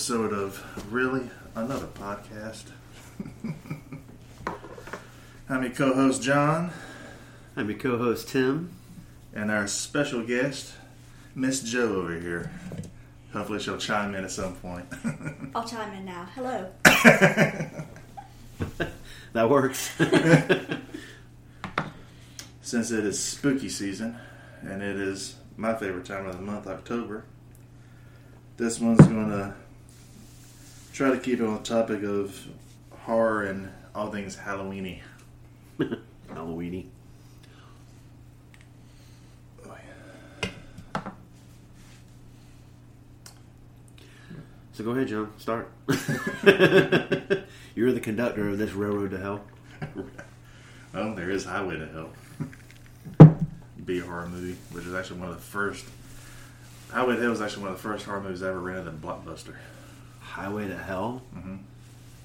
Episode of Really Another Podcast. I'm your co host, John, I'm your co-host Tim. and our special guest, Miss Joe over here. Hopefully, she'll chime in at some point. I'll chime in now. Hello. That works. Since it is spooky season, and it is my favorite time of the month, October, this one's going to try to keep it on the topic of horror and all things Halloweeny. Halloweeny. Oh, yeah. So go ahead, John. Start. You're the conductor of this railroad to hell. Oh, there is Highway to Hell. B horror movie, which is actually one of the first. Highway to Hell was actually one of the first horror movies I ever rented in Blockbuster. Highway to Hell. Mhm.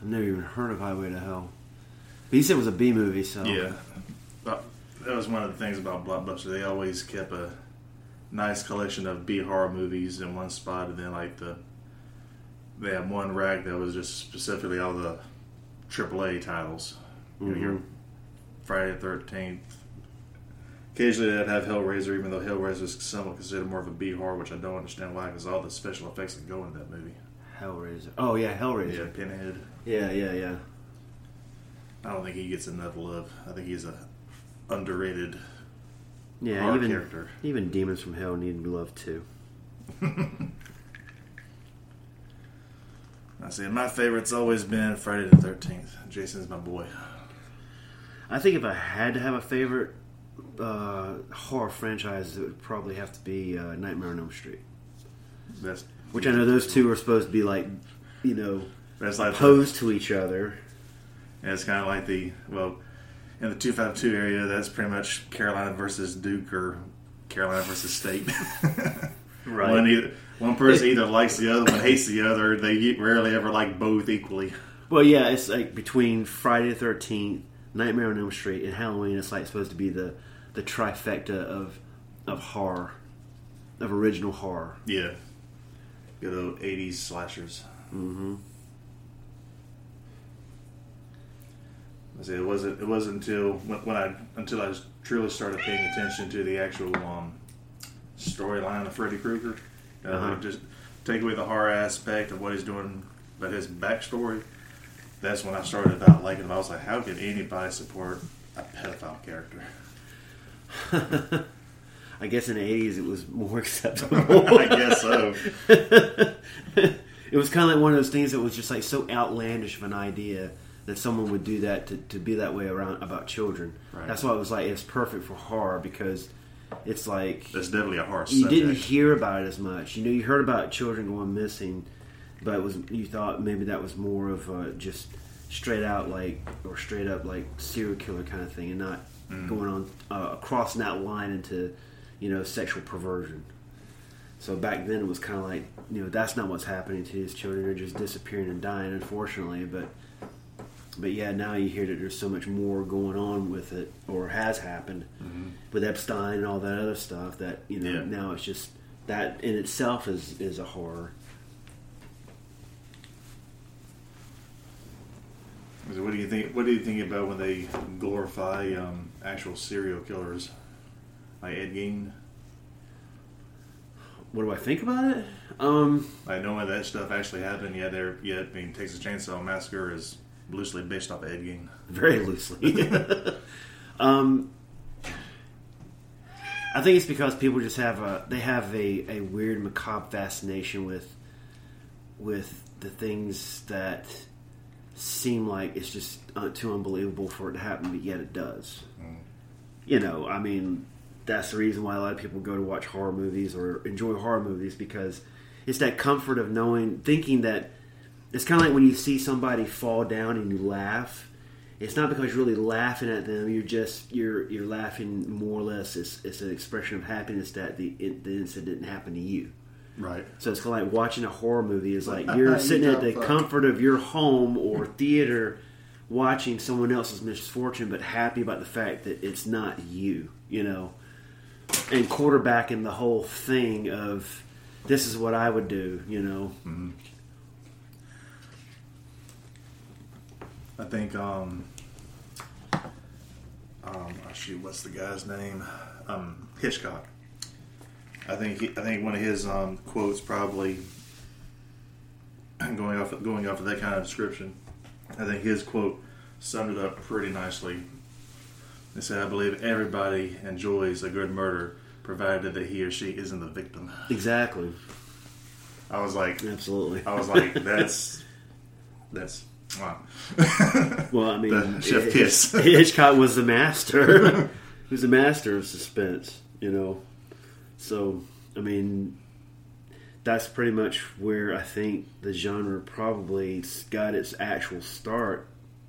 I've never even heard of Highway to Hell. But you said it was a B movie, so Yeah, but that was one of the things about Blockbuster. They always kept a nice collection of B horror movies in one spot, and then like the they had one rack that was just specifically all the AAA titles. You know, your Mhm. Friday the Thirteenth. Occasionally, they'd have Hellraiser, even though Hellraiser is somewhat considered more of a B horror, which I don't understand why, because all the special effects that go into that movie. Hellraiser. Oh yeah, Yeah, Hellraiser. Pinhead. Yeah, yeah, yeah. I don't think he gets enough love. I think he's a underrated Yeah, horror even character. even demons from hell need love too. I see. My favorite's always been Friday the Thirteenth. Jason's my boy. I think if I had to have a favorite uh, horror franchise, it would probably have to be uh, Nightmare on Elm Street. That's Which I know those two are supposed to be like, you know, That's like opposed to each other. The, it's kind of like the well, in the two five two area. That's pretty much Carolina versus Duke or Carolina versus State. Right. One either one person either likes the other one, hates the other. They rarely ever like both equally. Well, yeah, it's like between Friday the Thirteenth, Nightmare on Elm Street, and Halloween. It's like supposed to be the the trifecta of of horror, of original horror. Yeah. Good old eighties slashers. Mm-hmm. I say it wasn't. It wasn't until when, I until I truly started paying attention to the actual um, storyline of Freddy Krueger. Uh, Uh-huh. like just take away the horror aspect of what he's doing, but his backstory. That's when I started about liking him. I was like, how can anybody support a pedophile character? I guess in the eighties it was more acceptable. I guess so. it was kind of like one of those things that was just like so outlandish of an idea that someone would do that to, to be that way around about children. Right. That's why it was like it's perfect for horror because it's like That's definitely a horror you subject. didn't hear about it as much. You know, you heard about children going missing, but it was you thought maybe that was more of a just straight out like or straight up like serial killer kind of thing, and not Mm. going on uh, crossing that line into you know sexual perversion. So back then it was kind of like you know that's not what's happening to these children; they're just disappearing and dying, unfortunately. But but yeah, now you hear that there's so much more going on with it, or has happened with Epstein and all that other stuff. That you know Yeah. now it's just that in itself is is a horror. So What do you think? What do you think about when they glorify um, actual serial killers, like Ed Gein? What do I think about it? Um, Like knowing that stuff actually happened, Yeah, there, Yeah, I mean, Texas Chainsaw Massacre is loosely based off of Ed Gein. very loosely. um, I think it's because people just have a they have a, a weird macabre fascination with with the things that seem like it's just uh, too unbelievable for it to happen, but yet it does. You know, I mean, that's the reason why a lot of people go to watch horror movies or enjoy horror movies because it's that comfort of knowing, thinking that it's kind of like when you see somebody fall down and you laugh. It's not because you're really laughing at them. You're just you're you're laughing more or less. It's, it's an expression of happiness that the the incident didn't happen to you. Right. So it's kind of like watching a horror movie. Is like you're sitting at the comfort of your home or theater, watching someone else's misfortune, but happy about the fact that it's not you. You know, and quarterbacking the whole thing of this is what I would do. You know, I think um um oh shoot, what's the guy's name? Um Hitchcock. I think he, I think one of his um quotes probably going off going off of that kind of description. I think his quote summed it up pretty nicely. He said, "I believe everybody enjoys a good murder, provided that he or she isn't the victim." exactly, I was like, absolutely. I was like, that's that's wow. Well, I mean, The chef kiss. Hitchcock was the master. he was the master of suspense, you know. So, I mean, that's pretty much where I think the genre probably got its actual start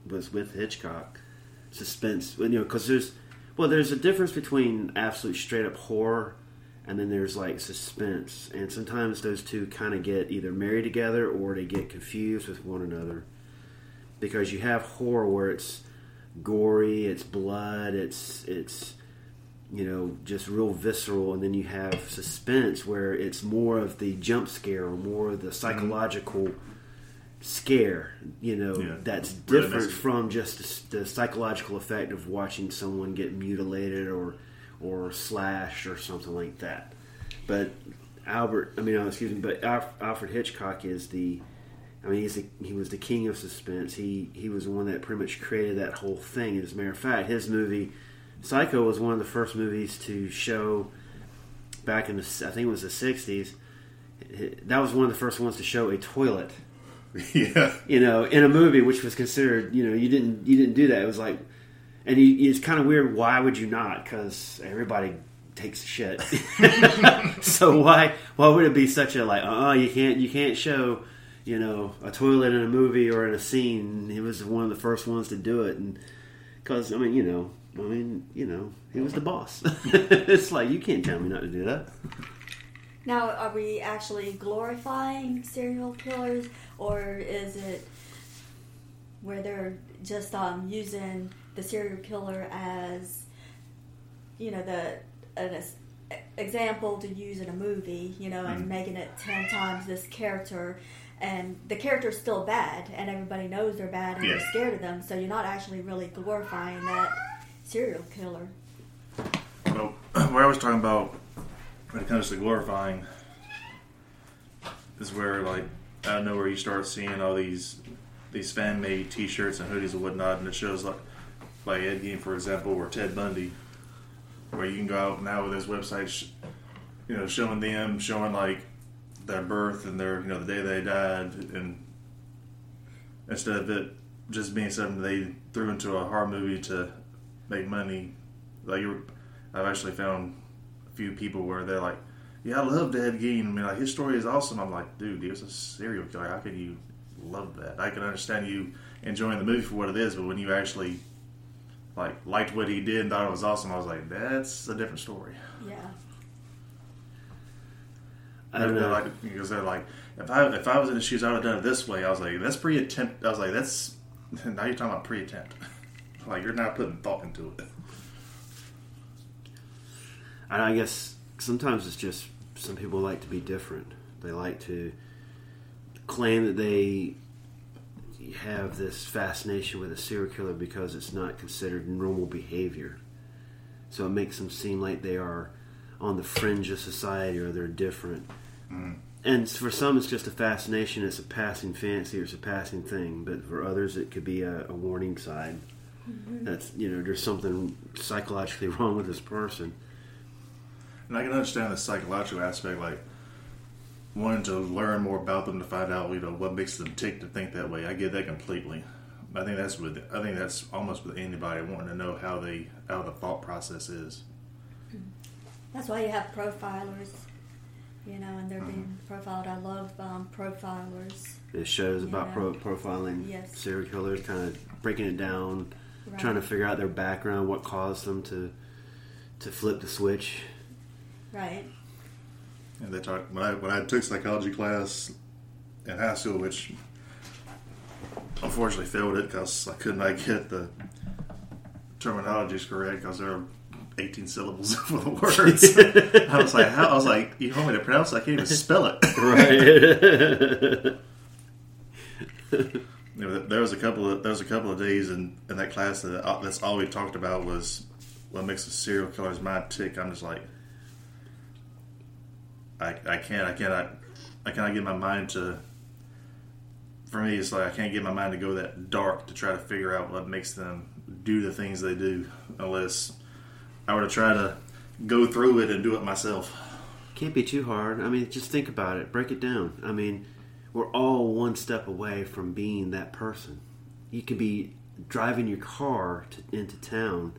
was with Hitchcock. Suspense, you know, because there's well, there's a difference between absolute straight up horror and then there's like suspense, and sometimes those two kind of get either married together or they get confused with one another. Because you have horror where it's gory, it's blood, it's it's you know just real visceral, and then you have suspense where it's more of the jump scare or more of the mm-hmm. psychological scare. You know Yeah. that's different from just the, the psychological effect of watching someone get mutilated or or slashed or something like that. But Albert, I mean, uh, excuse me, but Alf- Alfred Hitchcock is the I mean, he's the, he was the king of suspense. He he was the one that pretty much created that whole thing. As a matter of fact, his movie Psycho was one of the first movies to show back in the I think it was the '60s. That was one of the first ones to show a toilet, yeah. you know, in a movie, which was considered, you know, you didn't you didn't do that. It was like, and you, it's kind of weird. Why would you not? Because everybody takes a shit. so why why would it be such a like? Oh, uh-uh, you can't you can't show you know a toilet in a movie or in a scene. He was one of the first ones to do it, and because I mean you know I mean you know he was the boss. it's like you can't tell me not to do that. Now, are we actually glorifying serial killers, or is it where they're just um, using the serial killer as, you know, the an example to use in a movie, you know, and making it ten times this character, and the character's still bad, and everybody knows they're bad, and Yeah. they're scared of them, so you're not actually really glorifying that serial killer. Well, where I was talking about when it comes to glorifying is where like out of nowhere you start seeing all these these fan made T-shirts and hoodies and whatnot, and it shows like like Ed Gein, for example, or Ted Bundy, where you can go out now with his website, sh- you know, showing them, showing like their birth and their you know the day they died, and instead of it just being something they threw into a horror movie to make money, like I've actually found a few people where they're like, "Yeah, I love Ed Gein. I mean, like his story is awesome." I'm like, "Dude, he was a serial killer. How can you love that? I can understand you enjoying the movie for what it is, but when you actually like liked what he did and thought it was awesome, I was like, that's a different story." Yeah. I don't know. like because they're like, if I if I was in his shoes, I would have done it this way. I was like, that's pre attempt. I was like, that's now you're talking about pre attempt. like you're not putting thought into it. And I guess sometimes it's just some people like to be different. They like to claim that they have this fascination with a serial killer because it's not considered normal behavior. So it makes them seem like they are on the fringe of society or they're different. Mm. And for some, it's just a fascination. It's a passing fancy or it's a passing thing. But for others, it could be a, a warning sign. Mm-hmm. That's you know, there's something psychologically wrong with this person. And I can understand the psychological aspect, like wanting to learn more about them to find out, you know, what makes them tick to think that way. I get that completely. I think that's with I think that's almost with anybody wanting to know how they how the thought process is. That's why you have profilers, you know, and they're being profiled. I love um, profilers. It shows about pro- profiling Yes. serial killers, kind of breaking it down, Right. trying to figure out their background, what caused them to to flip the switch. Right. And they talk when I when I took psychology class in high school, which unfortunately failed it because I could not get the terminologies correct because there are 18 syllables for the words. I was like, how? I was like, you want me to pronounce? it? I can't even spell it. Right. You know, there was a couple of there was a couple of days in, in that class that uh, that's all we talked about was what makes a serial killer's mind tick. I'm just like, I I can't I cannot I cannot get my mind to. For me, it's like I can't get my mind to go that dark to try to figure out what makes them do the things they do, unless I were to try to go through it and do it myself. Can't be too hard. I mean, just think about it. Break it down. I mean, we're all one step away from being that person. You could be driving your car to, into town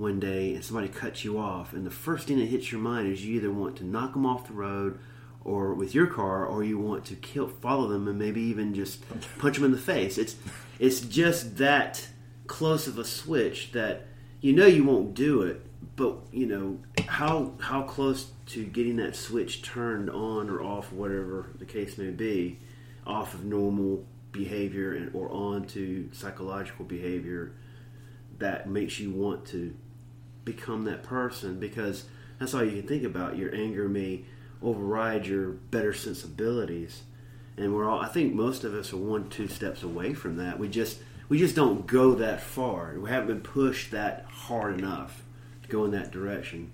one day and somebody cuts you off, and the first thing that hits your mind is you either want to knock them off the road or with your car, or you want to kill, follow them, and maybe even just punch them in the face. It's it's just that close of a switch that you know you won't do it, but you know how how close to getting that switch turned on or off, whatever the case may be, off of normal behavior and or on to psychological behavior that makes you want to become that person because that's all you can think about. Your anger may override your better sensibilities, and we're all. I think most of us are one, two steps away from that. We just we just don't go that far. We haven't been pushed that hard enough to go in that direction,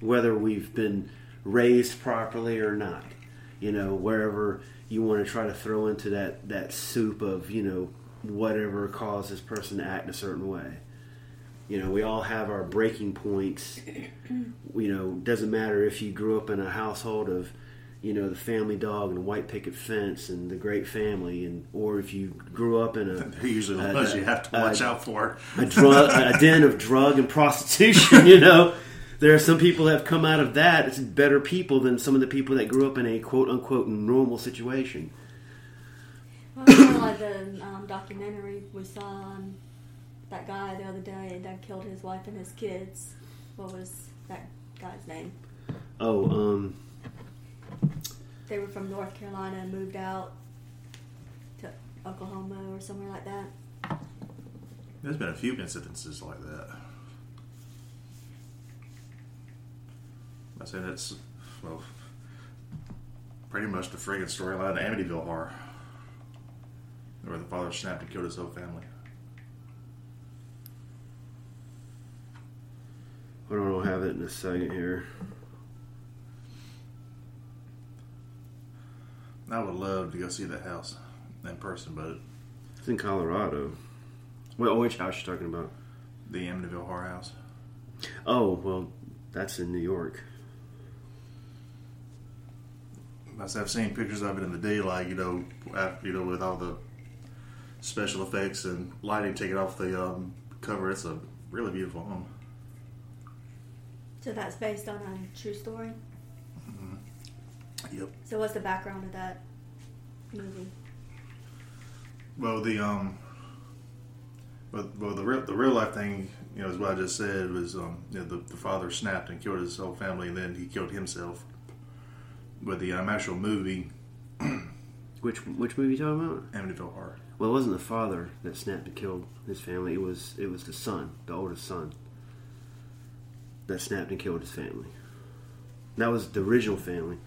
whether we've been raised properly or not. You know, wherever you want to try to throw into that that soup of you know whatever caused this person to act a certain way. You know, we all have our breaking points. You know, doesn't matter if you grew up in a household of, you know, the family dog and a white picket fence and the great family, and or if you grew up in a usually the Uh, ones you have to watch uh, out for. a drug a den of drug and prostitution. You know, there are some people that have come out of that as better people than some of the people that grew up in a quote unquote normal situation. Well, it's like the um, documentary we saw on that guy the other day that killed his wife and his kids. What was that guy's name? Oh, um, They were from North Carolina and moved out to Oklahoma or somewhere like that. There's been a few incidences like that. I say that's well, pretty much the friggin' storyline of Amityville Horror, where the father snapped and killed his whole family. On, I'll have it in a second here. I would love to go see that house in person, but It's in Colorado. Well, which house you talking about? the Amityville Horror House. Oh, well, that's in New York. I I've seen pictures of it in the daylight, you know, after, you know, with all the special effects and lighting taken off the um, cover. It's a really beautiful home. So that's based on a true story. Yep. So what's the background of that movie? Well, the um, well, well the real the real life thing, you know, is what I just said was um, you know, the, the father snapped and killed his whole family, and then he killed himself. But the um, actual movie, Which which movie you talking about? Amityville Horror, Well, it wasn't the father that snapped and killed his family. It was it was the son, the oldest son, that snapped and killed his family. That was the original family.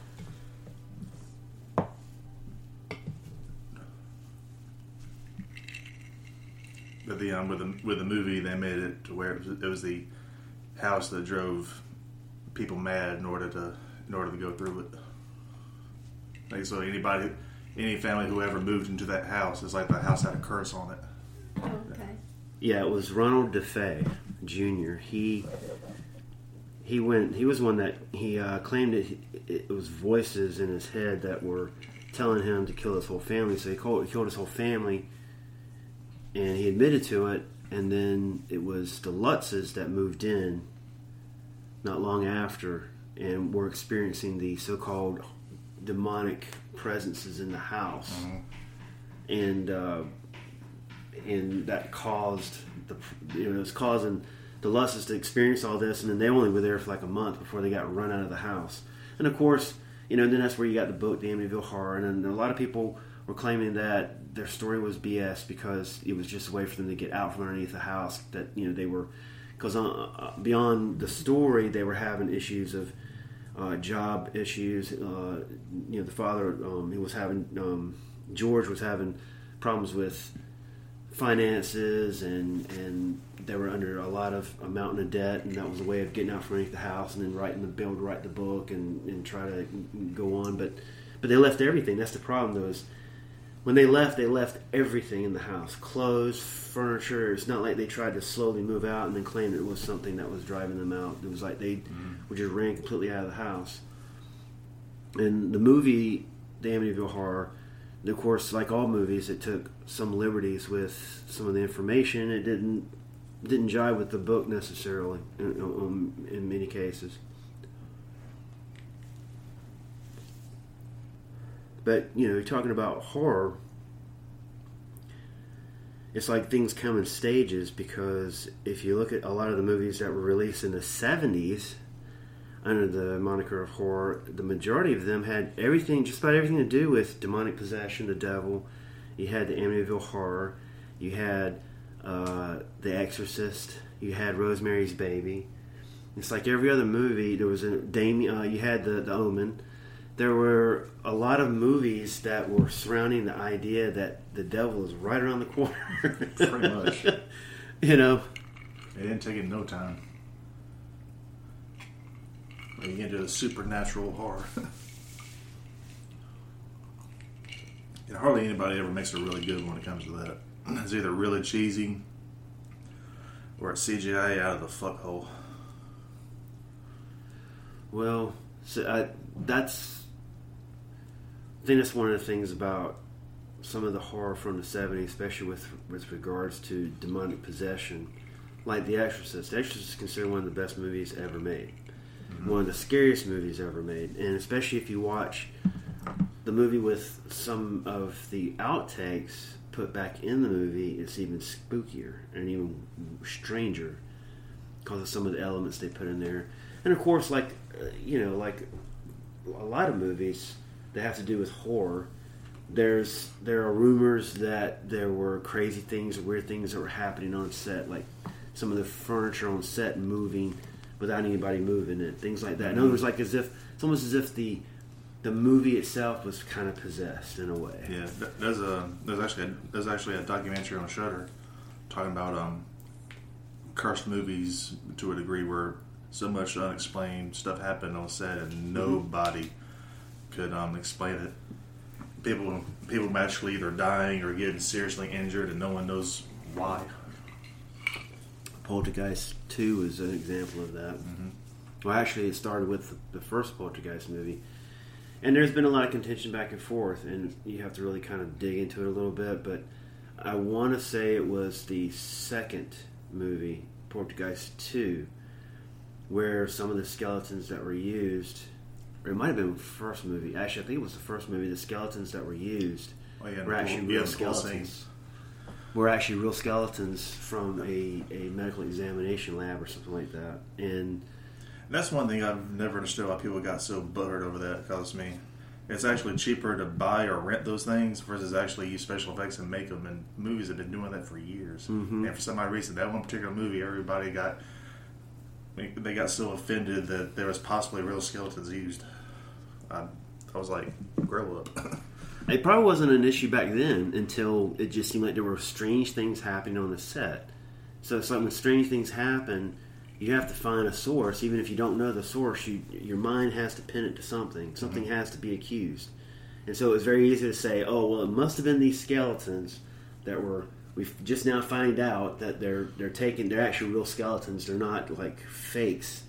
but the um, with the with the movie they made it to where it was, it was the house that drove people mad in order to in order to go through it. Like so, anybody, any family who ever moved into that house, it's like the house had a curse on it. Oh, okay. Yeah, it was Ronald DeFeo Jr. He he went. He was one that he uh, claimed it, it was voices in his head that were telling him to kill his whole family. So he killed, he killed his whole family, and he admitted to it. And then it was the Lutzes that moved in not long after, and were experiencing the so-called demonic presences in the house, and uh, and that caused the you know it was causing the Lutzes to experience all this, and then they only were there for like a month before they got run out of the house. And of course, you know, then that's where you got the book, The Amityville Horror, and a lot of people were claiming that their story was BS because it was just a way for them to get out from underneath the house. That you know they were because uh, beyond the story, they were having issues of uh, job issues. Uh, you know, the father um, he was having um, George was having problems with finances and and they were under a lot of a mountain of debt and that was a way of getting out from underneath the house and then writing the bill to write the book and, and try to go on. But but they left everything. That's the problem though is when they left they left everything in the house. Clothes furniture. It's not like they tried to slowly move out and then claim it was something that was driving them out. It was like they mm-hmm. were just ran completely out of the house. And the movie the Amityville Horror of course, like all movies, it took some liberties with some of the information. It didn't didn't jive with the book necessarily in, in, in many cases. But you know, talking about horror. It's like things come in stages because if you look at a lot of the movies that were released in the '70s under the moniker of horror, the majority of them had everything, just about everything to do with demonic possession, the devil. You had the Amityville Horror. You had uh, The Exorcist. You had Rosemary's Baby. It's like every other movie. There was a Damien. Uh, you had the the Omen. There were a lot of movies that were surrounding the idea that the devil is right around the corner. Pretty much. you know, It didn't take it no time. You get into the supernatural horror. and hardly anybody ever makes a really good one when it comes to that. It's either really cheesy or it's CGI out of the fuck hole. Well, so I, that's I think that's one of the things about some of the horror from the '70s, especially with with regards to demonic possession, like The Exorcist. The Exorcist is considered one of the best movies ever made, mm-hmm. one of the scariest movies ever made, and especially if you watch the movie with some of the outtakes put back in the movie, it's even spookier and even stranger because of some of the elements they put in there. And of course, like uh, you know, like a lot of movies that have to do with horror, there's there are rumors that there were crazy things weird things that were happening on set, like some of the furniture on set moving without anybody moving it, things like that. In other words, like as if it's almost as if the the movie itself was kind of possessed in a way. Yeah, there's a there's actually a, there's actually a documentary on Shudder talking about um cursed movies to a degree where so much unexplained stuff happened on set and nobody could um explain it. People people magically either dying or getting seriously injured and no one knows why. Poltergeist 2 is an example of that. Well, actually, it started with the first Poltergeist movie. And there's been a lot of contention back and forth, and you have to really kind of dig into it a little bit. But I want to say it was the second movie, Poltergeist 2, where some of the skeletons that were used, or it might have been the first movie. Actually, I think it was the first movie. The skeletons that were used Oh, yeah, were actually real yeah, skeletons were actually real skeletons from a, a medical examination lab or something like that. And That's one thing I've never understood why people got so buttered over that. Because me, it's actually cheaper to buy or rent those things versus actually use special effects and make them. And movies have been doing that for years. Mm-hmm. And for some odd reason, that one particular movie, everybody got they got so offended that there was possibly real skeletons used. I, I was like, grow up. it probably wasn't an issue back then until it just seemed like there were strange things happening on the set. So it's like when strange things happen, you have to find a source. Even if you don't know the source, you, your mind has to pin it to something. Something has to be accused. And so it was very easy to say, oh, well, it must have been these skeletons that were. We just now find out that they're they're taking they're actually real skeletons. They're not like fakes.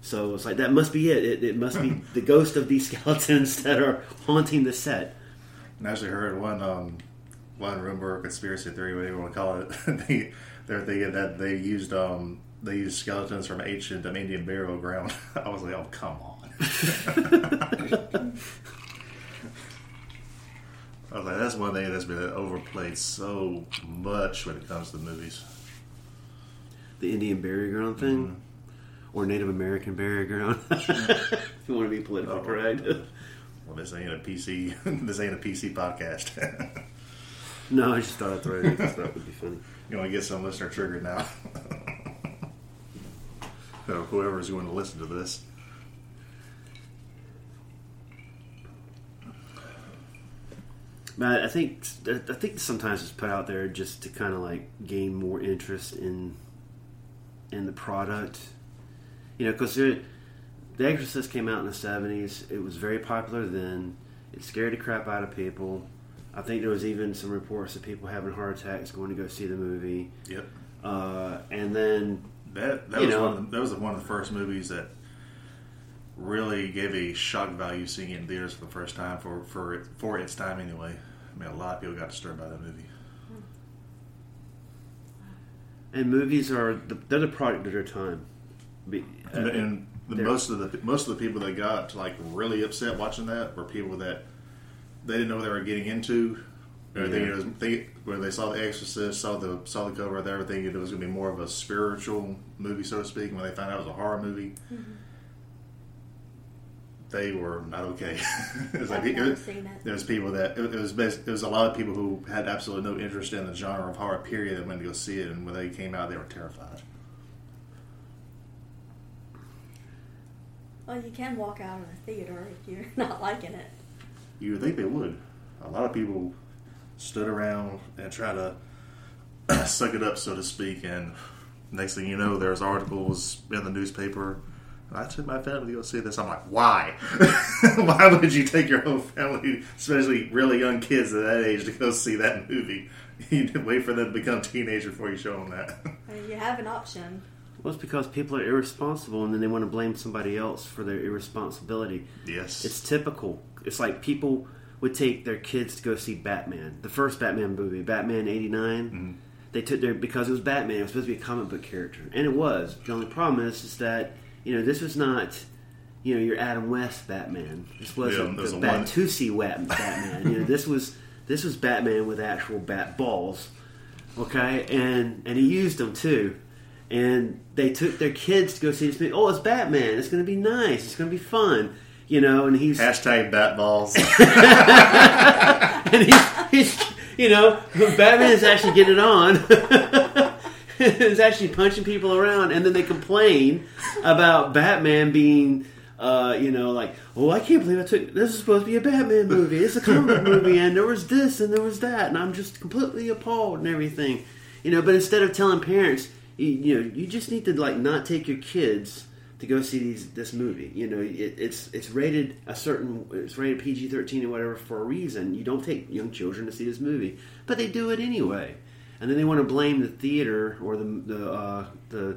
So it's like that must be it. It, it must be the ghost of these skeletons that are haunting the set. And I actually heard one um, one rumor or conspiracy theory, whatever you want to call it. they, they're thinking that they used um, they used skeletons from ancient Indian burial ground. I was like, oh come on. I was like, that's one thing that's been overplayed so much when it comes to movies. The Indian burial ground thing, mm-hmm. or Native American burial ground. if you want to be politically Oh. correct. Well, this ain't a PC. this ain't a PC podcast. no, I just thought I'd throw it. in. I thought it would be funny. you want to get some listener triggered now. So whoever's going to listen to this. But I think I think sometimes it's put out there just to kind of like gain more interest in in the product. You know, because The Exorcist came out in the seventies. It was very popular then. It scared the crap out of people. I think there was even some reports of people having heart attacks going to go see the movie. Yep. Uh, and then That that You was know. one of the, that was one of the first movies that really gave a shock value seeing it in theaters for the first time for for it, for its time anyway. I mean, a lot of people got disturbed by that movie. and movies are the, they're the product of their time. Be- And, uh, and the, most of the most of the people that got like really upset watching that were people that they didn't know what they were getting into. They, Yeah. it was, they, when they saw The Exorcist, saw the saw the cover, they were thinking it was going to be more of a spiritual movie, so to speak. When they found out it was a horror movie, mm-hmm. they were not okay. it was I've it never was- seen it. there was people that it, it was bas- it was a lot of people who had absolutely no interest in the genre of horror period that went to go see it, and when they came out, they were terrified. Well, you can walk out of the theater if you're not liking it. You would think they would. A lot of people stood around and try to suck it up, so to speak, and next thing you know, there's articles in the newspaper. I took my family to go see this. I'm like, why? why would you take your whole family, especially really young kids at that age, to go see that movie? You wait for them to become teenagers before you show them that. You have an option. Well, it's because people are irresponsible and then they want to blame somebody else for their irresponsibility. yes. It's typical. It's like people would take their kids to go see Batman, the first Batman movie, Batman '89. They took their because it was Batman. It was supposed to be a comic book character, and it was. The only problem is, is that you know this was not. You know your Adam West Batman. This wasn't Yeah, the Batusi Batman. you know this was this was Batman with actual bat balls. Okay, and and he used them too. And they took their kids to go see this movie. Oh, it's Batman. It's going to be nice. It's going to be fun. You know, and he's Hashtag bat balls. and he's, he's you know, Batman is actually getting it on. He's actually punching people around, and then they complain about Batman being, uh, you know, like, oh, I can't believe I took this is supposed to be a Batman movie. It's a comic movie, and there was this and there was that, and I'm just completely appalled and everything, you know. But instead of telling parents, you, you know, you just need to like not take your kids to go see these this movie. You know, it, it's it's rated a certain it's rated PG thirteen or whatever for a reason. You don't take young children to see this movie, but they do it anyway, and then they want to blame the theater or the the uh, the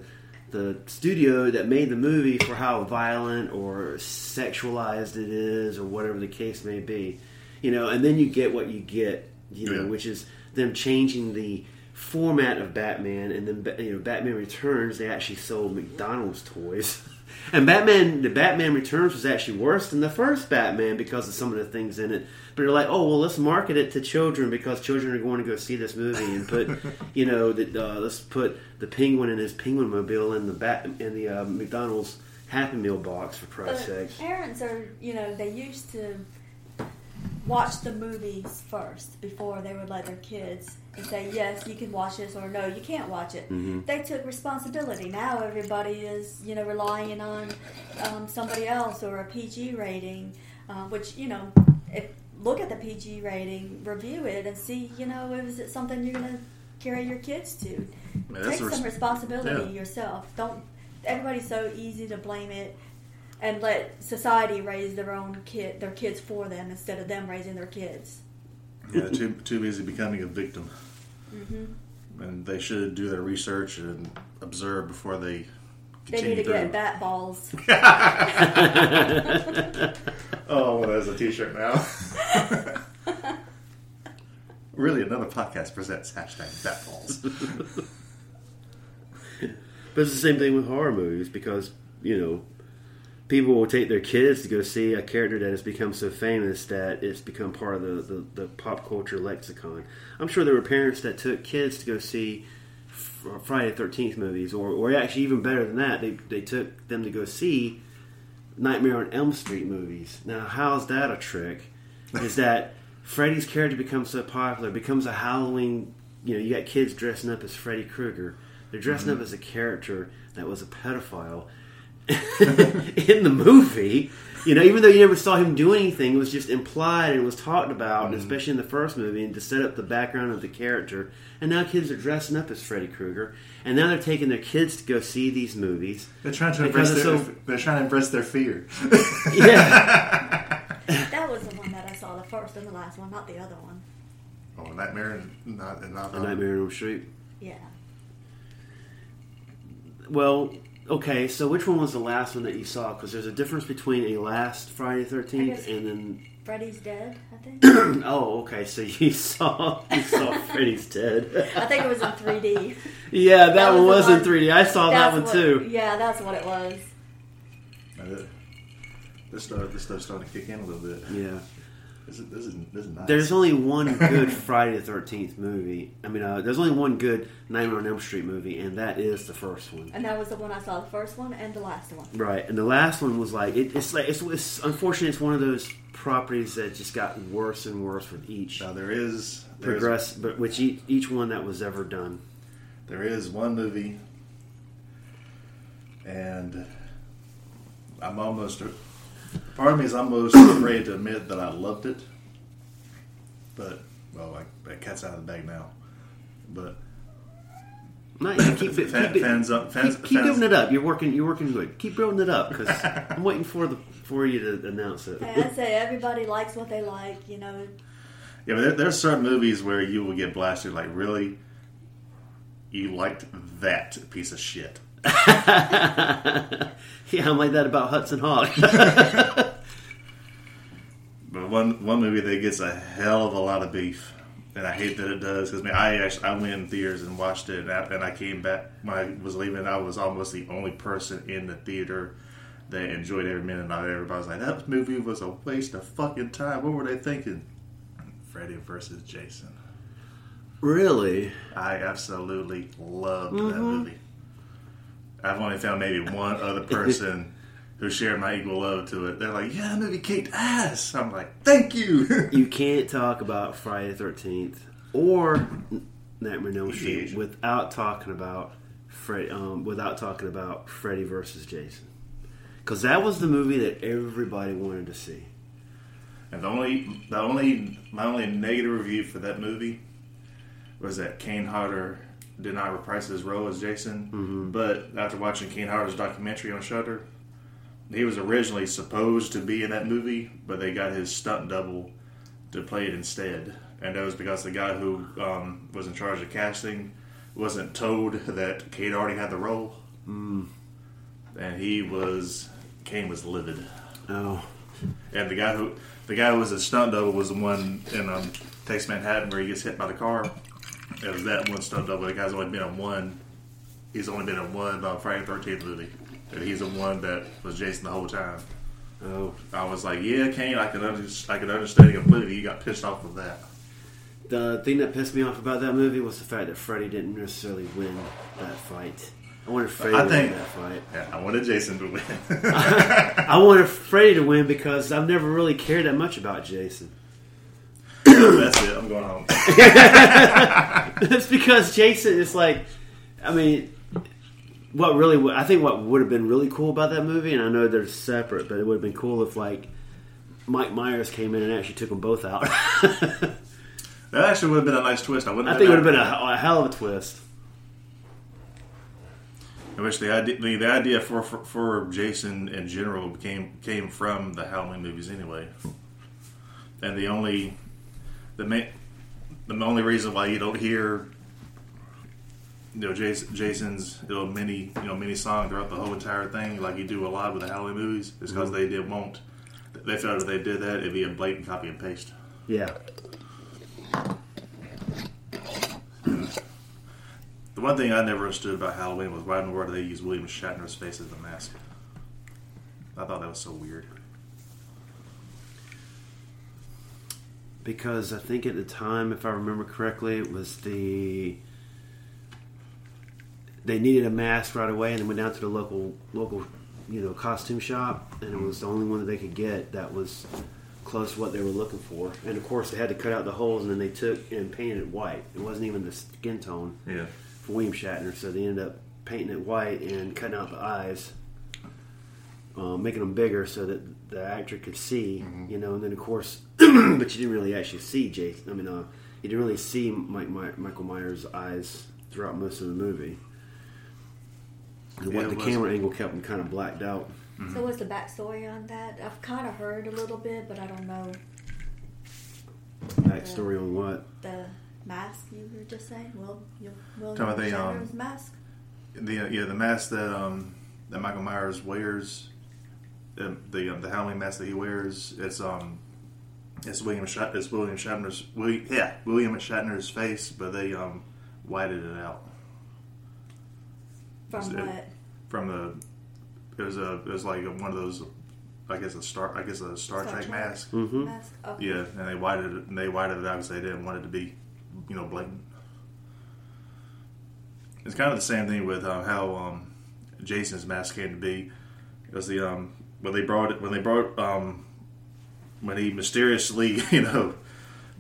the studio that made the movie for how violent or sexualized it is or whatever the case may be. You know, and then you get what you get. You know, Yeah. which is them changing the format of Batman, and then you know Batman Returns. They actually sold McDonald's toys, and Batman the Batman Returns was actually worse than the first Batman because of some of the things in it. But they're like, oh well, let's market it to children because children are going to go see this movie and put, you know, that uh, let's put the Penguin and his Penguin mobile in the bat in the uh, McDonald's Happy Meal box for Christ's But sakes. parents are, you know, they used to watch the movies first before they would let their kids and say, yes, you can watch this or no, you can't watch it. Mm-hmm. They took responsibility. Now everybody is, you know, relying on um, somebody else or a PG rating, uh, which, you know, if look at the PG rating, review it, and see, you know, is it something you're going to carry your kids to? that's Take res- some responsibility yeah. yourself. Don't. Everybody's so easy to blame it and let society raise their own kid, their kids for them instead of them raising their kids. Yeah, too too busy becoming a victim. Mm-hmm. And they should do their research and observe before they They need to Continue get bat balls. Oh, well, there's a T-shirt now. really, another podcast presents hashtag Batballs. But it's the same thing with horror movies because, you know, people will take their kids to go see a character that has become so famous that it's become part of the, the, the pop culture lexicon. I'm sure there were parents that took kids to go see Friday the 13th movies, or, or actually even better than that, they, they took them to go see Nightmare on Elm Street movies. Now, how's that a trick? Is that Freddy's character becomes so popular, becomes a Halloween. You know, you got kids dressing up as Freddy Krueger. They're dressing mm-hmm. up as a character that was a pedophile in the movie. You know, even though you never saw him do anything, it was just implied and was talked about, and mm-hmm. especially in the first movie, and to set up the background of the character. And now kids are dressing up as Freddy Krueger, and now they're taking their kids to go see these movies. They're trying to impress their, so- they're trying to embrace their fear. Yeah, That was the one that I saw, the first and the last one, not the other one. oh, Nightmare and not and not A Nightmare on Elm Street. Yeah. Well, okay, so which one was the last one that you saw? Because there's a difference between a last Friday I Thirteenth and then. Freddy's dead, I think. Oh, okay. So you saw you saw Freddy's dead. I think it was in 3D. yeah, that, That one was was the in 3D. I saw that one what- too. Yeah, that's what it was. Uh, This stuff, this stuff's starting to kick in a little bit. Yeah. This is, this is, this is nice. There's only one good Friday the Thirteenth movie. I mean, uh, there's only one good Nightmare on Elm Street movie, and that is the first one. And that was the one I saw, the first one and the last one. Right, and the last one was like it, it's like it's, it's unfortunately it's one of those properties that just got worse and worse with each now there is there is, progress, but which each, each one that was ever done. there is one movie, and I'm almost part of me is almost afraid to admit that I loved it, but well, like that cat's out of the bag now. But No, you keep it, Fan- keep it, fans up, fans, keep, keep fans, building it up. You're working, you're working good. Keep building it up because I'm waiting for the for you to announce it. And I say everybody likes what they like, you know. Yeah, but there, there's certain movies where you will get blasted. Like, really, you liked that piece of shit. yeah, I'm like that about Hudson Hawk. But one one movie that gets a hell of a lot of beef, and I hate that it does because man, I actually I went in theaters and watched it, and I, and I came back when I was leaving. I was almost the only person in the theater that enjoyed every minute of it. Everybody was like, "That movie was a waste of fucking time." What were they thinking? Freddy versus Jason. really? I absolutely loved that Mm-hmm. movie. I've only found maybe one other person who shared my equal love to it. They're like, "Yeah, that movie kicked ass." I'm like, "Thank you." You can't talk about Friday the Thirteenth or Nightmare on Elm Street without talking about Fred, um, without talking about Freddy versus Jason, because that was the movie that everybody wanted to see. and the only, the only, my only negative review for that movie was that Kane Hodder did not reprise his role as Jason. Mm-hmm. But after watching Kane Hodder's documentary on Shudder, he was originally supposed to be in that movie, but they got his stunt double to play it instead. And that was because the guy who um, was in charge of casting wasn't told that Kane already had the role. Mm. And he was, Kane was livid. Oh, And the guy who, the guy who was a stunt double was the one in um, Takes Manhattan where he gets hit by the car. It was that one stunt double. The guy's only been in one. He's only been in one uh, Friday the Thirteenth movie, and he's the one that was Jason the whole time. oh. I was like, yeah, Kane, I can under- I can understand completely. You got pissed off with that. The thing that pissed me off about that movie was the fact that Freddy didn't necessarily win that fight. I wanted Freddy I to think- win that fight. Yeah, I wanted Jason to win. I wanted Freddy to win because I've never really cared that much about Jason. That's it. I'm going home. it's because Jason is like, I mean, what really, would- I think what would have been really cool about that movie, and I know they're separate, but it would have been cool if like Mike Myers came in and actually took them both out. That actually would have been a nice twist. I wouldn't. think it would have been a, a hell of a twist. I wish the idea the, the idea for, for for Jason in general came came from the Halloween movies anyway, and the only the main the only reason why you don't hear you know Jason, Jason's you know mini you know mini song throughout the whole entire thing, like you do a lot with the Halloween movies, is because mm-hmm. they did won't. They felt if they did that, it'd be a blatant copy and paste. Yeah. The one thing I never understood about Halloween was why in the world do they use William Shatner's face as the mask? I thought that was so weird. Because I think at the time, if I remember correctly, it was the they needed a mask right away, and they went down to the local local you know costume shop, and it was the only one that they could get that was close to what they were looking for. And of course, they had to cut out the holes, and then they took and painted it white. It wasn't even the skin tone Yeah. for William Shatner, so they ended up painting it white and cutting out the eyes, um, making them bigger so that the actor could see, you know. And then of course, but you didn't really actually see Jason. I mean, uh, you didn't really see Mike, My- Michael Myers' eyes throughout most of the movie. The, what it the was- camera angle kept them kind of blacked out. So what's the backstory on that? I've kind of heard a little bit, but I don't know Backstory on what? the mask you were just saying. Well, you Will Talking about the, um, mask? The uh, yeah the mask that um that Michael Myers wears, the the, um, the Halloween mask that he wears, it's um it's William Shat it's William Shatner's William, yeah William Shatner's face, but they um whited it out From it- what? from the it was a it was like one of those I guess a star I guess a Star, Star Trek, Trek? mask. Mm-hmm. Mask? Okay. Yeah, and they whited it and they whited it out because they didn't want it to be you know blatant. It's kind of the same thing with uh, how um, Jason's mask came to be. It was the um, when they brought it when they brought um, when he mysteriously you know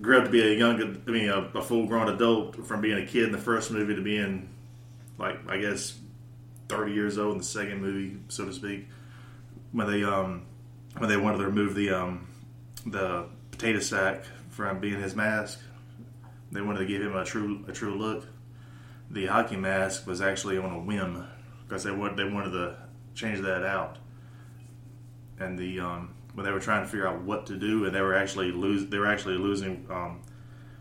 grew up to be a young I mean a, a full grown adult from being a kid in the first movie to being like I guess thirty years old in the second movie so to speak. When they um when they wanted to remove the um the potato sack from being his mask, they wanted to give him a true a true look. The hockey mask was actually on a whim because they they wanted to change that out. And the um, when they were trying to figure out what to do, and they were actually lose they were actually losing um,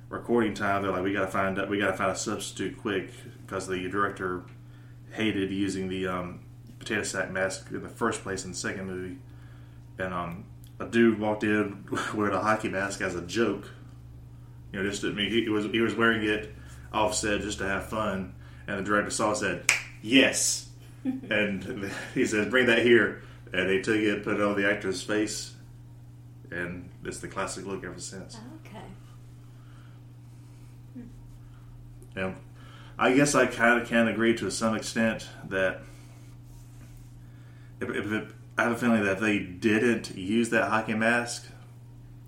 recording time. They're like, we got to find we got to find a substitute quick because the director hated using the um, potato sack mask in the first place in the second movie. And um, a dude walked in wearing a hockey mask as a joke. You know, just I mean, he was he was wearing it offset just to have fun, and the director saw it said, "Yes," and he said, "Bring that here," and they took it, put it on the actor's face, and it's the classic look ever since. Okay. Yeah, I guess I kind of can agree to some extent that if, if it, I have a feeling that if they didn't use that hockey mask,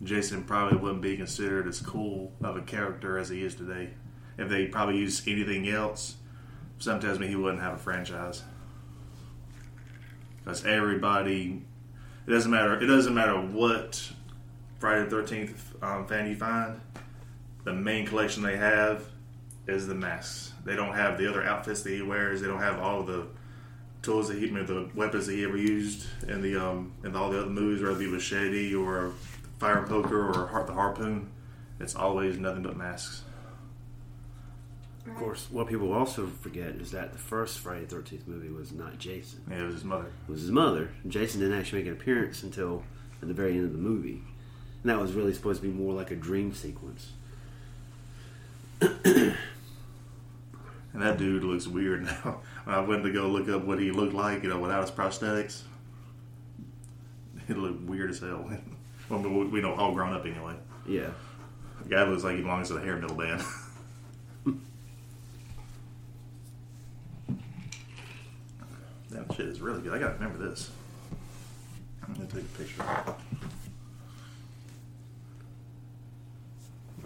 Jason probably wouldn't be considered as cool of a character as he is today. If they probably used anything else, me he wouldn't have a franchise. Because everybody, it doesn't matter. It doesn't matter what Friday the Thirteenth um, fan you find. The main collection they have is the masks. They don't have the other outfits that he wears. They don't have all of the tools that he, mean, the weapons that he ever used in the um, in all the other movies, whether it be machete or fire poker or the harpoon. It's always nothing but masks. Of course, what people also forget is that the first Friday the 13th movie was not Jason. Yeah, it was his mother. It was his mother. Jason didn't actually make an appearance until at the very end of the movie. And that was really supposed to be more like a dream sequence. And that dude looks weird now. When I went to go look up what he looked like, you know, without his prosthetics, he looked weird as hell. well, we- we know all grown up anyway. Yeah. The guy looks like he belongs to the hair metal band. that shit is really good. I gotta remember this. I'm gonna take a picture.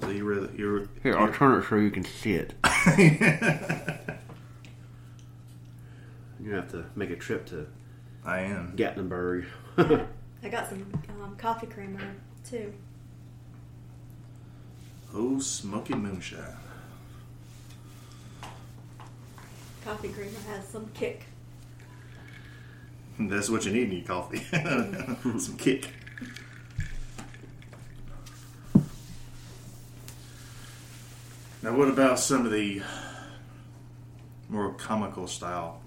So you were you were Here, I'll turn it so you can see it. You have to make a trip to I am. Gatlinburg. I got some um, coffee creamer too. Oh, smoky moonshine. Coffee creamer has some kick. That's what you need in your coffee. Some kick. Now, what about some of the more comical style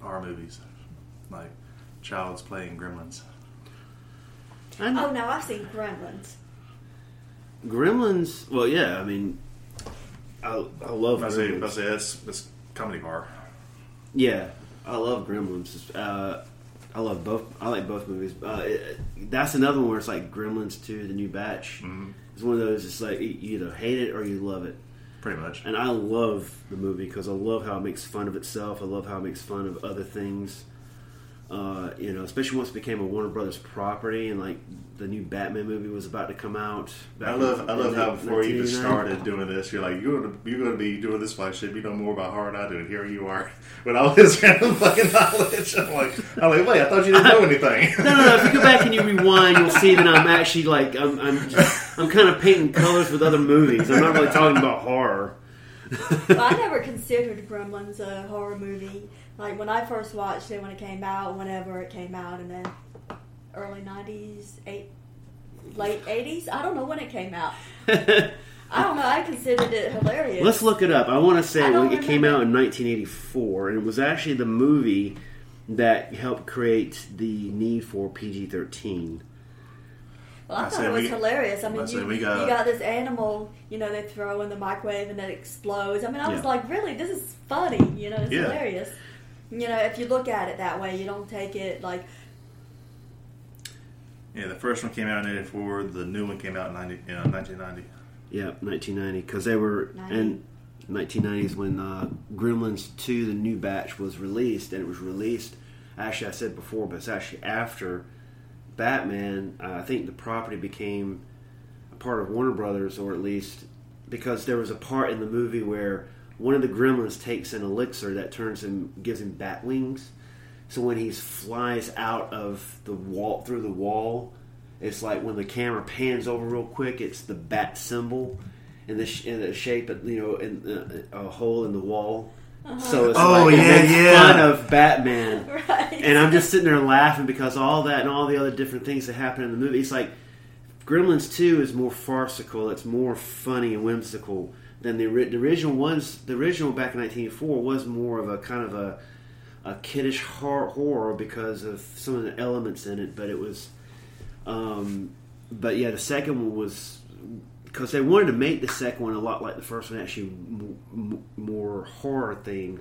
horror movies, like Child's Play and Gremlins. I know. Oh no, I've seen Gremlins. Gremlins. Well, yeah. I mean, I I love I say, I Gremlins. say that's that's comedy horror. Yeah, I love Gremlins. Uh, I love both. I like both movies. Uh, it, that's another one where it's like Gremlins Two, the new batch. Mm-hmm. It's one of those. It's like you either hate it or you love it. Pretty much. And I love the movie because I love how it makes fun of itself. I love how it makes fun of other things. Uh, you know, especially once it became a Warner Brothers property, and like the new Batman movie was about to come out. I love in- I love how before you even started doing this, you're like you're gonna you're gonna be doing this shit. You know more about horror than I do. And here you are with all this random fucking knowledge. I'm like I'm like wait, I thought you didn't know anything. No, no, no. If you go back and you rewind, you'll see that I'm actually like I'm I'm, just, I'm kind of painting colors with other movies. I'm not really talking about horror. Well, I never considered Gremlins a horror movie. Like when I first watched it when it came out, whenever it came out in the early '90s, eight, late '80s. I don't know when it came out. I don't know. I considered it hilarious. Let's look it up. I want to say it came out in 1984, and it was actually the movie that helped create the need for PG-13. Well, I, I thought say it was we- hilarious. I mean, I say you, we got- you got this animal, you know, they throw in the microwave and it explodes. I mean, I was like, really, this is funny. You know, it's Yeah. hilarious. You know, if you look at it that way, you don't take it like, yeah, the first one came out in '84. The new one came out in 90, you know, 1990. Yeah, 1990, because they were in 1990s when uh, Gremlins 2, the new batch, was released, and it was released. Actually, I said before, but it's actually after Batman. Uh, I think the property became a part of Warner Brothers, or at least because there was a part in the movie where one of the Gremlins takes an elixir that turns him, gives him bat wings. So when he flies out of the wall through the wall, it's like when the camera pans over real quick, it's the bat symbol in the sh- in the shape of you know in uh, a hole in the wall. So it's Oh, like it yeah, makes yeah. fun of Batman. right? And I'm just sitting there laughing because all that and all the other different things that happen in the movie. It's like Gremlins 2 is more farcical. It's more funny and whimsical than the, the original ones. The original back in 1984 was more of a kind of a, a kiddish horror, horror because of some of the elements in it. But it was, um, but yeah, the second one was because they wanted to make the second one a lot like the first one, actually m- m- more horror thing.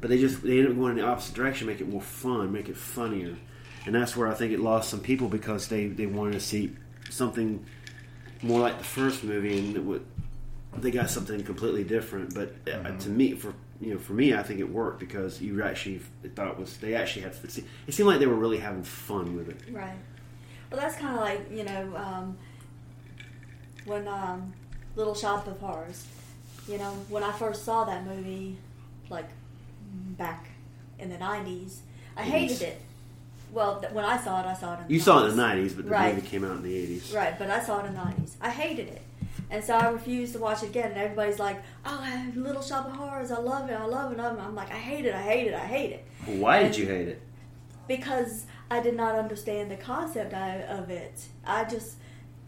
But they just they ended up going in the opposite direction, make it more fun, make it funnier, and that's where I think it lost some people because they they wanted to see something more like the first movie, and it would, they got something completely different. But uh, to me, for you know, for me, I think it worked because you actually thought it was they actually had it seemed like they were really having fun with it. Right. Well, that's kind of like you know um, when um, Little Shop of Horrors. You know, when I first saw that movie, like back in the '90s, I hated it. Well, th- when I saw it, I saw it in the You saw it in 90s. the '90s, but the Right. movie came out in the '80s. Right, but I saw it in the 90s. I hated it. And so I refused to watch it again. And everybody's like, oh, Little Shop of Horrors, I love it, I love it. I'm I'm like, I hate it, I hate it, I hate it. Why did you hate it? Because I did not understand the concept I- of it. I just,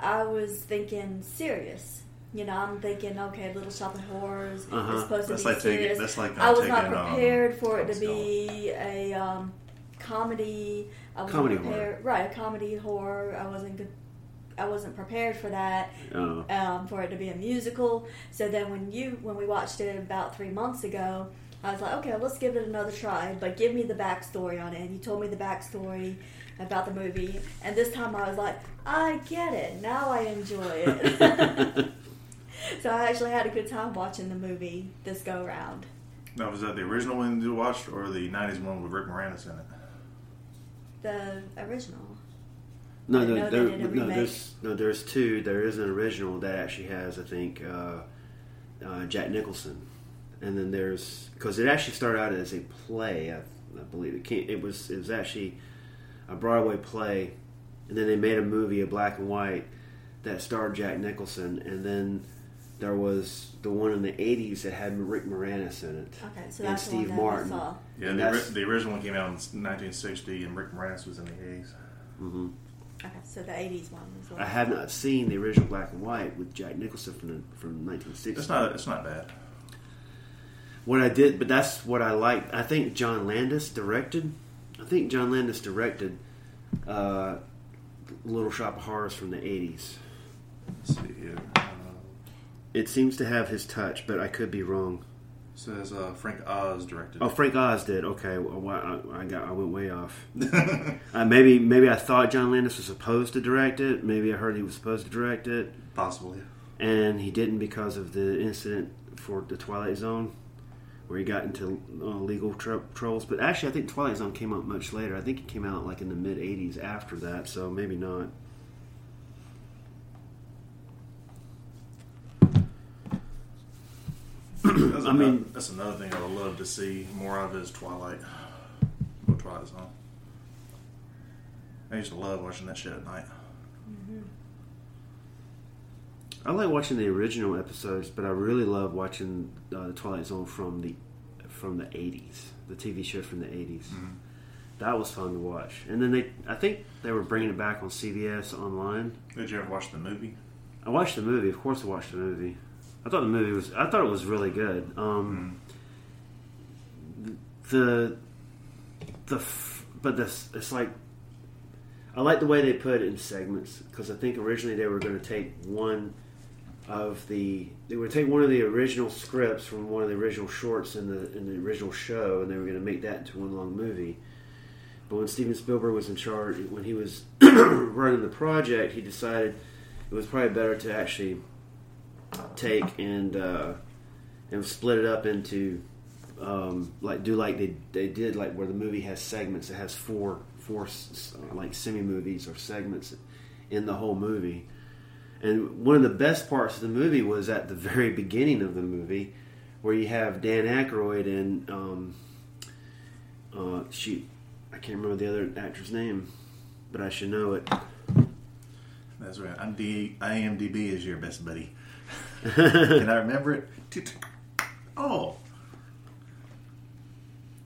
I was thinking serious. You know, I'm thinking, okay, Little Shop of Horrors Uh-huh. is supposed That's to be like taking- serious. that's like, uh, I was not taking, um, prepared for it to be a um, comedy. I wasn't Comedy prepared, right? A comedy horror. I wasn't good. I wasn't prepared for that Oh. um, for it to be a musical. So then when you when we watched it about three months ago, I was like, okay, let's give it another try. But give me the backstory on it. And you told me the backstory about the movie, and this time I was like, I get it. Now I enjoy it. so I actually had a good time watching the movie this go round. Now, was that the original one you watched or the '90s one with Rick Moranis in it? The original. No, no, there, no, there's no, there's two. There is an original that actually has, I think, uh, uh, Jack Nicholson, and then there's because it actually started out as a play. I, I believe it came, it was it was actually a Broadway play, and then they made a movie, a black and white, that starred Jack Nicholson, and then there was the one in the '80s that had Rick Moranis in it, Okay, so and that's Steve the one Martin. that I saw. Yeah, And the, ori- the original one came out in 1960, and Rick Moranis was in the 80s. hmm Okay, so the '80s one is what I have not seen the original black and white with Jack Nicholson from the, from 1960. It's not. It's not bad. What I did, but that's what I like. I think John Landis directed. I think John Landis directed uh, Little Shop of Horrors from the '80s. Let's see here. Uh, It seems to have his touch, but I could be wrong. says uh, Frank Oz directed. Oh, Frank Oz did. Okay, well, I, I got I went way off. uh, maybe maybe I thought John Landis was supposed to direct it. Maybe I heard he was supposed to direct it, Possibly. and he didn't because of the incident for the Twilight Zone, where he got into uh, legal tr- troubles. But actually, I think Twilight Zone came out much later. I think it came out like in the mid '80s after that, so maybe not. That's I mean- that's another thing I would love to see more of is Twilight. Or Twilight Zone. I used to love watching that shit at night. I like watching the original episodes, but I really love watching uh, the Twilight Zone from the from the '80s, the TV show from the '80s. That was fun to watch. And then they, I think they were bringing it back on CBS online. Did you ever watch the movie? I watched the movie. Of course, I watched the movie. I thought the movie was. I thought it was really good. Um, The the f- but this it's like I like the way they put it in segments because I think originally they were going to take one of the they would take one of the original scripts from one of the original shorts in the in the original show and they were going to make that into one long movie. But when Steven Spielberg was in charge, when he was running the project, he decided it was probably better to actually take and uh, and split it up into um, like do like they they did like where the movie has segments. It has four four like semi movies or segments in the whole movie. And one of the best parts of the movie was at the very beginning of the movie, where you have Dan Aykroyd and um, uh, shoot, I can't remember the other actor's name, but I should know it. That's right. I'm D- IMDb is your best buddy. Can I remember it? Oh.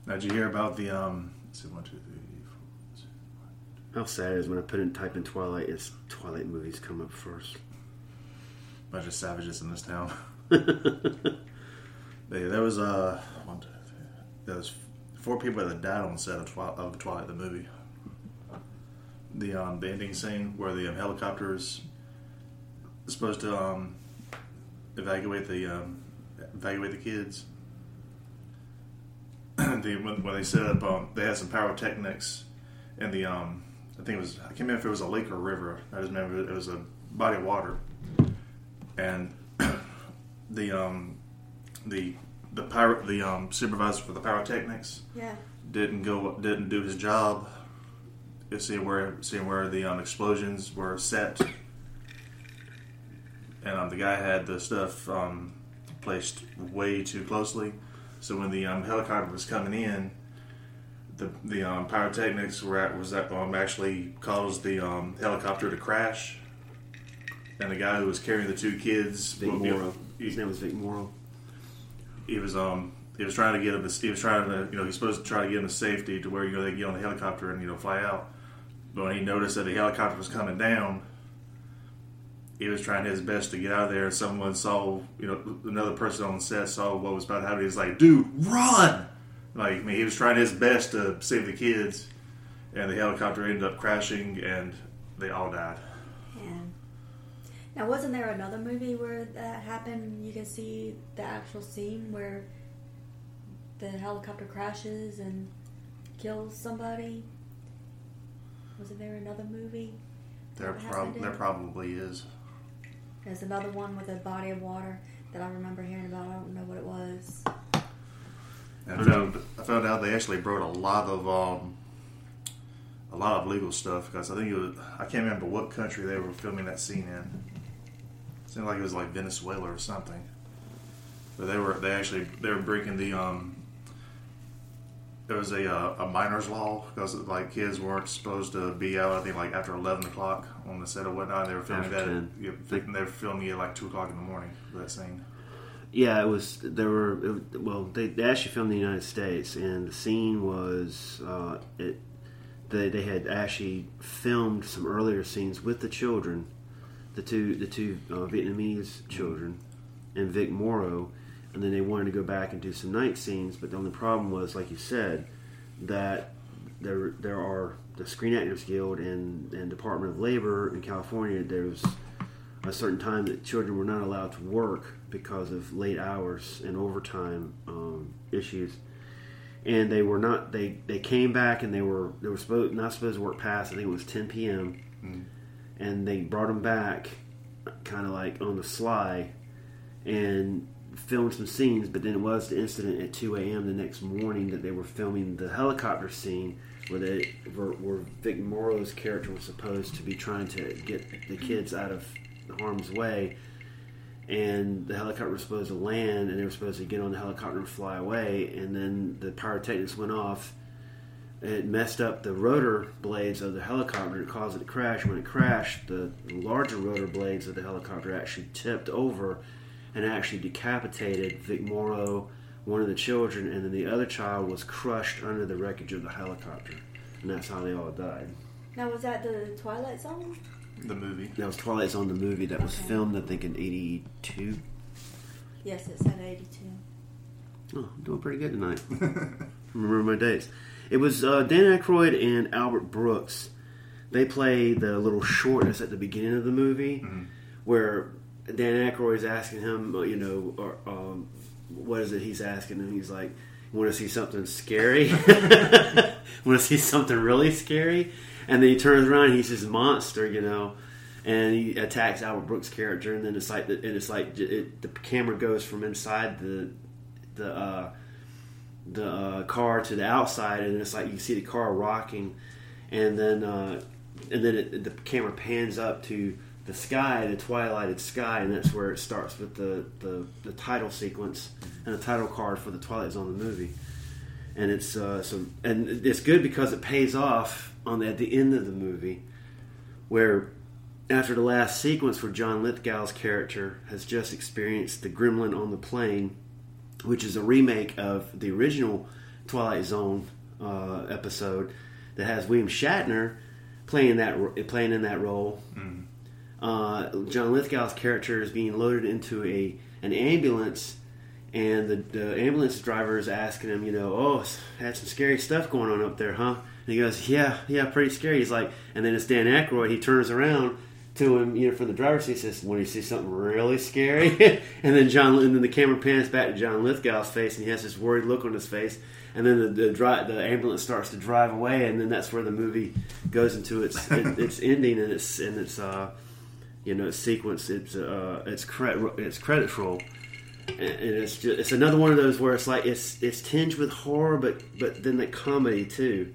Now, did you hear about the um? Let's see, one, two, three, four, How sad it is when I put in type in Twilight, it's Twilight movies come up first. Bunch of savages in this town. They, there was uh, one, two, three. There was four people that died on the set of, Twi- of Twilight the movie. The um, the ending scene where the um, helicopter is supposed to um, evacuate the um, evacuate the kids. the, when, when they set up, um, they had some pyrotechnics in the um, I think it was I can't remember if it was a lake or a river. I just remember it was a body of water, and the um, the the pyro, the um, supervisor for the pyrotechnics Yeah. didn't go didn't do his job. Seeing where seeing where the um, explosions were set, and um, the guy had the stuff um, placed way too closely. So when the um, helicopter was coming in, the the um, pyrotechnics were at, was that um, actually caused the um, helicopter to crash, and the guy who was carrying the two kids, Vic well, Morrow. he- His name was Vic Morrow. he was um he was trying to get him he was trying to you know he's supposed to try to get him to safety to where you know they get on the helicopter and you know fly out. But when he noticed that the helicopter was coming down he was trying his best to get out of there. Someone saw you know another person on set saw what was about to happen. He was like dude run! Like I mean he was trying his best to save the kids. And the helicopter ended up crashing and they all died now, wasn't there another movie where that happened? You can see the actual scene where the helicopter crashes and kills somebody. Wasn't there another movie? there, prob- there probably is There's another one with a body of water that I remember hearing about. I don't know what it was. I found I found out they actually brought a lot of um, a lot of legal stuff because I think it was I can't remember what country they were filming that scene in. It seemed like it was like Venezuela or something. But they were they actually they were breaking the um. There was a uh, a minor's law because like kids weren't supposed to be out. I think like after eleven o'clock on the set or whatnot. They were filming After that. 10. yeah, thinking they were filming it like two o'clock in the morning that scene. Yeah, it was. There were it, well, they, they actually filmed in the United States, and the scene was uh, it. They, they had actually filmed some earlier scenes with the children, the two the two uh, Vietnamese children, and Vic Morrow. and then they wanted to go back and do some night scenes. But the only problem was, like you said, that there there are the Screen Actors Guild and, and Department of Labor in California. There was a certain time that children were not allowed to work because of late hours and overtime um, issues. And they were not. They, they came back and they were they were supposed not supposed to work past. I think it was 10 p.m. And they brought them back, kind of like on the sly, and filmed some scenes. But then it was the incident at 2 a.m. the next morning that they were filming the helicopter scene where they were, where Vic Morrow's character was supposed to be trying to get the kids out of harm's way, and the helicopter was supposed to land, and they were supposed to get on the helicopter and fly away, and then the pyrotechnics went off. It messed up the rotor blades of the helicopter. It caused it to crash. When it crashed, the larger rotor blades of the helicopter actually tipped over and actually decapitated Vic Morrow, one of the children, and then the other child was crushed under the wreckage of the helicopter. And that's how they all died. Now, was that the Twilight Zone? The movie. That was Twilight Zone, the movie that was Okay. filmed, I think, in 82. Yes, it said 82. Oh, I'm doing pretty good tonight. Remember my dates. It was uh, Dan Aykroyd and Albert Brooks. They play the little short that's at the beginning of the movie, where Dan Aykroyd is asking him, uh, you know, or, um, what is it he's asking him? He's like, "Want to see something scary? Want to see something really scary?" And then he turns around, and he's this monster, you know, and he attacks Albert Brooks' character, and then it's like, and it's like it, the camera goes from inside the the uh, the uh, car to the outside, and it's like you see the car rocking, and then uh, and then it, the camera pans up to the sky, the twilighted sky, and that's where it starts with the, the, the title sequence and the title card for the Twilight Zone the movie. And it's uh, so and it's good because it pays off on the, at the end of the movie, where after the last sequence where John Lithgow's character has just experienced the gremlin on the plane, which is a remake of the original Twilight Zone uh, episode that has William Shatner playing that playing in that role. Uh, John Lithgow's character is being loaded into a an ambulance, and the, the ambulance driver is asking him, you know, oh, had some scary stuff going on up there, huh? And he goes, yeah, yeah, pretty scary. He's like, and then it's Dan Aykroyd. He turns around to him, you know, from the driver's seat, says, "When you see something really scary," and then John, and then the camera pans back to John Lithgow's face, and he has this worried look on his face. And then the the, dri- the ambulance starts to drive away, and then that's where the movie goes into its it, its ending and its and its uh, you know its sequence. It's uh, its credit its credits roll, and, and it's just it's another one of those where it's like it's it's tinged with horror, but but then the comedy too,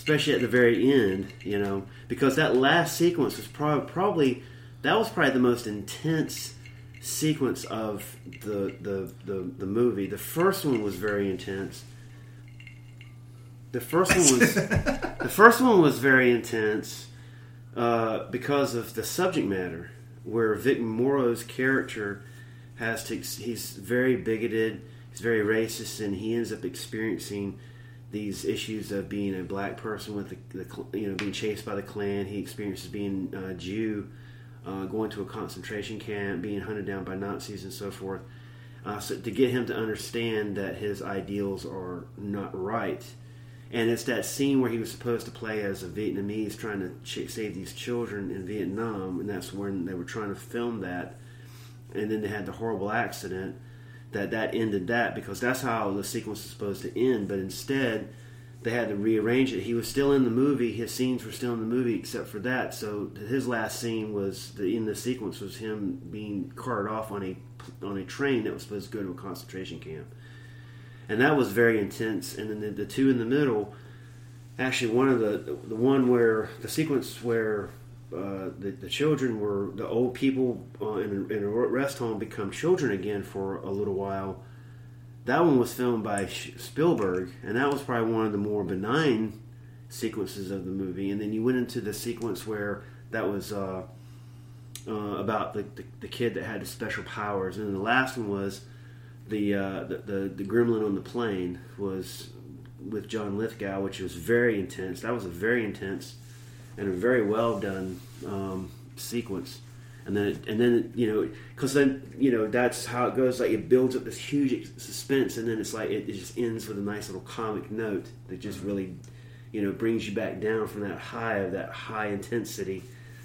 especially at the very end. You know, because that last sequence was probably probably that was probably the most intense sequence of the the the, the movie. The first one was very intense. The first one was the first one was very intense uh, because of the subject matter, where Vic Morrow's character has to. He's very bigoted. He's very racist, and he ends up experiencing these issues of being a black person with the, the you know being chased by the Klan. He experiences being a Jew, uh, going to a concentration camp, being hunted down by Nazis, and so forth. Uh, so to get him to understand that his ideals are not right, and it's that scene where he was supposed to play as a Vietnamese trying to ch- save these children in Vietnam, and that's when they were trying to film that, and then they had the horrible accident that that ended that because that's how the sequence was supposed to end, but instead they had to rearrange it. He was still in the movie; his scenes were still in the movie except for that. So his last scene was the in the sequence was him being carted off on a on a train that was supposed to go to a concentration camp and that was very intense. And then the, the two in the middle, actually, one of the the one where the sequence where uh, the the children were the old people uh, in, a, in a rest home become children again for a little while. That one was filmed by Spielberg, and that was probably one of the more benign sequences of the movie. And then you went into the sequence where that was. Uh, uh, about the, the, the kid that had the special powers, and then the last one was the, uh, the the the gremlin on the plane was with John Lithgow, which was very intense. That was a very intense and a very well done um, sequence. and then it, and then you know because then you know that's how it goes. Like it builds up this huge suspense, and then it's like it, it just ends with a nice little comic note that just really you know brings you back down from that high of that high intensity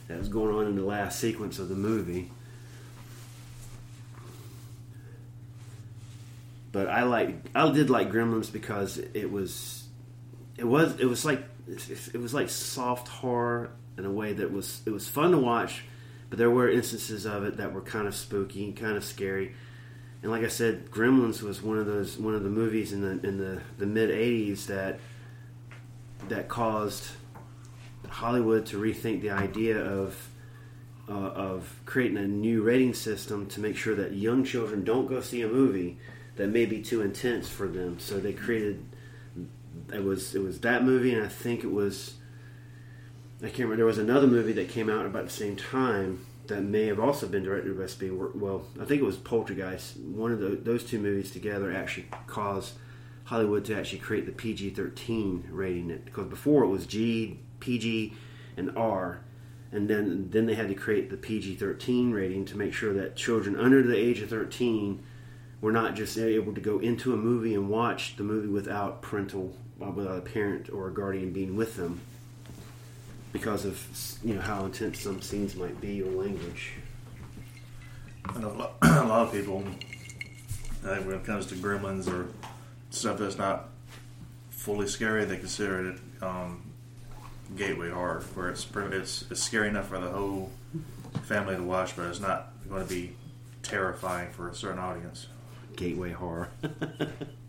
that was going on in the last sequence of the movie. But I like I did like Gremlins because it was it was it was like it was like soft horror in a way that was it was fun to watch, but there were instances of it that were kind of spooky and kind of scary. And like I said, Gremlins was one of those one of the movies in the in the, the mid '80s that that caused Hollywood to rethink the idea of uh, of creating a new rating system to make sure that young children don't go see a movie that may be too intense for them. So they created it was it was that movie, and I think it was I can't remember. There was another movie that came out about the same time that may have also been directed by Spielberg. Well, I think it was Poltergeist. One of the, those two movies together actually caused Hollywood to actually create the PG thirteen rating. Because before it was G, PG, and R, and then then they had to create the PG thirteen rating to make sure that children under the age of thirteen were not just able to go into a movie and watch the movie without parental, without a parent or a guardian being with them, because of you know how intense some scenes might be or language. I know a lot, a lot of people, uh, when it comes to gremlins or stuff that's not fully scary, they consider it um, gateway horror, where it's, it's it's scary enough for the whole family to watch, but it's not going to be terrifying for a certain audience. Gateway horror.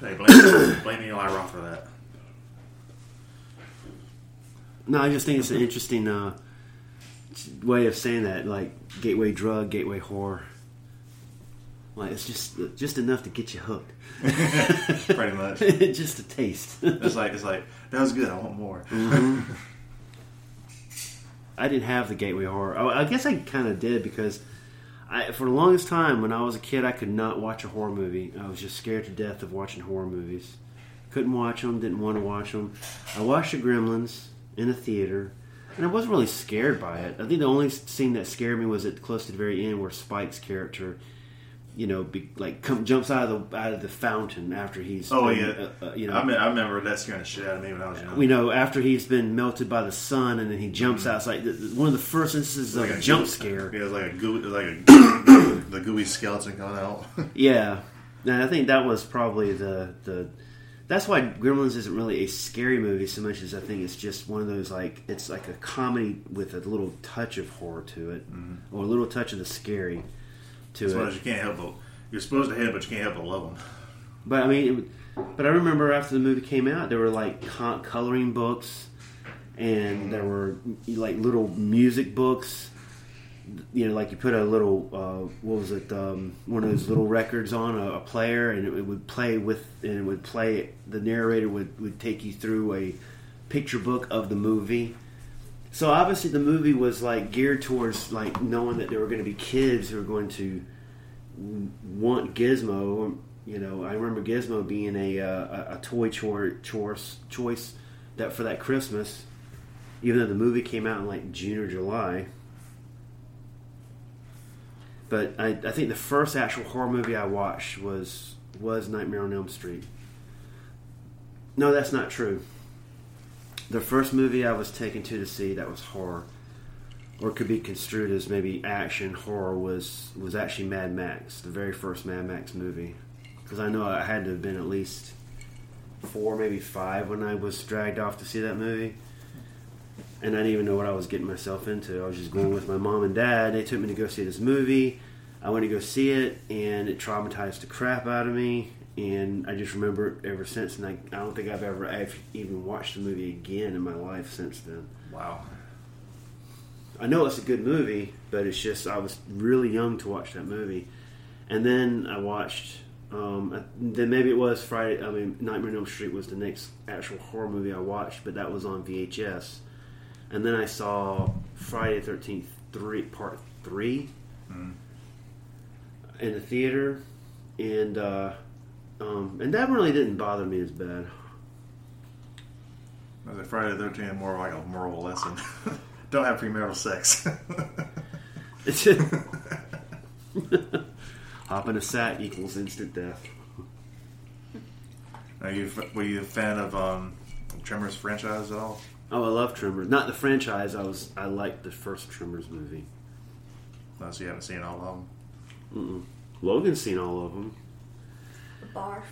Hey, blame, blame Eli Roth for that. No, I just think it's an interesting uh, way of saying that, like gateway drug, gateway horror. Like it's just just enough to get you hooked. Pretty much. just a taste. It's like it's like that was good. I want more. I didn't have the gateway horror. Oh, I guess I kind of did because I, for the longest time when I was a kid, I could not watch a horror movie. I was just scared to death of watching horror movies. Couldn't watch them. Didn't want to watch them. I watched the Gremlins in a theater, and I wasn't really scared by it. I think the only scene that scared me was at close to the very end, where Spike's character, you know, be, like come, jumps out of the out of the fountain after he's Oh been, yeah, uh, uh, you know, I, mean, I remember that scaring the shit out of me when I was young. we know after he's been melted by the sun, and then he jumps out. It's like the, one of the first instances of a jump scare. Yeah, it was like a goo, like a the gooey skeleton coming out. Yeah, and I think that was probably the the. That's why Gremlins isn't really a scary movie so much as I think it's just one of those like it's like a comedy with a little touch of horror to it, or a little touch of the scary to As it. as you can't help but you're supposed to hate, but you can't help but love them. But I mean, it, but I remember after the movie came out, there were like coloring books, and there were like little music books. You know, like you put a little uh, what was it? Um, one of those little records on a, a player, and it, it would play with, and it would play. The narrator would would take you through a picture book of the movie. So obviously, the movie was like geared towards like knowing that there were going to be kids who were going to want Gizmo. You know, I remember Gizmo being a uh, a, toy chore, choice choice that for that Christmas, even though the movie came out in like June or July. But I, I think the first actual horror movie I watched was was Nightmare on Elm Street. No, that's not true. The first movie I was taken to to see that was horror, or could be construed as maybe action horror, was was actually Mad Max, the very first Mad Max movie. Because I know I had to have been at least four, maybe five when I was dragged off to see that movie. And I didn't even know what I was getting myself into. I was just going with my mom and dad. They took me to go see this movie. I went to go see it, and it traumatized the crap out of me. And I just remember it ever since. And I, I don't think I've ever I've even watched the movie again in my life since then. Wow. I know it's a good movie, but it's just I was really young to watch that movie. And then I watched. Um, then maybe it was Friday. I mean, Nightmare on Elm Street was the next actual horror movie I watched, but that was on VHS. And then I saw Friday Thirteenth three part three in the theater, and uh, um, and that really didn't bother me as bad. Was it Friday the Thirteenth more like a moral lesson? don't have premarital sex. It's Hop in a sack equals instant death. Are you were you a fan of um, Tremors franchise at all? Oh, I love Tremors. Not the franchise. I was. I liked the first Tremors movie. No, so you haven't seen all of them. Logan's seen all of them. Barf.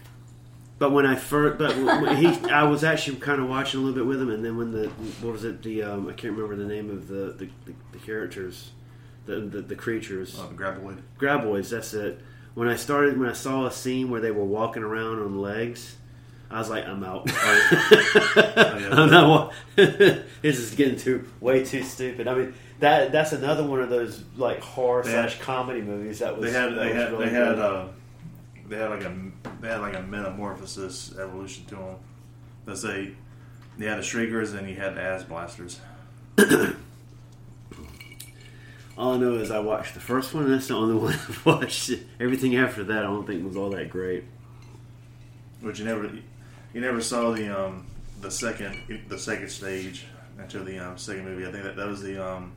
But when I first, but when he, I was actually kind of watching a little bit with him, and then when the what was it? The um, I can't remember the name of the the, the, the characters, the, the the creatures. Oh, Graboid. Graboids, that's it. When I started, when I saw a scene where they were walking around on legs, I was like, I'm out. I'm not. wa- this is getting too way too stupid. I mean, that that's another one of those like horror They had- slash comedy movies that was. They had they had really they had good. uh, they had like a they had like a metamorphosis evolution to them. Let's say you had the Shriekers and you had the Ass Blasters. All I know is I watched the first one, and that's the only one I've watched. Everything after that, I don't think was all that great. But you never you never saw the um the second the second stage until the um, second movie. I think that that was the um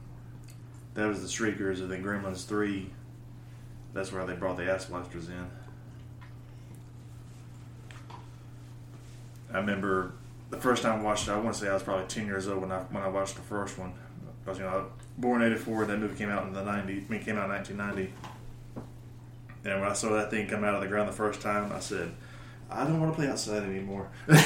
that was the Shriekers and then Gremlins three. That's where they brought the Ass Blasters in. I remember the first time I watched it. I want to say I was probably ten years old when I when I watched the first one. I was you know born in '84. That movie came out in the '90s. I mean, it came out in 1990. And when I saw that thing come out of the ground the first time, I said, "I don't want to play outside anymore." but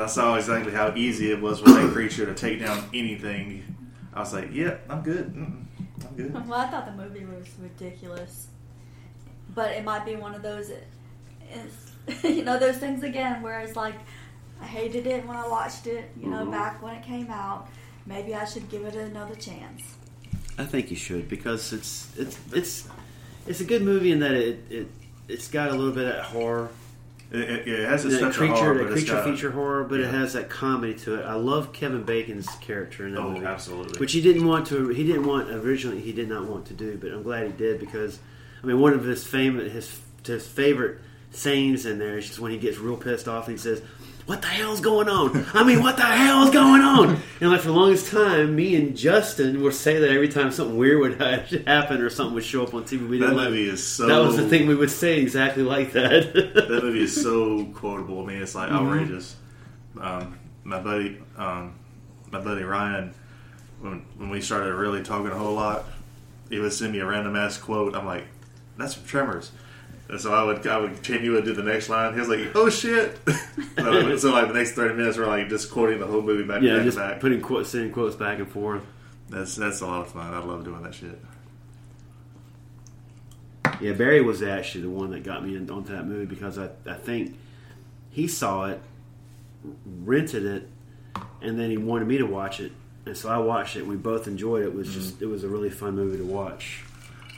I saw exactly how easy it was for that creature to take down anything. I was like, "Yeah, I'm good. Mm-mm, I'm good." Well, I thought the movie was ridiculous, but it might be one of those, it's, you know, those things again where it's like, I hated it when I watched it, you know, Mhm. back when it came out. Maybe I should give it another chance. I think you should because it's it's it's it's a good movie in that it, it it's got a little bit of horror, It, it, it has its that creature, horror, that creature got a- feature horror, but it has that comedy to it. I love Kevin Bacon's character in that Oh, movie. absolutely. which he didn't want to. He didn't want originally. He did not want to do, but I'm glad he did because, I mean, one of his famous his his favorite sayings in there. It's just when he gets real pissed off and he says, "What the hell's going on? I mean, what the hell's going on?" And like for the longest time, me and Justin would say that every time something weird would happen or something would show up on TV. We that didn't like- movie is so. That was the thing we would say exactly like that. that movie is so quotable. I mean, it's like Mm-hmm. outrageous. Um, my buddy, um, my buddy Ryan, when when we started really talking a whole lot, he would send me a random ass quote. I'm like, "That's from Tremors." And so I would I would continue to do the next line. He was like, "Oh shit!" so, so like the next thirty minutes, we're like just quoting the whole movie back yeah, back just back. putting quotes, sending quotes back and forth. That's that's a lot of fun. I love doing that shit. Yeah, Barry was actually the one that got me in, onto that movie because I, I think he saw it, rented it, and then he wanted me to watch it, and so I watched it. and We both enjoyed it. It was mm-hmm. just it was a really fun movie to watch.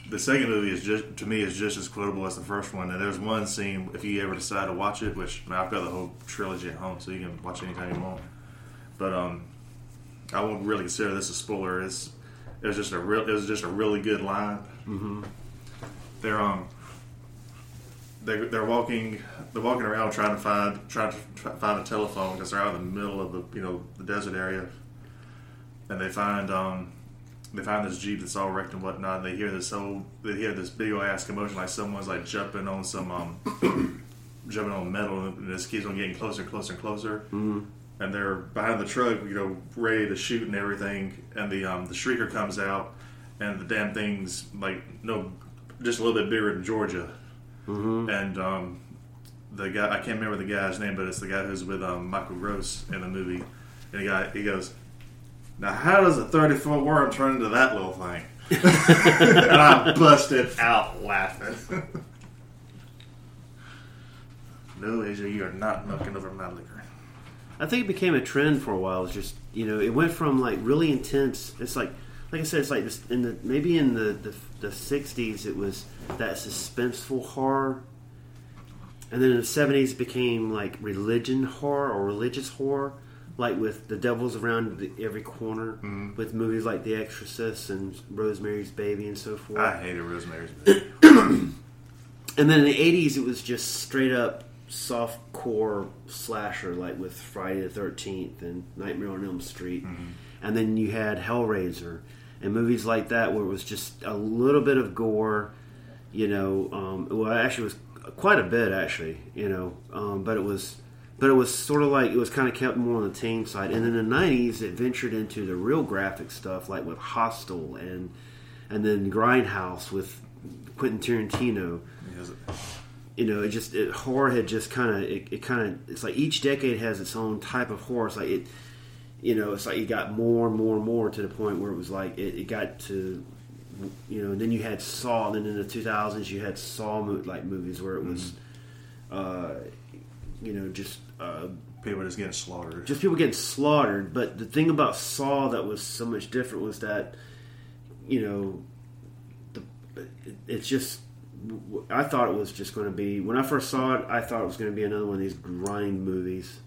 The second movie is just to me is just as quotable as the first one. And there's one scene if you ever decide to watch it, which I mean, I've got the whole trilogy at home, so you can watch it anytime you want. But um, I won't really consider this a spoiler. It's it was just a real it was just a really good line. Mm-hmm. They're um they're, they're walking they're walking around trying to find trying to try, find a telephone because they're out in the middle of the you know the desert area, and they find um they find this jeep that's all wrecked and whatnot. And they hear this whole they hear this big old ass commotion like someone's like jumping on some um jumping on metal and this keeps on getting closer and closer and closer. Mm-hmm. And they're behind the truck, you know, ready to shoot and everything. And the um the shrieker comes out, and the damn thing's like no, just a little bit bigger than Georgia. And um, the guy I can't remember the guy's name, but it's the guy who's with um, Michael Gross in the movie. And the guy he goes, "Now how does a thirty foot worm turn into that little thing?" and I busted out laughing. no, Asia, you are not milking over my liquor. I think it became a trend for a while. It's just you know, it went from like really intense. It's like, like I said, it's like this in the maybe in the the, the '60s it was that suspenseful horror, and then in the '70s it became like religion horror or religious horror, like with the devils around the, every corner, with movies like The Exorcist and Rosemary's Baby and so forth. I hated Rosemary's Baby. And then in the '80s, it was just straight up soft core slasher like with Friday the Thirteenth and Nightmare on Elm Street, and then you had Hellraiser and movies like that where it was just a little bit of gore. You know, um, well, actually, it was quite a bit actually. You know, um, but it was. But it was sort of like it was kind of kept more on the tame side, and in the '90s it ventured into the real graphic stuff, like with Hostel and and then Grindhouse with Quentin Tarantino. Because you know, it just it, horror had just kind of it, it kind of it's like each decade has its own type of horror. It's like it, you know, it's like you got more and more and more to the point where it was like it, it got to, you know, and then you had Saw, and then in the two thousands you had Saw mo- like movies where it was, uh, you know, just uh, people just getting slaughtered. just people getting slaughtered. But the thing about Saw that was so much different was that, you know, the, it's just. I thought it was just going to be when I first saw it. I thought it was going to be another one of these grind movies.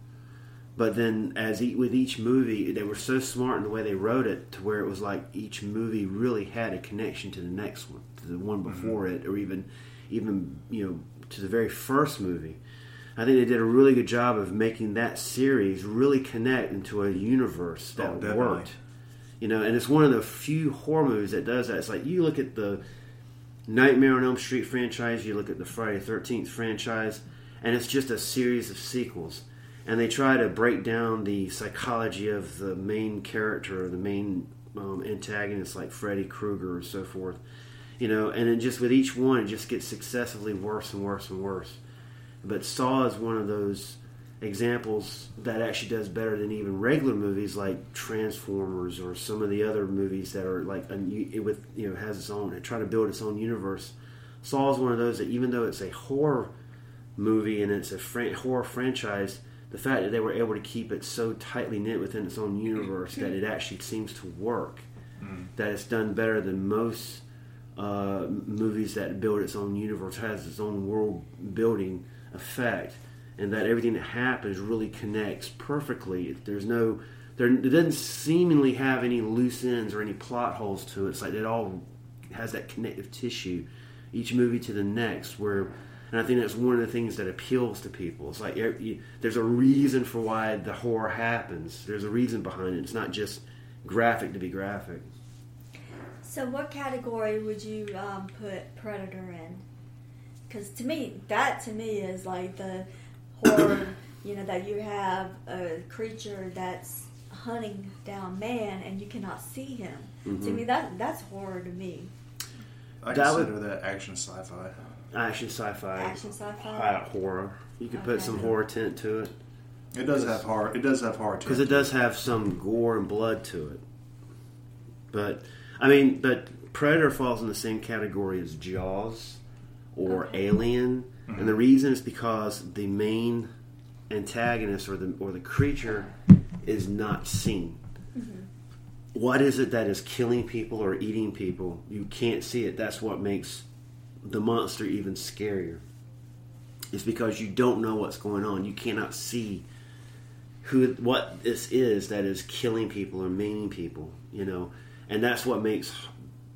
But then, as e- with each movie, they were so smart in the way they wrote it to where it was like each movie really had a connection to the next one, to the one before it, or even, even you know, to the very first movie. I think they did a really good job of making that series really connect into a universe that Oh, worked. You know, and it's one of the few horror movies that does that. It's like you look at the Nightmare on Elm Street franchise, you look at the Friday Thirteenth franchise, and it's just a series of sequels. And they try to break down the psychology of the main character, or the main um, antagonist, like Freddy Krueger or so forth. You know, and then just with each one, it just gets successively worse and worse and worse. But Saw is one of those examples that actually does better than even regular movies like Transformers or some of the other movies that are like with you know has its own and trying to build its own universe. Saw is one of those that even though it's a horror movie and it's a fran- horror franchise, the fact that they were able to keep it so tightly knit within its own universe that it actually seems to work, that it's done better than most uh, movies that build its own universe, has its own world building effect, and that everything that happens really connects perfectly. There's no, there it doesn't seemingly have any loose ends or any plot holes to it. It's like it all has that connective tissue, each movie to the next. Where, and I think that's one of the things that appeals to people. It's like er- there's a reason for why the horror happens. There's a reason behind it. It's not just graphic to be graphic. So, what category would you um, put Predator in? Because to me, that to me is like the horror. you know that you have a creature that's hunting down man and you cannot see him. To Mm-hmm. me, that that's horror to me. I That would- consider that action sci-fi. Action, sci-fi, Action sci-fi. horror. You could put some horror tint to it It does have horror. It does have horror because it does have some gore and blood to it. But I mean, but Predator falls in the same category as Jaws or Okay. Alien, and the mm-hmm. reason is because the main antagonist or the or the creature is not seen. Mm-hmm. What is it that is killing people or eating people? You can't see it. That's what makes the monster even scarier. It's because you don't know what's going on. You cannot see who what this is that is killing people or maiming people. You know, and that's what makes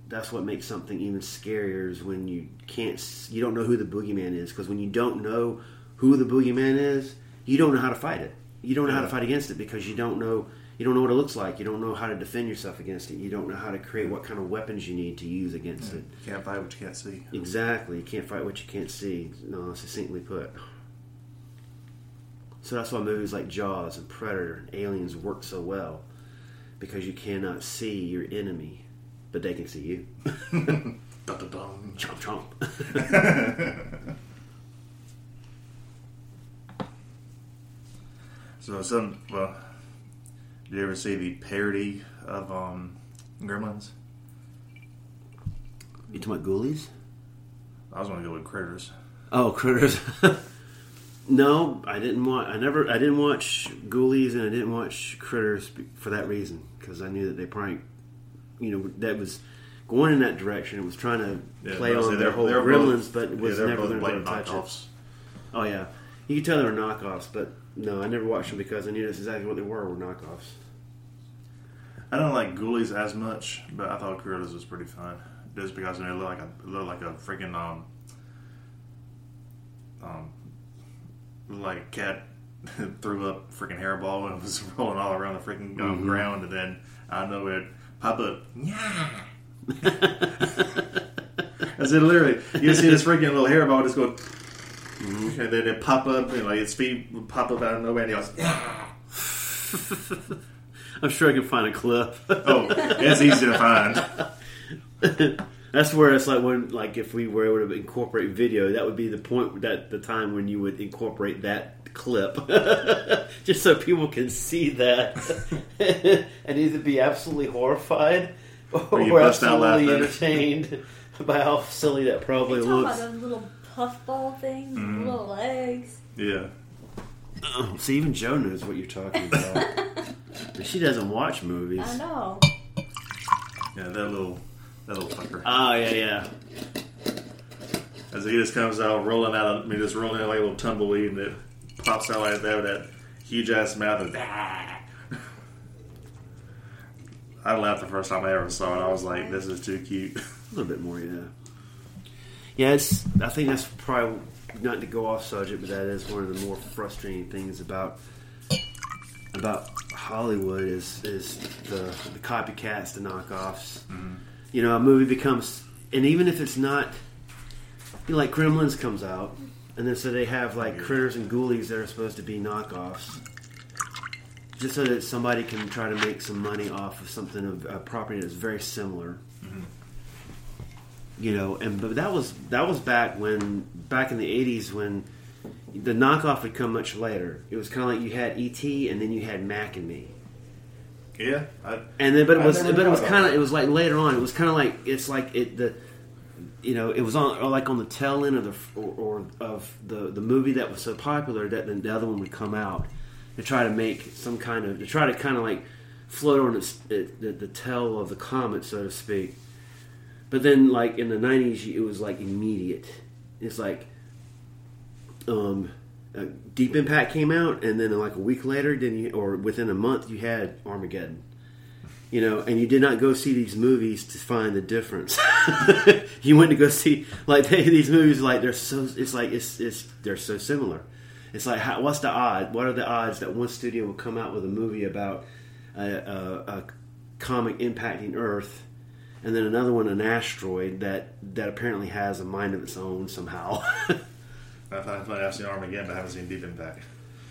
that's what makes something even scarier is when you can't you don't know who the boogeyman is because when you don't know who the boogeyman is, you don't know how to fight it. You don't know how to fight against it because you don't know you don't know what it looks like. You don't know how to defend yourself against it. You don't know how to create what kind of weapons you need to use against it. You can't fight what you can't see. Exactly. You can't fight what you can't see. No, succinctly put. So that's why movies like Jaws and Predator and Aliens work so well. Because you cannot see your enemy, but they can see you. Chomp chomp. So some well, did you ever see the parody of um, Gremlins? you talking about ghoulies? I was going to go with Critters. Oh, critters. no, I didn't watch. I never. I didn't watch Ghoulies, and I didn't watch Critters for that reason because I knew that they probably, you know, that was going in that direction. It was trying to Yeah, play on their whole they're Gremlins, but it yeah, was they're never going to touch it. Oh yeah, you could tell they were knockoffs, but no, I never watched them because I knew that's exactly what they were. Were knockoffs. I don't like Ghoulies as much, but I thought Critters was pretty fun. Just because they look like a look like a freaking um um like cat threw up freaking hairball and was rolling all around the freaking um, ground, and then I know it pop up. Yeah. I said literally, you see this freaking little hair hairball just go, mm-hmm. and then it pop up, and like its feet pop up out of nowhere, and he goes, yeah. I'm sure I can find a clip. Oh, it's easy to find. That's where it's like when, like, if we were able to incorporate video, that would be the point that the time when you would incorporate that clip, just so people can see that and either be absolutely horrified or, you bust out absolutely entertained by how silly that probably You talk about looks. those little puffball things, Mm-hmm. little legs. Yeah. Oh, see, even Joe knows what you're talking about. She doesn't watch movies. I know. Yeah, that little that little fucker. Oh yeah, yeah. As he just comes out rolling out, I mean, just rolling out like a little tumbleweed, and it pops out like that with that huge ass mouth. And I laughed the first time I ever saw it. I was like, "This is too cute." A little bit more, yeah. Yeah, it's. I think that's probably not to go off subject, but that is one of the more frustrating things about about Hollywood is is the the copycats, the knockoffs. Mm-hmm. You know, a movie becomes, and even if it's not, you know, like Gremlins comes out, and then so they have like critters and ghoulies that are supposed to be knockoffs. Just so that somebody can try to make some money off of something of a property that's very similar. You know and but that was that was back when back in the 80s when the knockoff would come much later. It was kind of like you had et and then you had mac and me. Yeah, I, and then but it was but it was kind of it was like later on it was kind of like it's like it the you know it was on like on the tail end of the or, or of the the movie that was so popular that then the other one would come out to try to make some kind of to try to kind of like float on its, it, the, the tail of the comet so to speak. But then like in the 90s it was like immediate. It's like um uh, deep impact came out and then like a week later then you or within a month you had armageddon you know and you did not go see these movies to find the difference. You went to go see like they, these movies like they're so it's like it's, it's they're so similar. It's like how, what's the odd what are the odds that one studio will come out with a movie about a, a, a comic impacting earth and then another one an asteroid that that apparently has a mind of its own somehow? I thought I've seen Armageddon, but I haven't seen Deep Impact.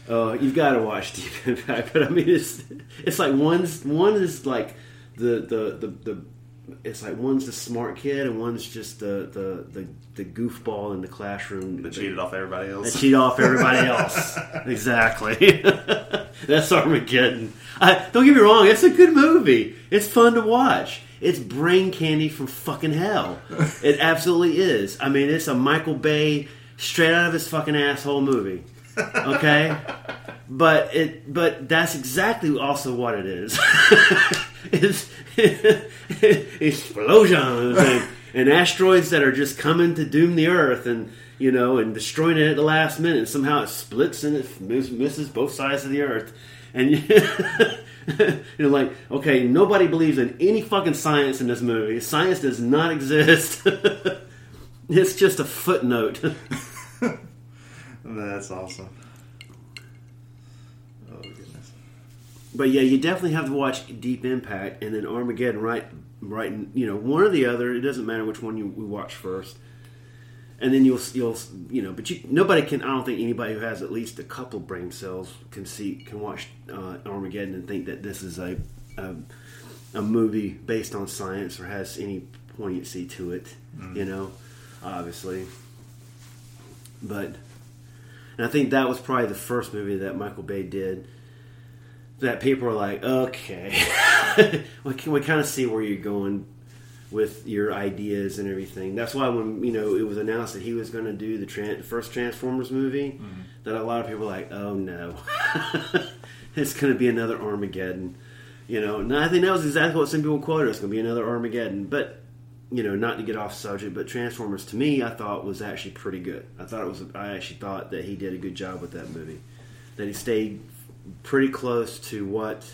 Oh, you've got to watch Deep Impact, but I mean, it's it's like one's one is like the the the, the it's like one's the smart kid and one's just the the the, the goofball in the classroom That cheated off everybody that else. cheat off everybody else. exactly. That's Armageddon. I, don't get me wrong; it's a good movie. It's fun to watch. It's brain candy from fucking hell. It absolutely is. I mean, it's a Michael Bay straight out of his fucking asshole movie. Okay, but it but that's exactly also what it is. it's explosions and, and asteroids that are just coming to doom the Earth and you know and destroying it at the last minute. And somehow it splits and it miss- misses both sides of the Earth. And you're like, okay, nobody believes in any fucking science in this movie. Science does not exist. it's just a footnote. That's awesome. Oh goodness. But yeah, you definitely have to watch Deep Impact and then Armageddon. Right, right. You know, one or the other. It doesn't matter which one you we watch first. And then you'll you'll you know, but you nobody can. I don't think anybody who has at least a couple brain cells can see can watch uh, Armageddon and think that this is a, a a movie based on science or has any poignancy to it. You know, obviously. But and I think that was probably the first movie that Michael Bay did that people are like, okay, we, can, we kind of see where you're going with your ideas and everything. That's why when you know it was announced that he was going to do the tran- first Transformers movie, mm-hmm. that a lot of people were like, oh no, it's going to be another Armageddon. You know, and I think that was exactly what some people quoted. It's going to be another Armageddon, but you know, not to get off subject, but Transformers to me, I thought was actually pretty good. I thought it was. I actually thought that he did a good job with that movie. That he stayed pretty close to what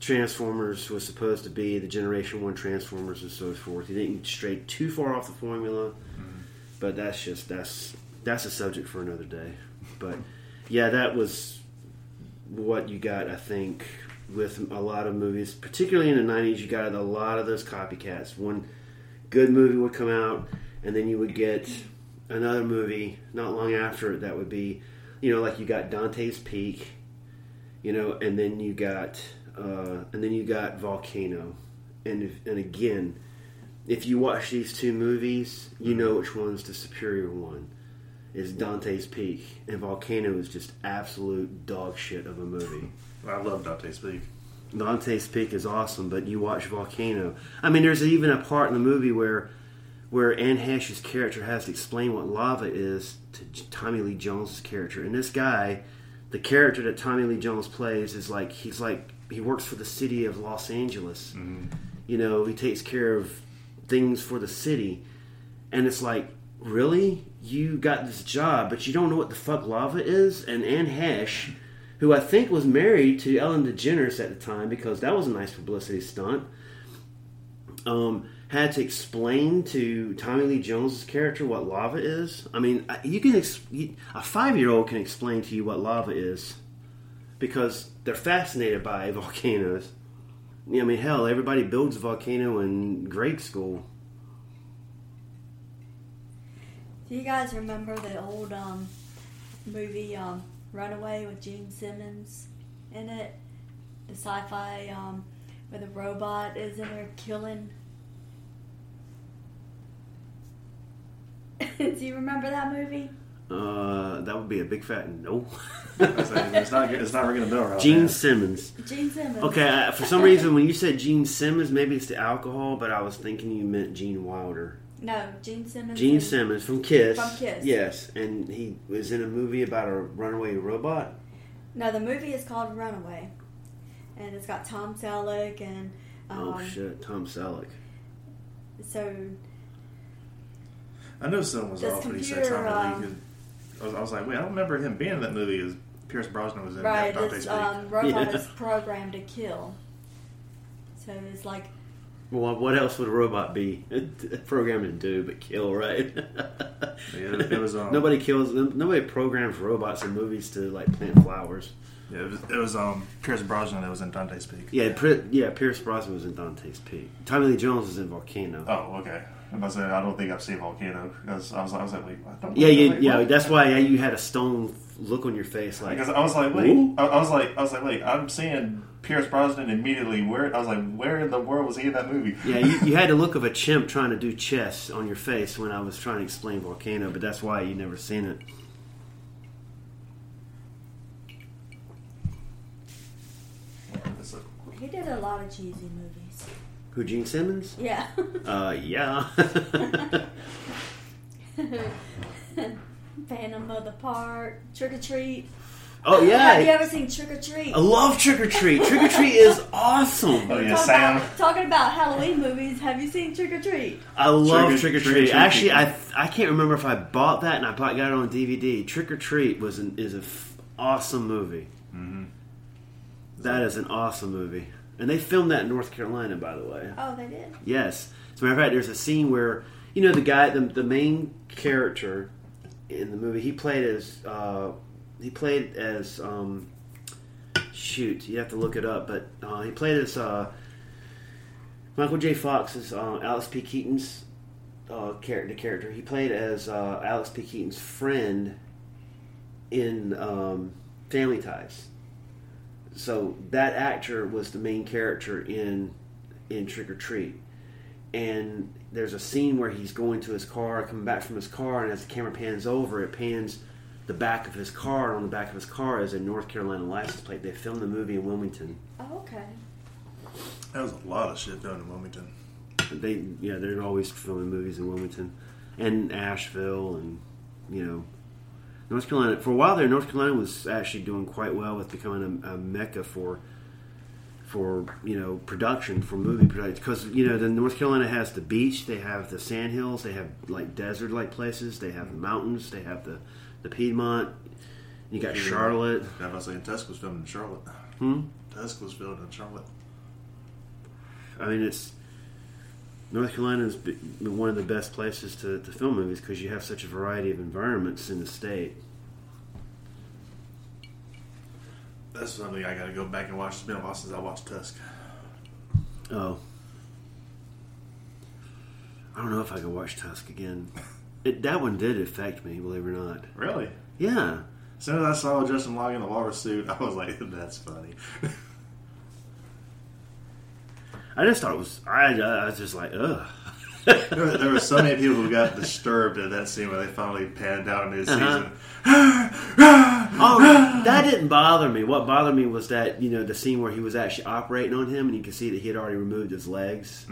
Transformers was supposed to be, the Generation One Transformers and so forth. He didn't stray too far off the formula, mm-hmm. but that's just that's that's a subject for another day. But yeah, that was what you got. I think with a lot of movies, particularly in the '90s, you got a lot of those copycats. One good movie would come out, and then you would get another movie not long after it that would be, you know, like you got Dante's Peak, you know, and then you got, uh, and then you got Volcano, and and again, if you watch these two movies, you know which one's the superior one. Is Dante's Peak, and Volcano is just absolute dog shit of a movie. I love Dante's Peak. Dante's Peak is awesome, but you watch Volcano. I mean, there's even a part in the movie where where Anne Heche's character has to explain what lava is to Tommy Lee Jones' character, and this guy, the character that Tommy Lee Jones plays, is like he's like he works for the city of Los Angeles. Mm-hmm. You know, he takes care of things for the city, and it's like, really, you got this job, but you don't know what the fuck lava is, and Anne Heche who I think was married to Ellen DeGeneres at the time because that was a nice publicity stunt. Um, had to explain to Tommy Lee Jones's character what lava is. I mean, you can ex- a five year old can explain to you what lava is because they're fascinated by volcanoes. I mean, hell, everybody builds a volcano in grade school. Do you guys remember the old um, movie um, Runaway with Gene Simmons in it? The sci-fi um, where the robot is in there killing. Do you remember that movie? Uh, that would be a big fat no. it's not. It's not ringing a bell right Gene now. Simmons. Gene Simmons. Okay, I, for some reason when you said Gene Simmons, maybe it's the alcohol, but I was thinking you meant Gene Wilder. No, Gene Simmons. Gene Simmons from Kiss. From Kiss. Yes, and he was in a movie about a runaway robot. No, the movie is called Runaway, and it's got Tom Selleck and. Um, oh shit, Tom Selleck. So I know someone was This off when he said computer, Tommy um, Lee. 'cause I was, I was like, wait, I don't remember him being in that movie. As Pierce Brosnan was in right, Dante's this Peak. um, robot Yeah. is programmed to kill. So it's like Well, what else would a robot be programmed to do but kill? Right? Yeah, it was, um, nobody kills. Nobody programs robots in movies to like plant flowers. Yeah, it was, it was um, Pierce Brosnan that was in Dante's Peak. Yeah, yeah. Pierce Brosnan was in Dante's Peak. Tommy Lee Jones was in Volcano. Oh, okay. I'm about to say, I don't think I've seen Volcano because I was, I was like, wait, I don't Yeah, you, wait, yeah. That's why yeah, you had a stone look on your face, like Because I was like, wait, I, I was like, I was like, wait, I'm seeing Pierce Brosnan immediately. Where I was like, where in the world was he in that movie? Yeah, you, you had the look of a chimp trying to do chess on your face when I was trying to explain Volcano, but that's why you never seen it. He did a lot of cheesy movies. Who, Gene Simmons? Yeah. Uh, yeah. Phantom of the Park, Trick or Treat. Oh, yeah! Have you ever seen Trick or Treat? I love Trick or Treat. Trick or Treat is awesome. Oh yeah, Talking Sam. about, talking about Halloween movies, have you seen Trick or Treat? I love Trick Trick or- or Trick or Treat. Treat. Actually, I I can't remember if I bought that and I bought, got it on DVD. Trick or Treat was an, is an awesome movie. Mm-hmm. That is an awesome movie, and they filmed that in North Carolina, by the way. Oh, they did. Yes. As a matter of fact, there's a scene where you know the guy, the, the main character in the movie, he played as uh, he played as um, shoot, you have to look it up, but uh, he played as uh, Michael J. Fox's uh, Alex P. Keaton's uh, character. Character he played as uh, Alex P. Keaton's friend in um, Family Ties. So that actor was the main character in in Trick or Treat, and there's a scene where he's going to his car, coming back from his car, and as the camera pans over, it pans the back of his car. And on the back of his car is a North Carolina license plate. They filmed the movie in Wilmington. Oh, okay. That was a lot of shit done in Wilmington. They yeah, they're always filming movies in Wilmington and Asheville, and you know. North Carolina for a while there. North Carolina was actually doing quite well with becoming a, a mecca for for you know production for movie production because you know the North Carolina has the beach, they have the sand hills, they have like desert like places, they have the mountains, they have the the Piedmont. You got Charlotte. I was saying Tusk was filmed in Charlotte. Hmm? Tusk was filmed in Charlotte. I mean, it's North Carolina is one of the best places to, to film movies because you have such a variety of environments in the state. That's something I got to go back and watch. It's been a while since I watched Tusk. Oh. I don't know if I can watch Tusk again. It, that one did affect me, believe it or not. Really? Yeah. As soon as I saw Justin Long in the walrus suit, I was like, "That's funny." I just thought it was. I, I was just like, ugh. there, were, there were so many people who got disturbed at that scene where they finally panned out into his Uh-huh. season. Oh, that didn't bother me. What bothered me was that you know the scene where he was actually operating on him, and you could see that he had already removed his legs.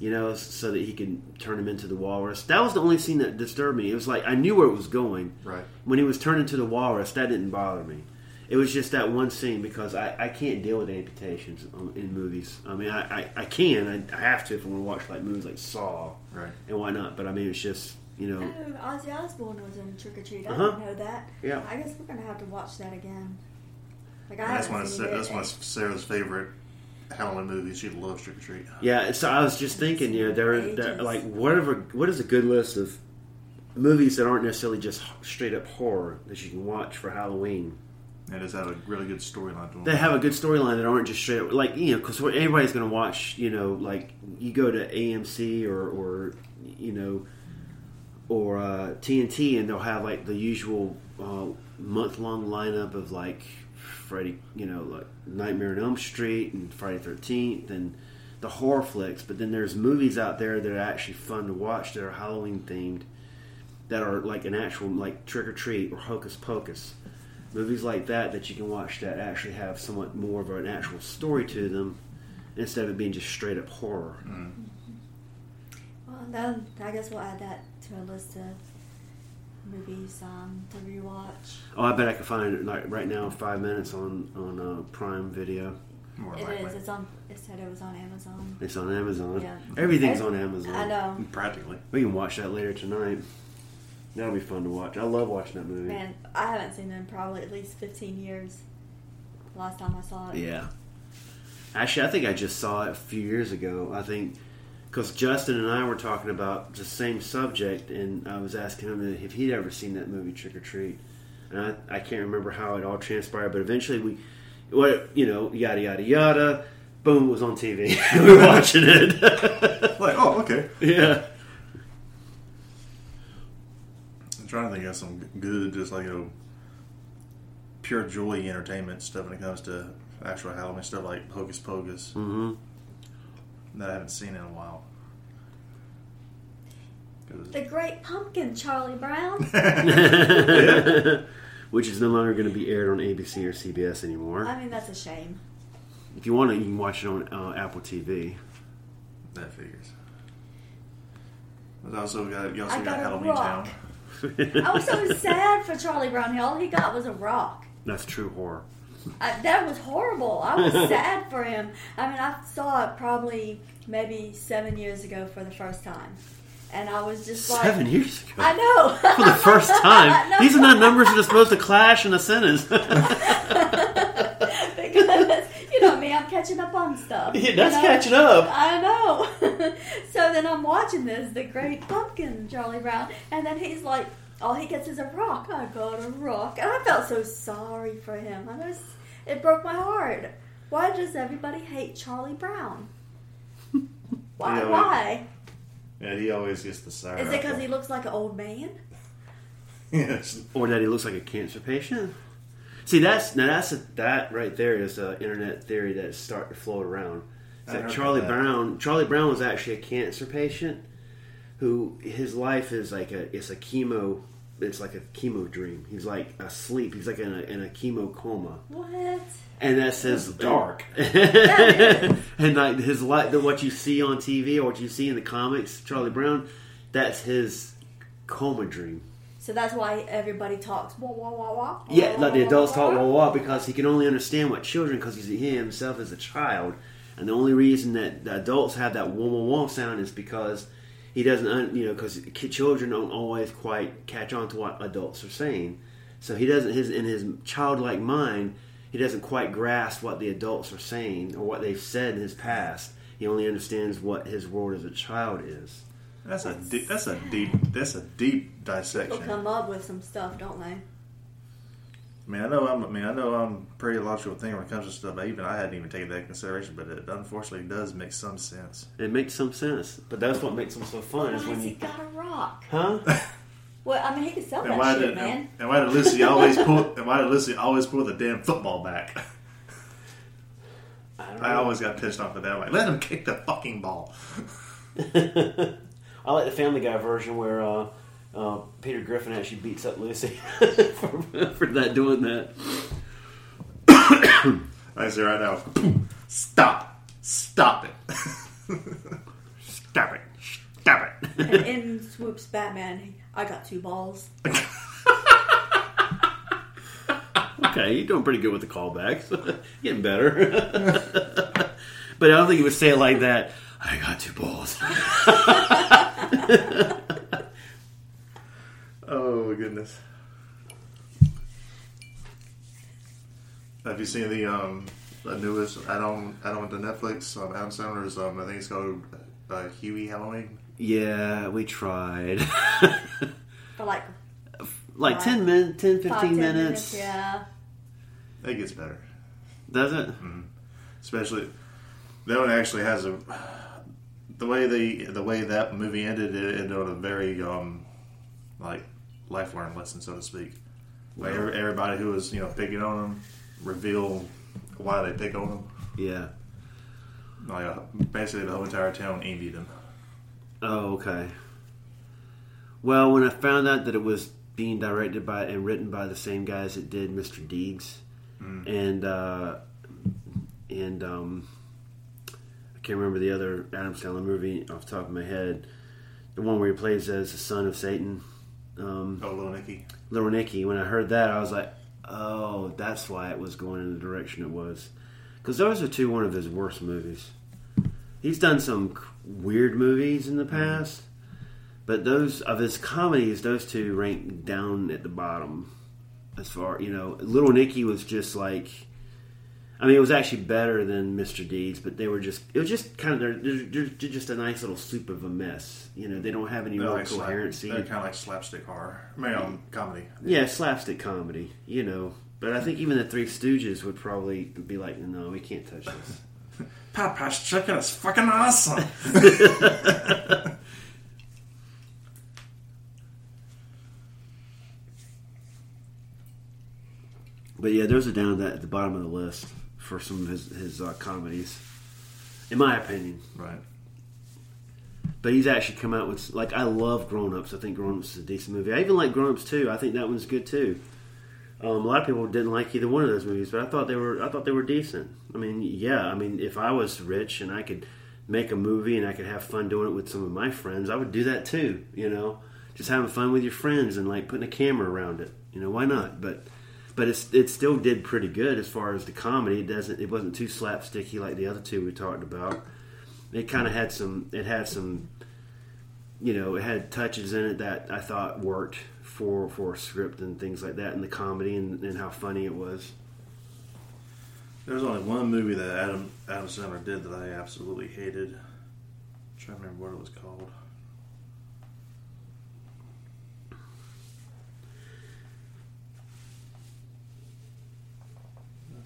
You know, so that he can turn him into the walrus. That was the only scene that disturbed me. It was like I knew where it was going. Right. When he was turned into the walrus, that didn't bother me. It was just that one scene because I, I can't deal with amputations in movies. I mean, I, I, I can. I, I have to if I want to watch like movies like Saw Right. and why not? But I mean, it's just you know. Oh, Ozzy Osbourne was in Trick or Treat. I Uh-huh. didn't know that. Yeah. I guess we're gonna have to watch that again. Like I That's haven't one. Of, Sa- that's one of Sarah's favorite Halloween movies. She loves Trick or Treat. Yeah, so I was just thinking, you know, there, there like whatever. What is a good list of movies that aren't necessarily just straight up horror that you can watch for Halloween? It does have a really good storyline. They have a good storyline that aren't just straight up like you know because everybody's going to watch. You know, like you go to AMC or or you know or uh, TNT and they'll have like the usual uh, month long lineup of like Freddy, you know, like Nightmare on Elm Street and Friday Thirteenth and the horror flicks. But then there's movies out there that are actually fun to watch that are Halloween themed, that are like an actual like Trick or Treat or Hocus Pocus. Movies like that that you can watch that actually have somewhat more of an actual story to them instead of it being just straight up horror. Mm-hmm. Well, then I guess we'll add that to our list of movies um, to rewatch. Oh, I bet I could find it like right now, five minutes on on uh, Prime Video. More It likely. is. It's on. It said it was on Amazon. It's on Amazon. Yeah. Everything's I- on Amazon. I know. Practically. We can watch that later tonight. That'll be fun to watch. I love watching that movie. Man, I haven't seen it in probably at least 15 years. Last time I saw it. Yeah. Actually, I think I just saw it a few years ago. I think because Justin and I were talking about the same subject, and I was asking him if he'd ever seen that movie Trick or Treat, and I, I can't remember how it all transpired, but eventually we, what you know, yada yada yada, boom, it was on TV. we were watching it. Like, oh, okay. yeah. I'm trying to think of some good, just like you know, pure joy entertainment stuff when it comes to actual Halloween stuff like Hocus Pocus hmm that I haven't seen in a while. The Great Pumpkin, Charlie Brown. Which is no longer going to be aired on ABC or CBS anymore. I mean, that's a shame. If you want it, you can watch it on uh, Apple TV. That figures. But also got you also I got, got a Halloween rock. Town. I was so sad for Charlie Brown. All he got was a rock. That's true horror. I, that was horrible. I was sad for him. I mean, I saw it probably maybe seven years ago for the first time, and I was just like, Seven years ago. I know. For the first time. These are not numbers that are supposed to clash in a sentence. because you know me, I'm catching up on stuff. Yeah, you that's know? catching up. I know. so then I'm watching this, the Great Pumpkin, Charlie Brown, and then he's like, all he gets is a rock. I got a rock, and I felt so sorry for him. I just, it broke my heart. Why does everybody hate Charlie Brown? Why? Yeah, why? Yeah, he always gets the sour. Is it because he looks like an old man? yes. or that he looks like a cancer patient. See, that's now that's a, that right there is an internet theory that's starting to float around. That Charlie that. Brown, Charlie Brown was actually a cancer patient who his life is like a it's a chemo it's like a chemo dream. He's like asleep. He's like in a, in a chemo coma. What? And that says dark. and like his life, the, what you see on TV or what you see in the comics, Charlie Brown, that's his coma dream. So that's why everybody talks wah wah wah wah. Yeah, like the adults talk wah. wah wah because he can only understand what children because he's he himself is a child, and the only reason that the adults have that wah wah wah sound is because he doesn't, un, you know, because children don't always quite catch on to what adults are saying, so he doesn't his in his childlike mind he doesn't quite grasp what the adults are saying or what they've said in his past. He only understands what his world as a child is. That's a deep, that's a deep that's a deep People dissection. come up with some stuff, don't they? I mean, I know I'm. I mean, I know I'm pretty logical thing when it comes to stuff. But even I hadn't even taken that into consideration, but it unfortunately does make some sense. It makes some sense, but that's what makes them so fun. Why Is when he you, got a rock? huh? Well, I mean, he could sell And that shit, did man. and why did Lucy always pull? And why did Lucy always pull the damn football back? I, don't I know. always got pissed off at that. I'm like, let him kick the fucking ball. I like the Family Guy version where uh, uh, Peter Griffin actually beats up Lucy for, for not doing that. I say right now, stop, stop it, stop it, stop it. and in swoops Batman. I got two balls. Okay, you're doing pretty good with the callbacks. Getting better. but I don't think he would say it like that. I got two balls. Oh goodness. Have you seen the um the newest add-on add-on to Netflix? Um, Adam Sandler's um I think it's called uh, Hubie Halloween. Yeah, we tried. For like like Five- 10 minutes, 10, 15 five, ten minutes. minutes. Yeah. It gets better, Does it? especially that one actually has a the way they the way that movie ended. It ended on a very um like life learned lesson, so to speak. Like every- everybody who was you know picking on him reveal why they pick on him. Yeah. Like uh, basically the whole entire town envied him. Oh, okay. Well, when I found out that it was being directed by and written by the same guys that did Mr. Deeds, and uh, and um, I can't remember the other Adam Sandler movie off the top of my head, the one where he plays as the son of Satan, um, Oh, Little Nicky. Little Nicky. When I heard that, I was like, oh, that's why it was going in the direction it was, because those are two one of his worst movies. He's done some weird movies in the past, but those of his comedies, those two rank down at the bottom. As far you know, Little Nicky was just like, I mean, it was actually better than Mr. Deeds, but they were just it was just kind of they're, they're, they're just a nice little soup of a mess. You know, they don't have any They're real like slap- coherency. They're kind of like slapstick horror. I mean, um, comedy. Yeah, slapstick comedy, you know. But I think even the Three Stooges would probably be like, no, we can't touch this. Popeye's chicken is fucking awesome. But yeah, those are down at the bottom of the list for some of his, his uh, comedies, in my opinion. right. But he's actually come out with like I love Grown Ups. I think Grown Ups is a decent movie. I even like Grown Ups too. I think that one's good too. Um, a lot of people didn't like either one of those movies, but I thought they were I thought they were decent. I mean, yeah, I mean, if I was rich and I could make a movie and I could have fun doing it with some of my friends, I would do that too. You know, just having fun with your friends and like putting a camera around it. You know, why not? But but it still did pretty good as far as the comedy. It doesn't it wasn't too slapsticky like the other two we talked about. It kind of had some it had some you know it had touches in it that I thought worked for for a script and things like that and the comedy and, and how funny it was. There's only one movie that Adam Adam Sandler did that I absolutely hated. I'm trying to remember what it was called.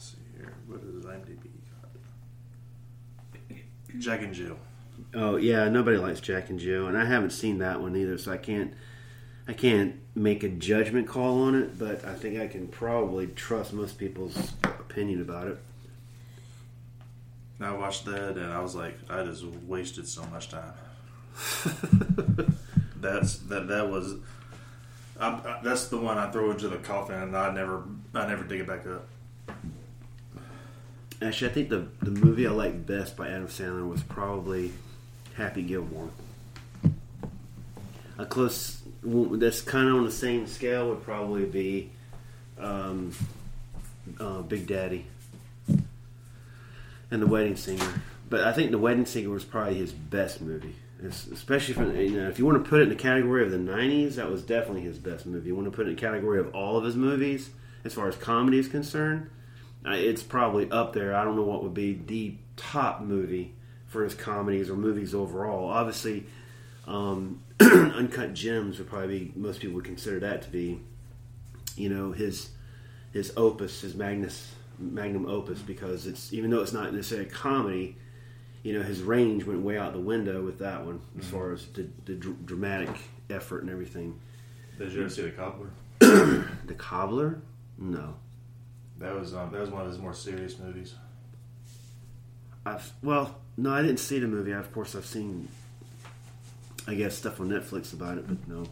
Let's see here. What is IMDb? Jack and Jill. Oh yeah, nobody likes Jack and Jill, and I haven't seen that one either, so I can't I can't make a judgment call on it. But I think I can probably trust most people's opinion about it. I watched that and I was like, I just wasted so much time. That's that. That was. I, I, that's the one I throw into the coffin, and I never, I never dig it back up. Actually, I think the the movie I liked best by Adam Sandler was probably Happy Gilmore. A close that's kind of on the same scale would probably be um, uh, Big Daddy and The Wedding Singer. But I think The Wedding Singer was probably his best movie. It's- especially from you know, if you want to put it in the category of the '90s, that was definitely his best movie. You want to put it in the category of all of his movies, as far as comedy is concerned, it's probably up there. I don't know what would be the top movie for his comedies or movies overall. Obviously, um, Uncut Gems would probably be most people would consider that to be, you know, his his opus, his magnus magnum opus, because it's even though it's not necessarily a comedy, you know, his range went way out the window with that one as far as the, the dr- dramatic effort and everything. Did you ever see the Cobbler? The Cobbler, no. That was um, that was one of his more serious movies. I've well, no, I didn't see the movie. Of course, I've seen, I guess, stuff on Netflix about it, but no,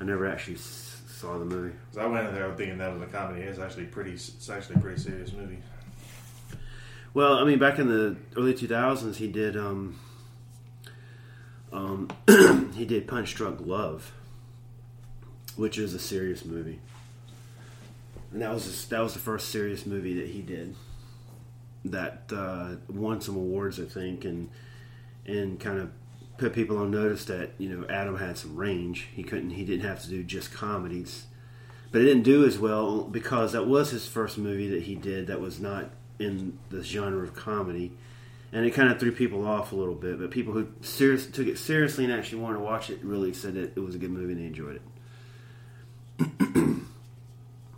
I never actually saw the movie. I went in there thinking that was a comedy. It's actually pretty. It's actually a pretty serious movie. Well, I mean, back in the early two thousands, he did um, um, he did Punch Drunk Love, which is a serious movie, and that was his, that was the first serious movie that he did that uh, won some awards, I think, and and kind of put people on notice that you know Adam had some range. He couldn't, he didn't have to do just comedies, but it didn't do as well because that was his first movie that he did that was not in the genre of comedy, and it kind of threw people off a little bit. But people who serious, took it seriously and actually wanted to watch it really said that it was a good movie and they enjoyed it.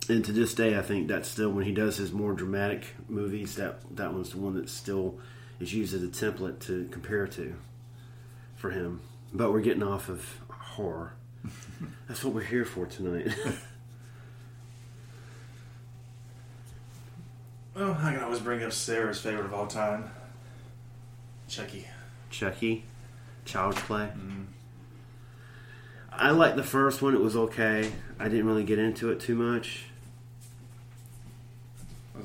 and to this day, I think that's still when he does his more dramatic movies. That that one's the one that still is used as a template to compare to for him. But we're getting off of horror. That's what we're here for tonight. Well, I can always bring up Sarah's favorite of all time, Chucky. Chucky, Child's Play. Mm-hmm. I liked the first one; it was okay. I didn't really get into it too much.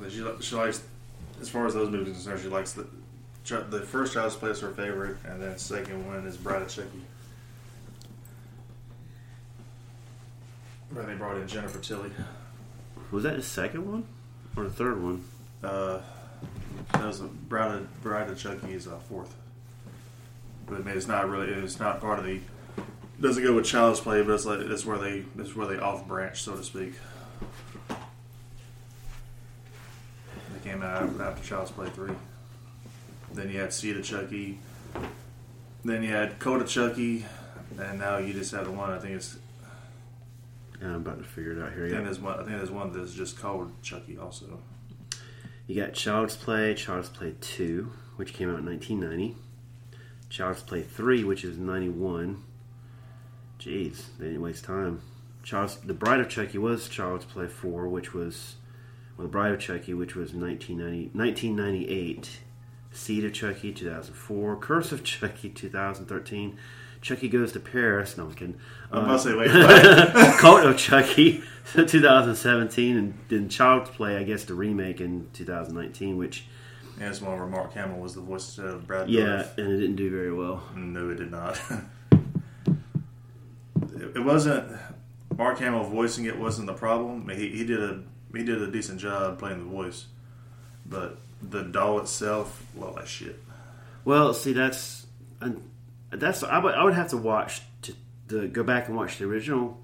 She, she likes, as far as those movies are concerned, she likes the the first Child's Play is her favorite, and then second one is Bride of Chucky. Where they brought in Jennifer Tilly. Was that the second one or the third one? Uh, that was a Bride of, Bride of Chucky is uh, fourth. But I mean, it's not really. It's not part of the. Doesn't go with Child's Play, but it's like it's where they it's where they off branch, so to speak. Came out after Child's Play three. Then you had Seed of Chucky. Then you had Code of Chucky, and now you just have the one. I think it's. Yeah, I'm about to figure it out here. I think there's one. I think there's one that's just called Chucky also. You got Child's Play, Child's Play 2, which came out in 1990. Child's Play 3, which is 91. Jeez, they didn't waste time. Child's, the Bride of Chucky was Child's Play 4, which was, well, the Bride of Chucky, which was 1990, 1998. Seed of Chucky, 2004. Curse of Chucky, 2013. Chucky Goes to Paris. No, I'm kidding. I'm Uh, about to say, wait? Cult of Chucky, 2017, and then Child's Play, I guess, the remake in 2019, which, yeah, it's one where Mark Hamill was the voice of Brad. yeah, and it didn't do very well. No, it did not. it, it wasn't Mark Hamill voicing it wasn't the problem. He, he did a he did a decent job playing the voice, but the doll itself, well, that shit. Well, see, that's that's I would, I would have to watch to, to go back and watch the original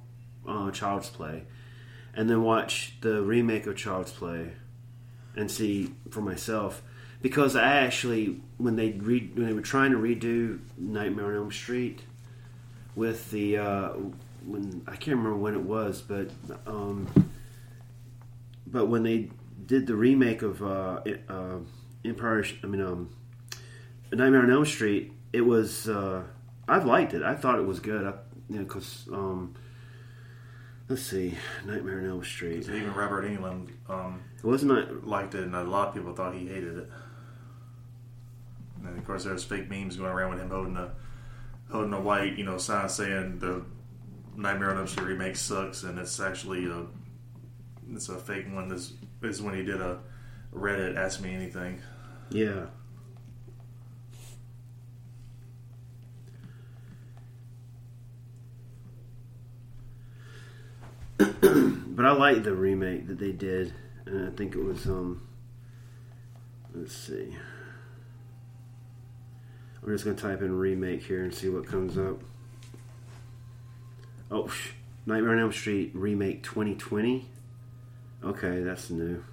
uh, Child's Play, and then watch the remake of Child's Play, and see for myself because I actually when they re, when they were trying to redo Nightmare on Elm Street with the uh, when I can't remember when it was, but um, but when they did the remake of uh, uh, Empire, I mean um. Nightmare on Elm Street, it was. Uh, I liked it. I thought it was good. I, you know, because um, let's see, Nightmare on Elm Street. Even Robert Englund um, It wasn't. Liked it, and a lot of people thought he hated it. And of course, there's fake memes going around with him holding a holding a white, you know, sign saying the Nightmare on Elm Street remake sucks, and it's actually a it's a fake one. This is when he did a Reddit Ask Me Anything. Yeah. but I like the remake that they did, and I think it was um. Let's see. I'm just gonna type in remake here and see what comes up. Oh, Nightmare on Elm Street remake 2020. Okay, that's new.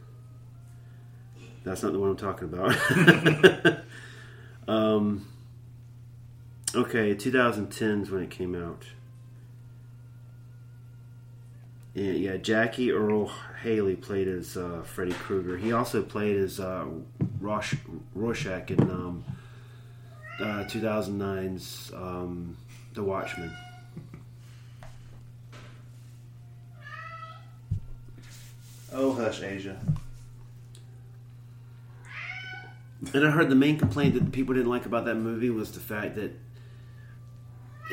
That's not the one I'm talking about. um, okay, 2010 is when it came out. Yeah, yeah, Jackie Earle Haley played as uh, Freddy Krueger. He also played as uh, Rosh, Rorschach in um, uh, 2009's um, The Watchmen. Oh, hush, Asia. And I heard the main complaint that people didn't like about that movie was the fact that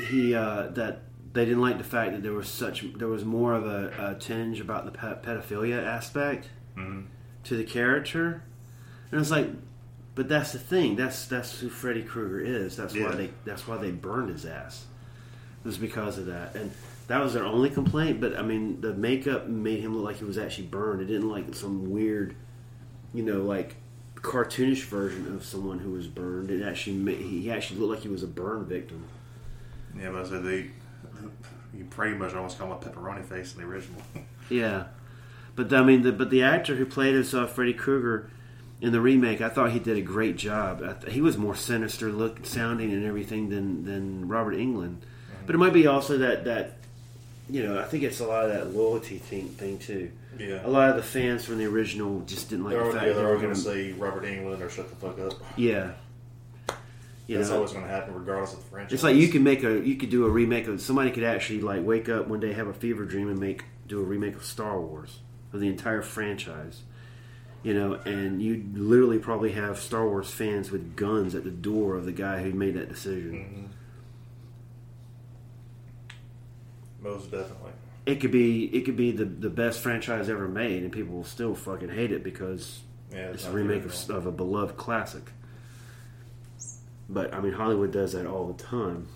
he uh, that they didn't like the fact that there was such there was more of a, a tinge about the pedophilia aspect to the character, and it's like, but that's the thing. That's that's who Freddy Krueger is. That's Yeah. why they that's why they burned his ass. It was because of that, and that was their only complaint. But I mean, the makeup made him look like he was actually burned. It didn't like some weird, you know, like cartoonish version of someone who was burned. It actually ma- he actually looked like he was a burn victim. Yeah, but I said they. You pretty much almost call him a pepperoni face in the original. Yeah, but I mean, the, but the actor who played himself, uh, Freddy Krueger in the remake, I thought he did a great job. I th- he was more sinister look, sounding, and everything than than Robert Englund. But it might be also that that you know I think it's a lot of that loyalty thing thing too. yeah. A lot of the fans from the original just didn't like They're, the fact yeah, that they they're all were going to say Robert Englund or shut the fuck up. Yeah. You That's know, always going to happen regardless of the franchise. It's like you can make a you could do a remake of somebody could actually like wake up one day have a fever dream and make do a remake of Star Wars of the entire franchise. You know, and you literally probably have Star Wars fans with guns at the door of the guy who made that decision. Mm-hmm. Most definitely. It could be it could be the the best franchise ever made, and people will still fucking hate it because Yeah, it's a remake of, of a beloved classic. But I mean, Hollywood does that all the time.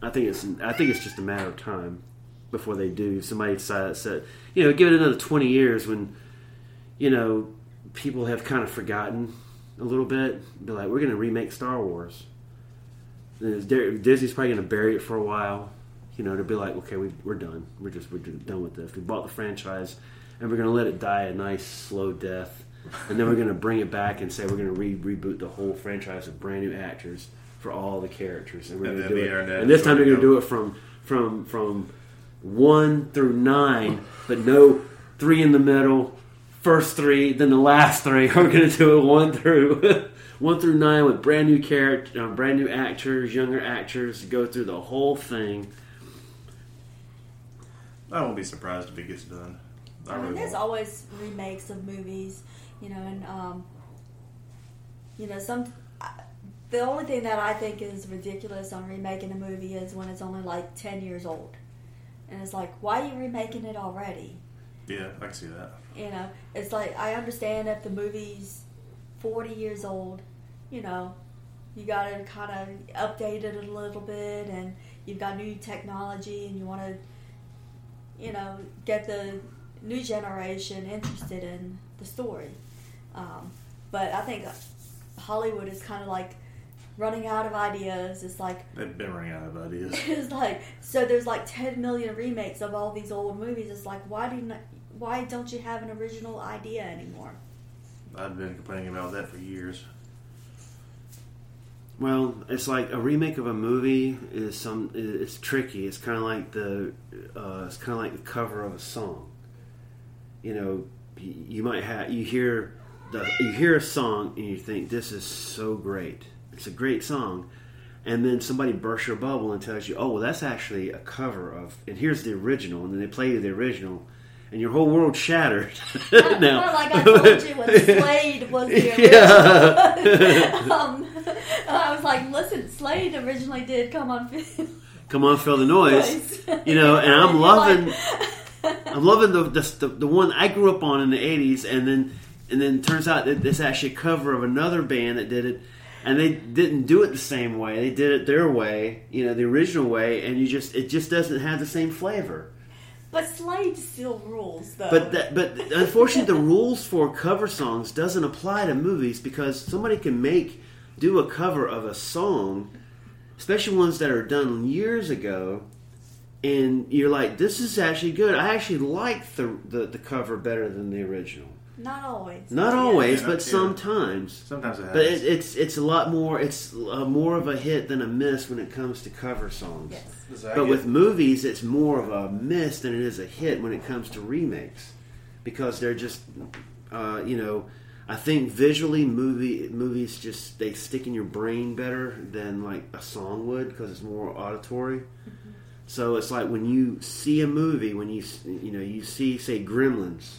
I think it's I think it's just a matter of time before they do. Somebody decide said, you know, give it another twenty years when, you know, people have kind of forgotten a little bit. Be like, we're going to remake Star Wars. Disney's probably going to bury it for a while. You know, to be like, okay, we, we're done. We're just we're done with this. We bought the franchise, and we're going to let it die a nice slow death, and then we're going to bring it back and say we're going to re- reboot the whole franchise with brand new actors for all the characters, and we're going to then do it. And this time they're gonna go- do it from from from one through nine, but no three in the middle. First three, then the last three. We're going to do it one through one through nine with brand new character, uh, brand new actors, younger actors. Go through the whole thing. I won't be surprised if it gets done. I, I mean, really there's won't. always remakes of movies, you know, and um, you know, some. I- The only thing that I think is ridiculous on remaking a movie is when it's only like ten years old, and it's like, why are you remaking it already? Yeah, I can see that. You know, it's like I understand if the movie's forty years old, you know, you got to kind of update it a little bit, and you've got new technology, and you want to, you know, get the new generation interested in the story. Um, but I think Hollywood is kind of like running out of ideas. It's like They've been running out of ideas. it's like so there's like 10 million remakes of all these old movies it's like why do you not, why don't you have an original idea anymore I've been complaining about that for years. Well, it's like a remake of a movie is some. It's tricky. It's kind of like the. Uh, it's kind of like the cover of a song. You know, you might have you hear the you hear a song and you think this is so great. It's a great song, and then somebody bursts your bubble and tells you, "Oh, well, that's actually a cover of." And here's the original, and then they play you the original, and your whole world shattered. now, like I told you when Slade was the. Yeah. um, I was like, listen, Slade originally did come on come on, feel the noise. You know, and I'm loving, like- I'm loving the, the the one I grew up on in the '80s, and then and then turns out that it's actually a cover of another band that did it, and they didn't do it the same way. They did it their way, you know, the original way, and you just it just doesn't have the same flavor. But Slade still rules, though. But that, but unfortunately, the rules for cover songs doesn't apply to movies because somebody can make do a cover of a song, especially ones that are done years ago, and you're like, this is actually good. I actually like the the, the cover better than the original. Not always. Not always, Yeah, but yeah. sometimes. Sometimes it But it, it's it's a lot more. It's uh, more of a hit than a miss when it comes to cover songs. Yes. But get- with movies, it's more of a miss than it is a hit when it comes to remakes, because they're just, uh, you know, I think visually movie movies just they stick in your brain better than like a song would because it's more auditory. So it's like when you see a movie, when you you know you see say Gremlins,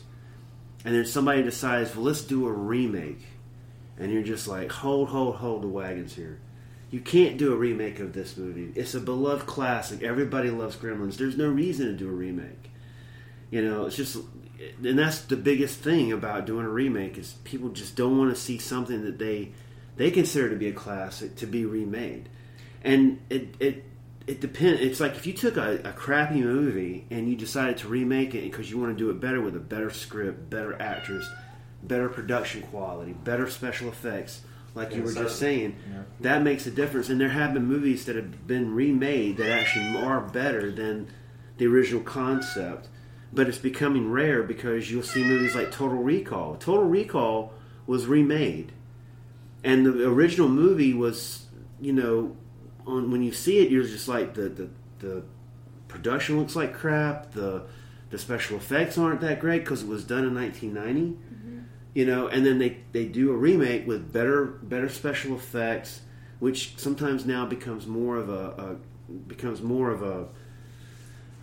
and then somebody decides, well, let's do a remake, and you're just like, hold, hold, hold the wagons here. You can't do a remake of this movie. It's a beloved classic. Everybody loves Gremlins. There's no reason to do a remake. You know, it's just, and that's the biggest thing about doing a remake is people just don't want to see something that they they consider to be a classic to be remade, and it it it depends. It's like if you took a, a crappy movie and you decided to remake it because you want to do it better with a better script, better actors, better production quality, better special effects, like you were so- just saying. yeah. That makes a difference, and there have been movies that have been remade that actually are better than the original concept. But it's becoming rare because you'll see movies like Total Recall. Total Recall was remade, and the original movie was, you know, on when you see it, you're just like the the, the production looks like crap. The the special effects aren't that great because it was done in 1990 you know and then they they do a remake with better better special effects which sometimes now becomes more of a, a becomes more of a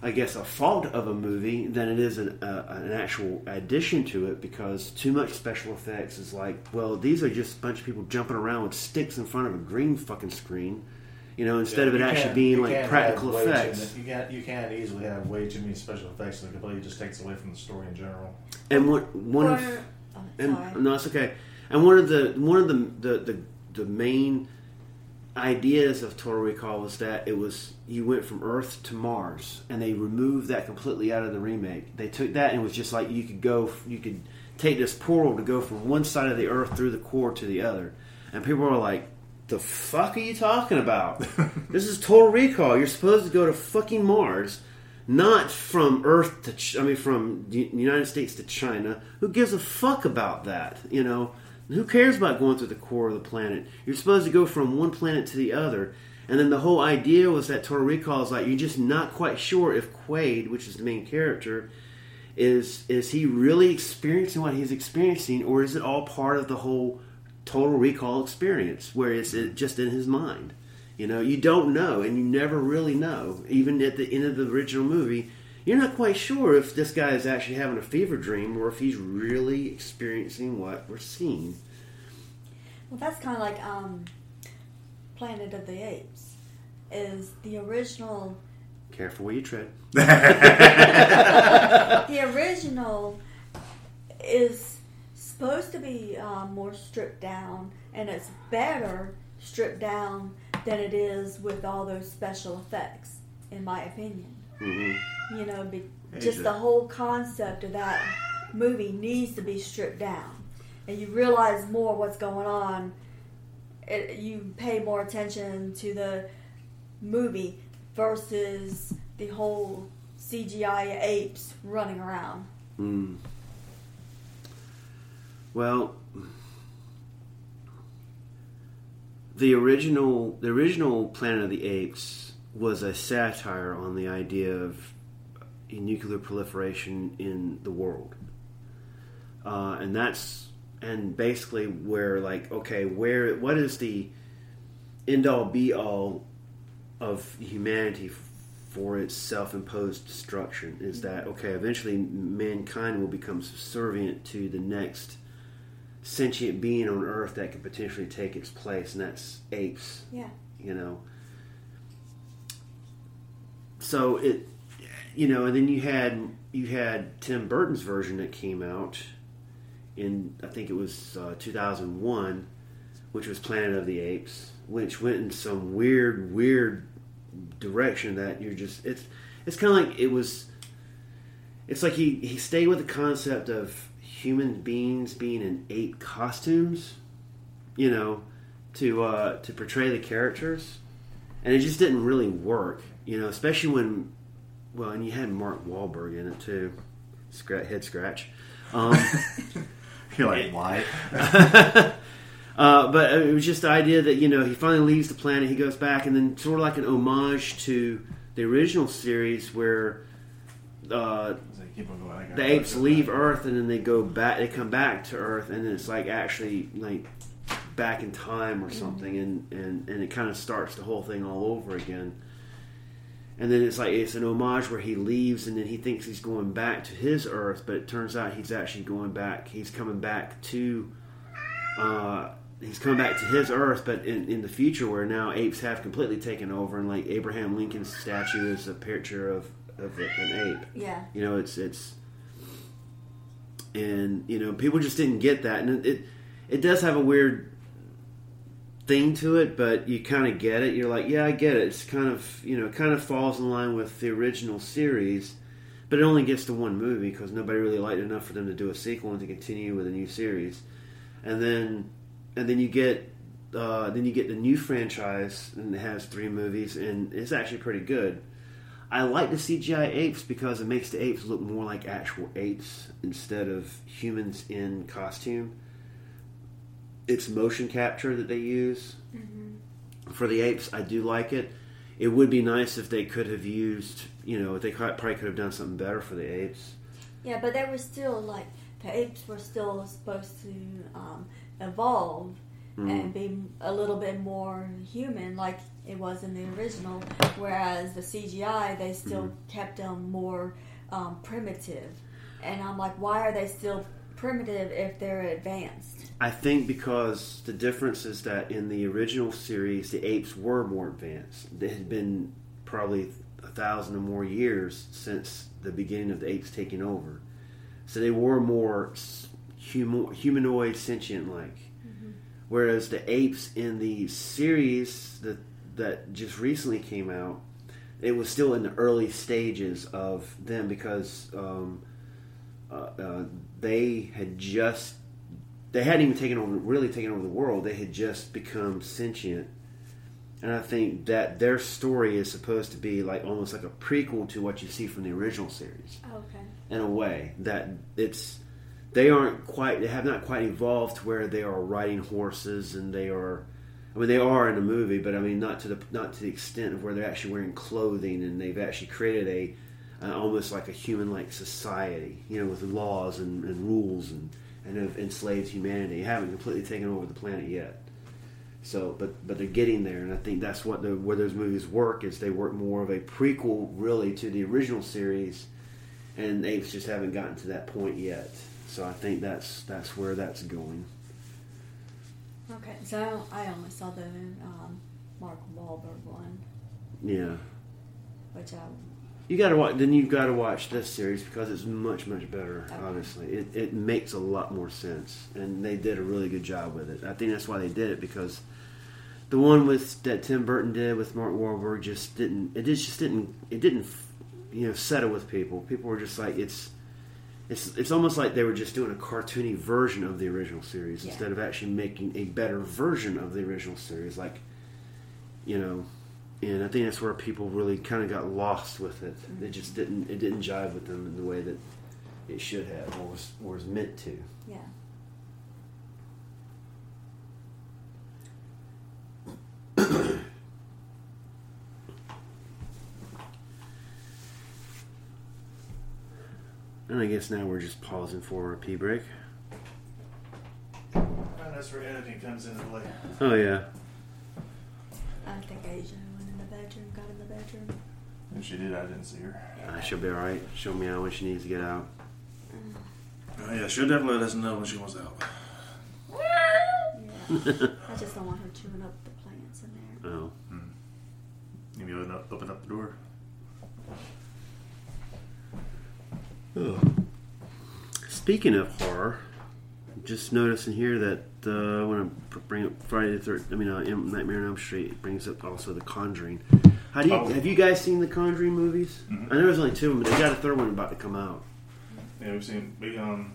I guess a fault of a movie than it is an, uh, an actual addition to it because too much special effects is like well these are just a bunch of people jumping around with sticks in front of a green fucking screen you know instead of it actually can't- being like practical have too effects you can't you can't easily have way too many special effects, and it completely just takes away from the story in general. and one one Or, of oh, And sorry. no, it's okay. And one of the one of the the, the the main ideas of Total Recall was that it was you went from Earth to Mars, and they removed that completely out of the remake. They took that and it was just like you could go, you could take this portal to go from one side of the Earth through the core to the other, and people were like. The fuck are you talking about? this is Total Recall. You're supposed to go to fucking Mars, not from Earth to, Ch- I mean, from the United States to China. Who gives a fuck about that? You know, who cares about going through the core of the planet? You're supposed to go from one planet to the other. And then the whole idea was that Total Recall is like you're just not quite sure if Quaid, which is the main character, is is he really experiencing what he's experiencing, or is it all part of the whole Total Recall experience, where it's just in his mind? You know, you don't know, and you never really know. Even at the end of the original movie, you're not quite sure if this guy is actually having a fever dream or if he's really experiencing what we're seeing. Well, that's kind of like um, Planet of the Apes. Is the original Careful where you tread. the original is supposed to be um, more stripped down, and it's better stripped down than it is with all those special effects, in my opinion. hmm You know, be, just the whole concept of that movie needs to be stripped down, and you realize more what's going on. It, you pay more attention to the movie versus the whole CGI apes running around. Mm. Well, the original the original Planet of the Apes was a satire on the idea of nuclear proliferation in the world, uh, and that's and basically where like okay, where what is the end all be all of humanity for its self-imposed destruction is that okay eventually mankind will become subservient to the next sentient being on earth that could potentially take its place and that's apes Yeah. you know so it you know and then you had you had tim burton's version that came out in i think it was uh, 2001 which was planet of the apes which went in some weird weird direction that you're just it's it's kind of like it was it's like he he stayed with the concept of human beings being in ape costumes you know to uh to portray the characters and it just didn't really work you know especially when well, and you had Mark Wahlberg in it too. Scratch, head scratch. Um, You're like, why? uh, but it was just the idea that you know he finally leaves the planet, he goes back, and then sort of like an homage to the original series where uh, going. I got the apes leave Earth and then they go back. They come back to Earth, and it's like actually like back in time or something, and and and it kind of starts the whole thing all over again. And then it's like it's an homage where he leaves, and then he thinks he's going back to his Earth, but it turns out he's actually going back. He's coming back to. Uh, he's coming back to his Earth, but in, in the future, where now apes have completely taken over, and like Abraham Lincoln's statue is a picture of of an ape. Yeah. You know, it's it's and you know people just didn't get that, and it it, it does have a weird thing to it, but you kind of get it. You're like, yeah, I get it. It's kind of you know, it kind of falls in line with the original series, but it only gets to one movie because nobody really liked it enough for them to do a sequel and to continue with a new series, and then and then you get. Uh, then you get the new franchise, and it has three movies, and it's actually pretty good. I like the CGI apes because it makes the apes look more like actual apes instead of humans in costume. It's motion capture that they use for the apes. I do like it. It would be nice if they could have used, you know, they probably could have done something better for the apes. Yeah, but they were still like the apes were still supposed to um, evolve and be a little bit more human, like it was in the original. Whereas the CGI, they still kept them more um, primitive, and I'm like, why are they still primitive if they're advanced? I think because the difference is that in the original series, the apes were more advanced. It had been probably a thousand or more years since the beginning of the apes taking over. So they were more humo- humanoid, sentient like. Whereas the apes in the series that, that just recently came out, it was still in the early stages of them because um, uh, uh, they had just they hadn't even taken over really taken over the world. They had just become sentient. And i think that their story is supposed to be like almost like a prequel to what you see from the original series. Okay. in a way that it's they aren't quite they have not quite evolved to where they are riding horses and they are I mean they are in the movie but I mean not to the not to the extent of where they're actually wearing clothing and they've actually created a uh, almost like a human like society you know with laws and, and rules and and have enslaved humanity haven't completely taken over the planet yet so but but they're getting there and I think that's what the where those movies work is they work more of a prequel really to the original series and apes just haven't gotten to that point yet. So I think that's that's where that's going. Okay. So I only saw the um, Mark Wahlberg one, Yeah, which I you got to watch. Then you've got to watch this series because it's much much better. Okay. Obviously, it it makes a lot more sense, and they did a really good job with it. I think that's why they did it because the one with that Tim Burton did with Mark Wahlberg just didn't. It just didn't. It didn't. You know, settle with people. People were just like it's. It's, it's almost like they were just doing a cartoony version of the original series Yeah. instead of actually making a better version of the original series. Like, you know, and I think that's where people really kind of got lost with it. It mm-hmm. just didn't it didn't jive with them in the way that it should have or was or was meant to. yeah. And I guess now we're just pausing for a pee break. And that's where editing comes into play. Oh yeah, I think Asia went in the bedroom, got in the bedroom. If she did, I didn't see her. uh, she'll be all right. She'll meow when she needs to get out. Oh, yeah, she'll definitely let us know when she wants out. Yeah. I just don't want her chewing up the plants in there. Oh, You be able to open up the door. Speaking of horror, just noticing here that uh, I bring up Friday the Third. I mean, uh, Nightmare on Elm Street brings up also The Conjuring. How do you Oh. have you guys seen the Conjuring movies? Mhm. I know there's only two of them, but they got a third one about to come out. Yeah, we've seen. We um.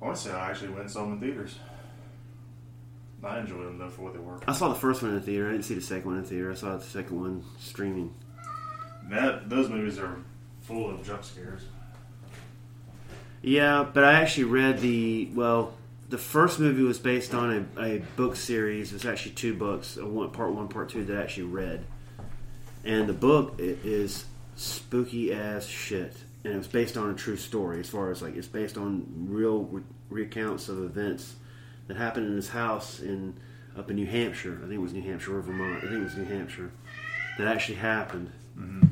I want to say I actually went and saw them in theaters. I enjoyed them though for what they were. I saw the first one in the theater. I didn't see the second one in the theater. I saw the second one streaming. That those movies are full of jump scares. Yeah, but I actually read the well. The first movie was based on a, a book series. It was actually two books, one, part one, part two that I actually read. And the book is spooky as shit, and it's based on a true story. As far as like, it's based on real re- recounts of events that happened in this house in up in New Hampshire. I think it was New Hampshire or Vermont. I think it was New Hampshire that actually happened. Mm-hmm.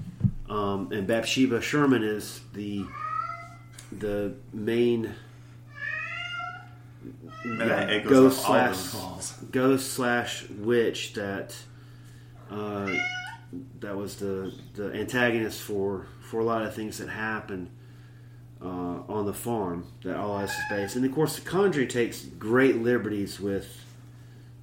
Um, and Bathsheba Sherman is the the main yeah, ghost slash ghost slash witch that uh, that was the the antagonist for for a lot of things that happened uh, on the farm that all this is based. And of course, the Conjuring takes great liberties with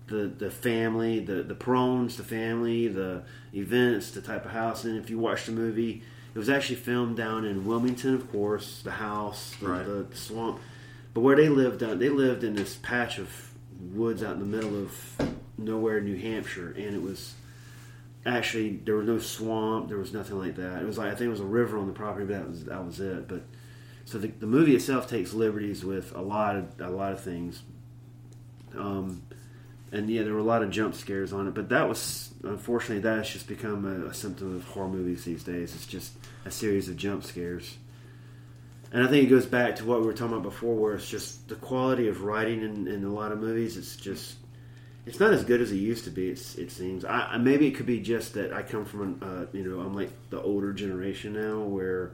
the the family, the the Perrons, the family, the events, the type of house. And if you watch the movie, it was actually filmed down in Wilmington, of course, the house, the, Right. the swamp. But where they lived, uh, they lived in this patch of woods out in the middle of nowhere, New Hampshire, and it was actually there was no swamp, there was nothing like that. It was like I think it was a river on the property, but that was that was it. But so the, the movie itself takes liberties with a lot of a lot of things. Um, and yeah, there were a lot of jump scares on it, but that was unfortunately that has just become a, a symptom of horror movies these days. It's just a series of jump scares, and I think it goes back to what we were talking about before, where it's just the quality of writing in, in a lot of movies. It's just it's not as good as it used to be. It seems. I- maybe it could be just that I come from an, uh, you know I'm like the older generation now, where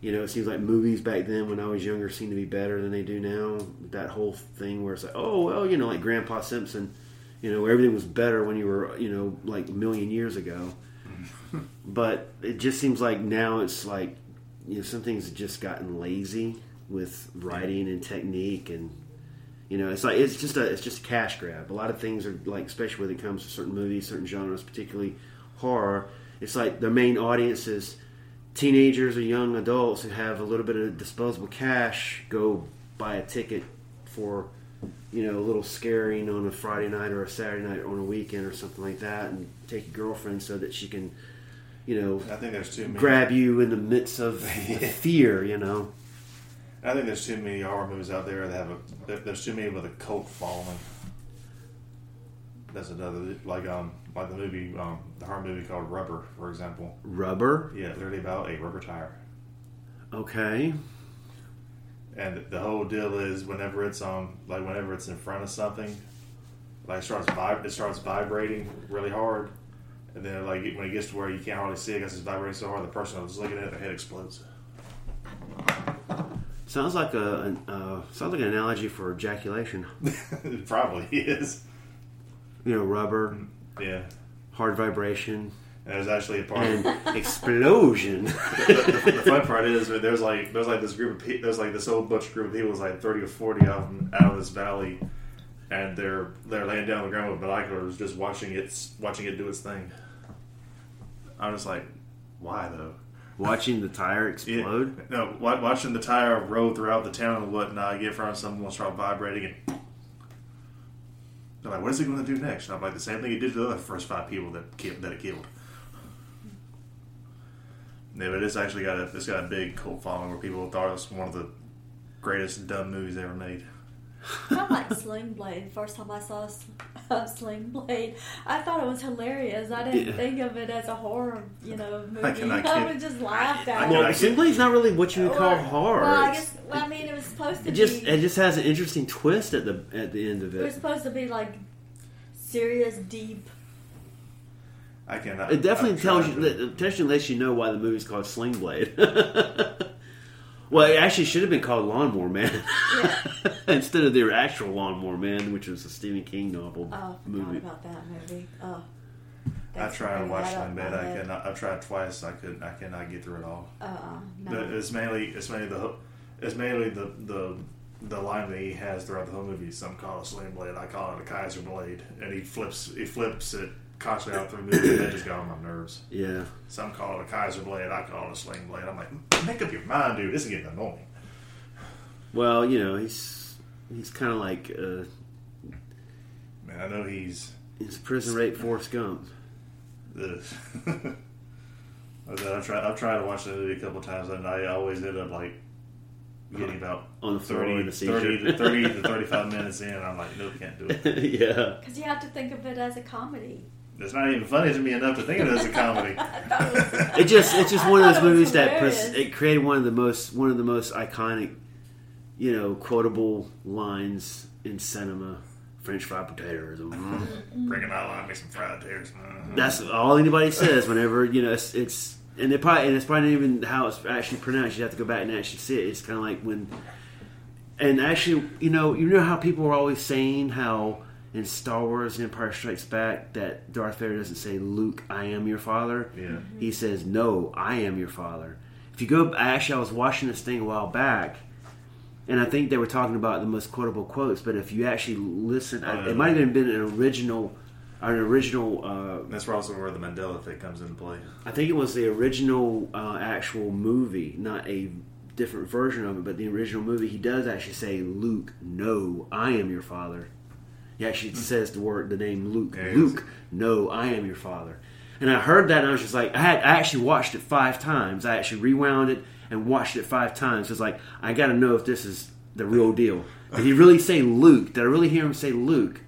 you know it seems like movies back then when I was younger seemed to be better than they do now. That whole thing where it's like, oh well, you know, like Grandpa Simpson, you know, everything was better when you were you know like a million years ago. but it just seems like now it's like you know some things have just gotten lazy with writing and technique and you know, it's like it's just a it's just a cash grab. A lot of things are like, especially when it comes to certain movies, certain genres, particularly horror. It's like the main audience is teenagers or young adults who have a little bit of disposable cash go buy a ticket for you know a little scaring on a Friday night or a Saturday night or on a weekend or something like that, and take your girlfriend so that she can you know I think there's too many. grab you in the midst of the fear. You know. I think there's too many horror movies out there that have a. There's too many with a cult following. That's another like um like the movie um the horror movie called Rubber for example. Rubber. Yeah, literally about a rubber tire. Okay. And the whole deal is whenever it's um like whenever it's in front of something, like it starts vib- it starts vibrating really hard, and then like when it gets to where you can't hardly see it because it's vibrating so hard, the person that's looking at it, their head explodes. Sounds like a an, uh, sounds like an analogy for ejaculation. it probably is. You know, rubber, Yeah. hard vibration, And was actually a part. and explosion. the, the fun part is that there's like there's like this group of people there's like this whole bunch of group of people was like 30 or 40 of them out of this valley and they're they're laying down on the ground with binoculars just watching it watching it do its thing i'm just like why though Watching the tire explode. no watching the tire roll throughout the town and whatnot get in front of someone start vibrating and they're like what is he going to do next and i'm like the same thing he did to the other first five people that killed, that it killed yeah, but it's actually got a it's got a big cult following where people thought it was one of the greatest dumb movies ever made. Kind of like Sling Blade. First time I saw S- uh, Sling Blade, I thought it was hilarious. I didn't Yeah. think of it as a horror, you know, movie. I I, cannot kid- would just laughed at I it. Well, Well, Blade's not really what you would call Well, horror. Well, I guess. Well, I mean, it was supposed to it just be. it just has an interesting twist at the at the end of it It was supposed to be like serious, deep. I cannot. It definitely tells you, to- it definitely lets you know why the movie's called Sling Blade. well, it actually should have been called Lawnmower Man Yeah. instead of their actual Lawnmower Man, which was a Stephen King novel Oh, I forgot movie. about that movie. Oh. I tried to watch that up, Sling Blade. I bad. cannot. I've tried twice. I couldn't. I cannot get through it all. Uh-uh, no. It's mainly. It's mainly the. It's mainly the the the line that he has throughout the whole movie. Some call it a sling blade. I call it a Kaiser blade, and he flips. He flips it constantly out through the movie. and That just got on my nerves. Yeah. Some call it a Kaiser blade. I call it a sling blade. I'm like, make up your mind, dude. This is getting annoying. Well, you know, he's he's kind of like uh, Man, I know he's. he's prison rape Forrest Gump. Ugh. I said, I've tried. I've tried to watch the movie a couple times, and I always end up like getting about On the floor 30, in a 30 seizure. to thirty to thirty-five minutes in. And I'm like, nope, can't do it. yeah. Because you have to think of it as a comedy. It's not even funny to me enough to think of it as a comedy. It just it's just one of those thought it was movies that pres- it created one of the most one of the most iconic, you know, quotable lines in cinema. French fried potatoes. Mm. Bringing out line me some fried taters. Mhm. That's all anybody says whenever you know it's, it's and it probably and it's probably not even how it's actually pronounced. You have to go back and actually see it. It's kind of like when, and actually, you know, you know how people are always saying how in Star Wars: and Empire Strikes Back that Darth Vader doesn't say Luke, "I am your father." Yeah. He says, "No, I am your father." If you go, actually, I was watching this thing a while back. And I think they were talking about the most quotable quotes, but if you actually listen, Oh, yeah. it might have even been an original, an original uh, That's also where the Mandela thing comes into play. I think it was the original uh, actual movie, not a different version of it, but the original movie. He does actually say, "Luke, no, I am your father." He actually hmm. says the word, the name Luke. Luke, no, I am your father. And I heard that, and I was just like, I had I actually watched it five times. I actually rewound it and watched it five times. It's like I got to know if this is the real deal. Did he really say Luke? Did I really hear him say Luke?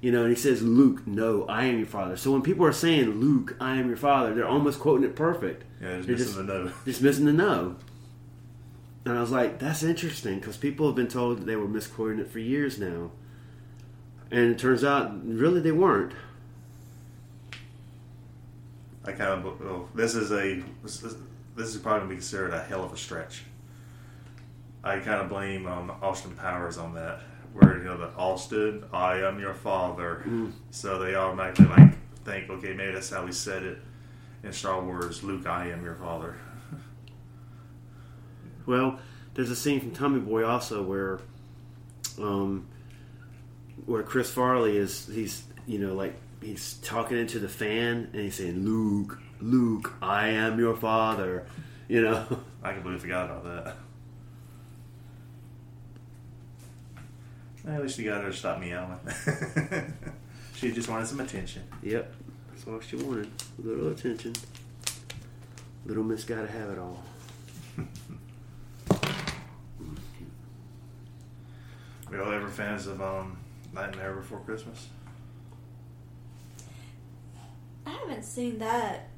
You know, and he says, Luke, no, I am your father. So when people are saying, Luke, I am your father, they're almost quoting it perfect. Yeah, just They're missing the no. Just missing the no. And I was like, that's interesting because people have been told that they were misquoting it for years now. And it turns out, really, they weren't. I kind of well, this is a this is, this is probably gonna be considered a hell of a stretch. I kind of blame um, Austin Powers on that, where you know the Austin, I am your father. So they automatically like think, okay, maybe that's how he said it in Star Wars. Luke, I am your father. Well, there's a scene from Tommy Boy also where, um, where Chris Farley is he's you know like he's talking into the fan and he's saying Luke, Luke, I am your father, you know. I completely forgot about that. Well, at least you got her to stop me yelling. she just wanted some attention. Yep, that's all she wanted. A little attention. Little Miss gotta have it all. We all ever fans of um, Nightmare Before Christmas? I haven't seen that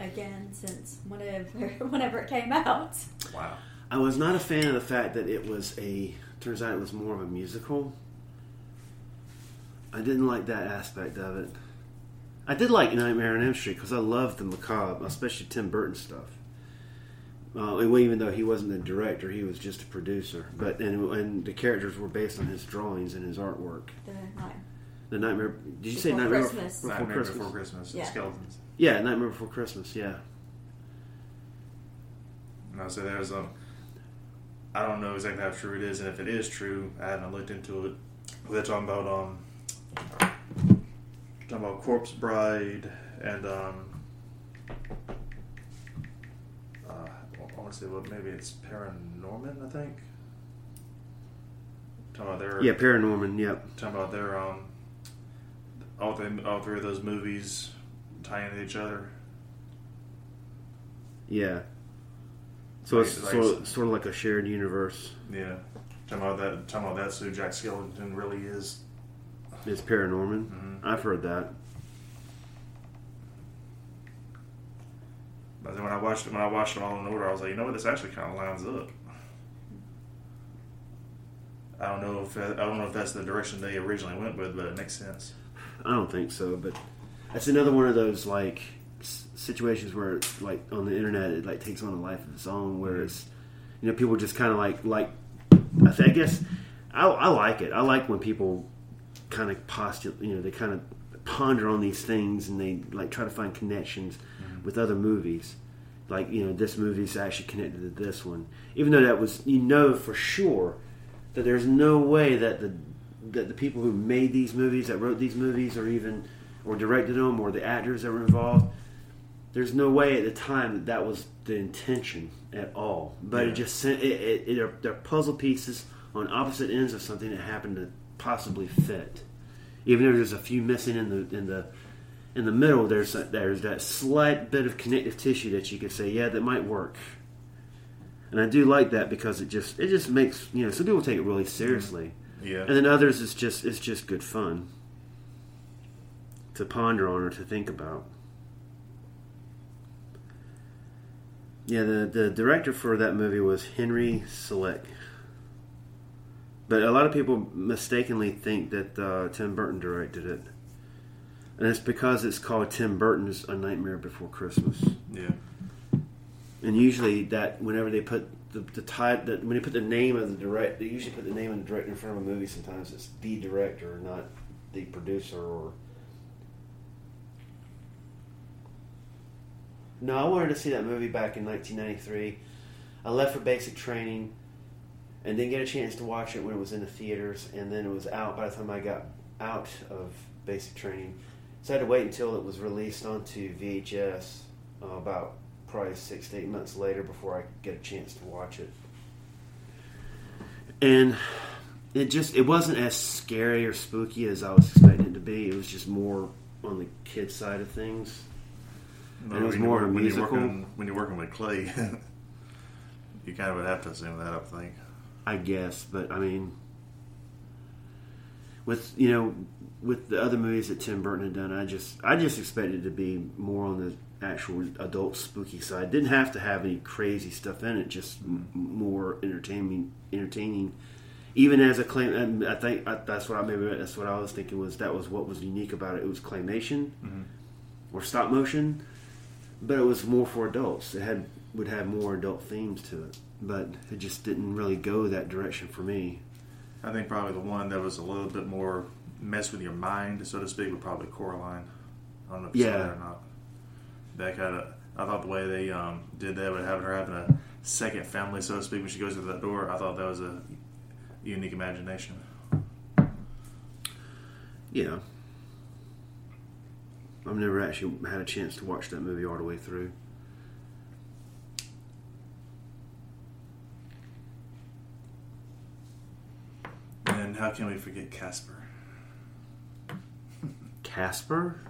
again since whenever whenever it came out. Wow. I was not a fan of the fact that it was a. Turns out it was more of a musical. I didn't like that aspect of it. I did like Nightmare on Elm Street because I loved the macabre, especially Tim Burton stuff. Uh, and even though he wasn't the director, he was just a producer. But and, and the characters were based on his drawings and his artwork. The night. The Nightmare. Did you say Before Nightmare Christmas. Before Nightmare Christmas? Before Christmas. Yeah. Skeletons. Yeah, Nightmare Before Christmas. Yeah. No, so there's um, I don't know exactly how true it is, and if it is true, I haven't looked into it. They're talking about um, talking about Corpse Bride and um, I want to what maybe it's Paranorman, I think. Talking about their Yeah, Paranorman. Yep. talking about their um, all three, all three of those movies tying to each other. Yeah. So it's Like- sort of, sort of like a shared universe. Yeah, talking about that. Talking about that's who Jack Skellington really is. It's Paranorman. Mhm. I've heard that. But then when I watched it, when I watched them all in order, I was like, you know what, this actually kind of lines up. I don't know if I don't know if that's the direction they originally went with, but it makes sense. I don't think so, but that's another one of those like situations where it's like on the internet it like takes on a life of its own, where mm-hmm. it's you know people just kind of like like I, th- I guess I, I like it. I like when people kind of postulate, you know, they kind of ponder on these things and they like try to find connections with other movies. Like you know, this movie's actually connected to this one, even though that was you know for sure that there's no way that the that the people who made these movies, that wrote these movies, or even or directed them, or the actors that were involved, there's no way at the time that that was the intention at all. But Yeah. it just sent- it, it, it, they're, they're puzzle pieces on opposite ends of something that happened to possibly fit. Even if there's a few missing in the in the in the middle, there's that, there's that slight bit of connective tissue that you could say, yeah, that might work. And I do like that because it just it just makes you know some people take it really seriously, Yeah. and then others it's just it's just good fun to ponder on or to think about. Yeah, the the director for that movie was Henry Selick. But a lot of people mistakenly think that uh, Tim Burton directed it. And it's because it's called Tim Burton's A Nightmare Before Christmas. yeah. And usually that whenever they put the the type that when they put the name of the direct they usually put the name of the director in front of a movie sometimes it's the director, not the producer or No, I wanted to see that movie back in 1993. I left for basic training and didn't get a chance to watch it when it was in the theaters, and then it was out by the time I got out of basic training. So I had to wait until it was released onto VHS uh, about probably six to eight months later before I could get a chance to watch it. And it just it wasn't as scary or spooky as I was expecting it to be. It was just more on the kid side of things. Well, it was more of a when musical. You're working, when you're working with clay, you kind of would have to assume that, I think. I guess, but I mean, with you know, with the other movies that Tim Burton had done, I just I just expected it to be more on the actual adult spooky side. Didn't have to have any crazy stuff in it, just m- more entertaining. Entertaining, even as a claim. And I think I, that's what I maybe that's what I was thinking was that was what was unique about it. It was claymation mm-hmm. or stop motion, but it was more for adults. It had would have more adult themes to it, but it just didn't really go that direction for me. I think probably the one that was a little bit more mess with your mind, so to speak, would probably Coraline. I don't know if you saw Yeah. that or not. That kind of, I thought the way they um, did that with having her having a second family, so to speak, when she goes through that door, I thought that was a unique imagination. Yeah, I've never actually had a chance to watch that movie all the way through. And how can we forget Casper? Casper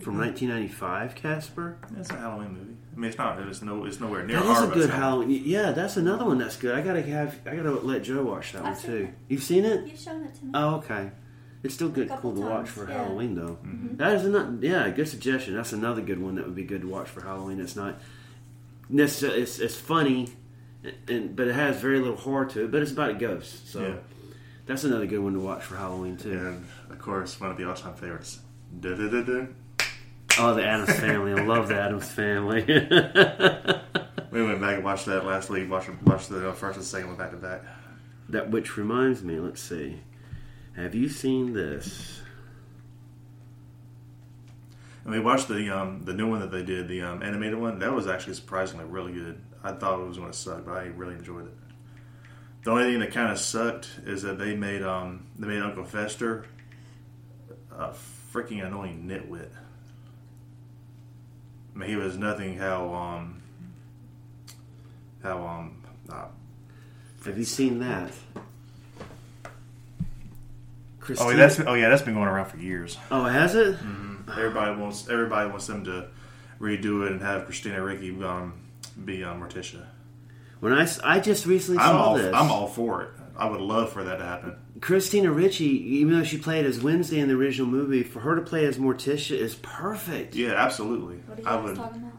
from 1995. Casper. It's a Halloween movie. I mean, it's not. It's no. It's nowhere near. That is a good Halloween. Halloween. Yeah, that's another one that's good. I gotta have. I gotta let Joe watch that one I've seen too. it. You've seen it? You've shown it to me. Oh, okay. It's still good, Couple cool to watch for yeah. Halloween, though. Mm-hmm. That is another, yeah, good suggestion. That's another good one that would be good to watch for Halloween. It's not necessarily it's, it's funny, and but it has very little horror to it. But it's about a ghost, so Yeah. that's another good one to watch for Halloween too. And of course, one of the all-time favorites. Da-da-da-da. Oh, the Addams Family. I love the Addams Family. We went back and watched that last week. Watched, watched the first and second one back to back. that which reminds me. Let's see. Have you seen this? And we watched the um, the new one that they did, the um, animated one. That was actually surprisingly really good. I thought it was going to suck, but I really enjoyed it. The only thing that kind of sucked is that they made um, they made Uncle Fester a freaking annoying nitwit. I mean, he was nothing how um how um uh, Have you seen that? oh yeah that's oh yeah that's been going around for years. Oh, has it? Everybody wants everybody wants them to redo it and have Christina Ricci um, be um, Morticia. When I, I just recently I'm saw all this. I'm all for it. I would love for that to happen. Christina Ricci, even though she played as Wednesday in the original movie, for her to play as Morticia is perfect. Yeah, absolutely. What are you I guys would. talking about?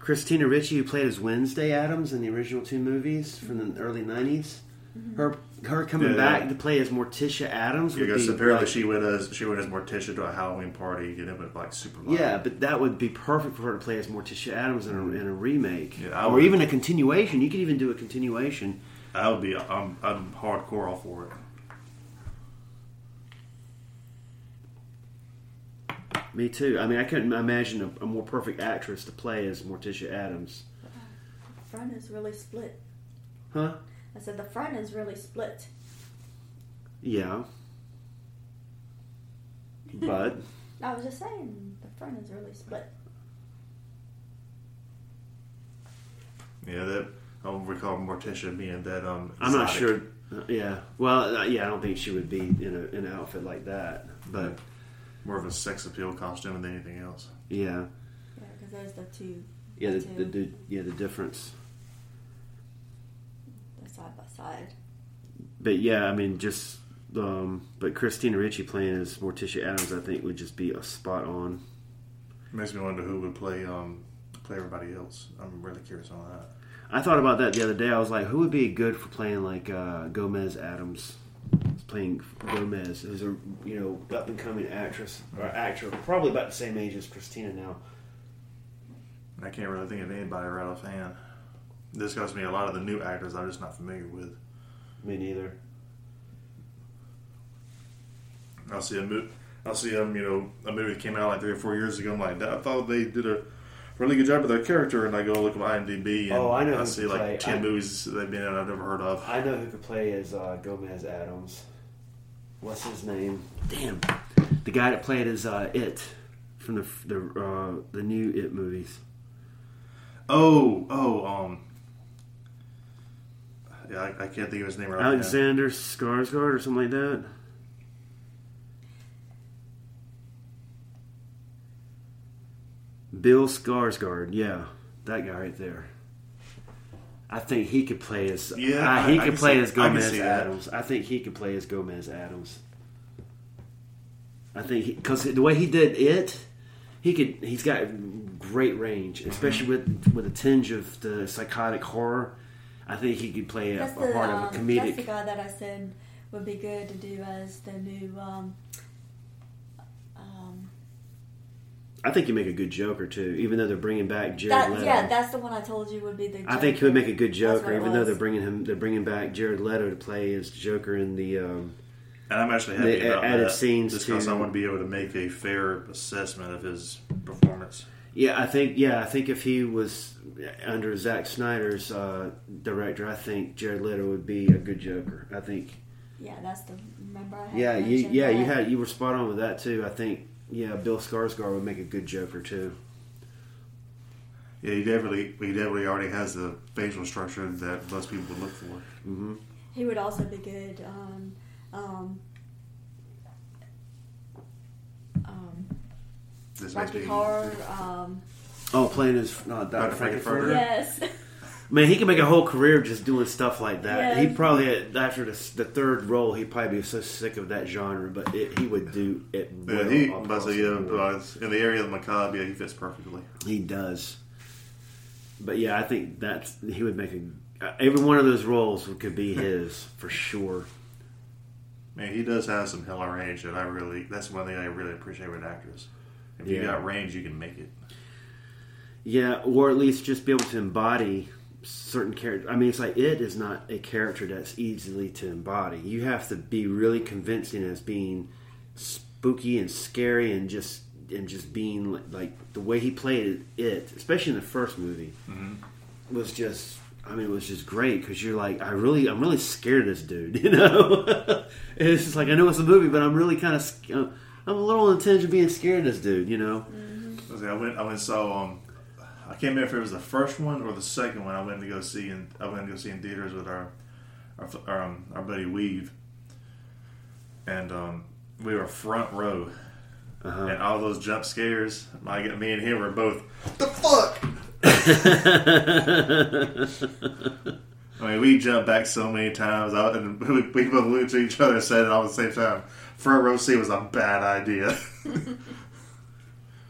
Christina Ricci, who played as Wednesday Addams in the original two movies from the early '90s, mm-hmm. her her coming Yeah. back to play as Morticia Addams would Because be apparently like- she went as she went as Morticia to a Halloween party and it went like super. violent. Yeah, but that would be perfect for her to play as Morticia Addams in a, in a remake, Yeah, or would. even a continuation. You could even do a continuation. I would be. I'm, I'm hardcore all for it. Me too. I mean, I couldn't imagine a, a more perfect actress to play as Morticia Addams. The front is really split. Huh? I said the front is really split. Yeah. But I was just saying the front is really split. Yeah, that I don't recall Morticia being that. Um, I'm not sure. uh, yeah. Well, uh, yeah, I don't think she would be in a in an outfit like that. But more of a sex appeal costume than anything else. Yeah, Yeah, because there's the two. yeah, the, two, the, the yeah the difference. the side by side. But yeah, I mean, just um, but Christina Ricci playing as Morticia Addams, I think would just be a spot on. It Makes me wonder who would play um, play everybody else. I'm really curious on that. I thought about that the other day. I was like, who would be good for playing like uh, Gomez Addams? Playing Gomez, who's a you know up and coming actress or actor, probably about the same age as Christina now. I can't really think of anybody right offhand. This goes to me a lot of the new actors I'm just not familiar with. Me neither. I'll see a movie. I'll see um, you know, a movie that came out like three or four years ago. I'm like, I thought they did a really good job with their character, and I go look at IMDb, and Oh, I know I see like play. ten I- movies they've been in I've never heard of. I know who could play as uh, Gomez Addams. What's his name? Damn, the guy that played as uh, It from the the uh, the new It movies. Oh, oh, um, yeah, I, I can't think of his name right now. Alexander Skarsgård or something like that. Bill Skarsgård, yeah, that guy right there. I think he could play as Yeah, uh, I- he I could can play see- as Gomez see. Addams. I think he could play as Gomez Addams. I think because the way he did it, he could. He's got great range, especially with with a tinge of the psychotic horror. I think he could play a, That's a the, part um, of a that's the comedic. guy that I said would be good to do as the new. Um, um, I think he'd make a good Joker too, even though they're bringing back Jared that, Leto. yeah, that's the one I told you would be the. I think he would make a good That's Joker, what it even though they're bringing him. They're bringing back Jared Leto to play as Joker in the. Um, And I'm actually happy They about added that. scenes just because to- I want to be able to make a fair assessment of his performance. yeah, I think. Yeah, I think if he was under Zack Snyder's uh, director, I think Jared Leto would be a good Joker. I think. Yeah, that's the. Remember I had Yeah, you. mentioned Yeah, you had. You were spot on with that too. I think. Yeah, Bill Skarsgård would make a good Joker too. Yeah, he definitely he definitely already has the facial structure that most people would look for. He would also be good. Um, um, um, This makes Rocky Horror. Um, Oh, playing as uh, Dr. Dr. Frank-N-Furter. Frank-N-Furter. yes. Man, he could make a whole career just doing stuff like that. Yeah. He probably after the, the third role, he'd probably be so sick of that genre, but it, he would do it. Yeah, he, but so, yeah, board. in the area of the macabre, yeah, he fits perfectly. he does. But yeah, I think that's he would make a uh, every one of those roles could be his for sure. Man, he does have some hella range that I really. That's one thing I really appreciate with actors. If you got range, you can make it. Yeah, or at least just be able to embody certain character. I mean, it's like it is not a character that's easily to embody. You have to be really convincing as being spooky and scary and just and just being like, like the way he played it, especially in the first movie, was just. I mean, it was just great because you're like, I really, I'm really scared of this dude. You know, it's just like I know it's a movie, but I'm really kind of, I'm a little on the tinge of being scared of this dude. You know. I was like, I went. I went and saw. Um, I can't remember if it was the first one or the second one. I went to go see, and I went to go see in theaters with our our, our, um, our buddy Weave, and um, we were front row, Uh-huh. and all those jump scares. My, me and him were both the fuck. I mean, we jumped back so many times, I, and we, we both looked at each other and said it all at the same time. Front row seat was a bad idea.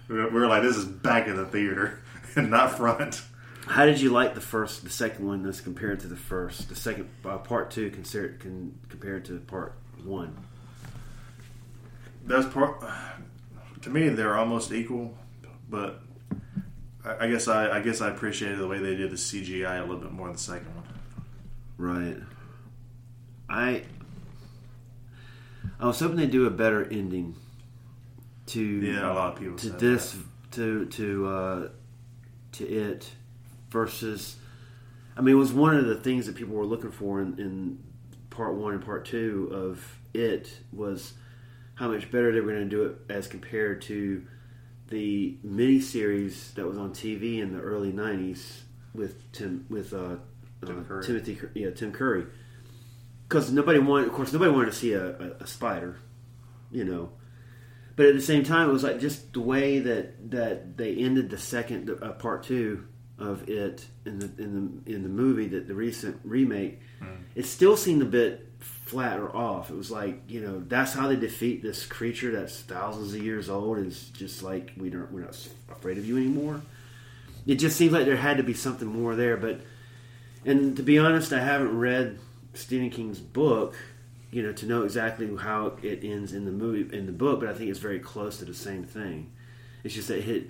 we were like, this is back in the theater and not front. How did you like the first, the second one as compared to the first? The second uh, part two consider, compared to part one. That's part, to me, they're almost equal, but I, I guess I, I guess I appreciated the way they did the CGI a little bit more in the second one. Right. I I was hoping they'd do a better ending to Yeah, a lot of people to this that. to to uh, to it versus. I mean, it was one of the things that people were looking for in, in part one and part two of it was how much better they were going to do it as compared to the miniseries that was on TV in the early '90s with Tim with uh, Tim uh, Curry. Timothy yeah Tim Curry because nobody wanted of course nobody wanted to see a, a, a spider you know but at the same time, it was like just the way that that they ended the second uh, part two of it in the in the in the movie that the recent remake. It still seemed a bit flat or off. It was like you know that's how they defeat this creature that's thousands of years old. Is just like we don't we're not afraid of you anymore. It just seems like there had to be something more there, but and to be honest, I haven't read Stephen King's book, you know, to know exactly how it ends in the movie in the book. But I think it's very close to the same thing. It's just that hit,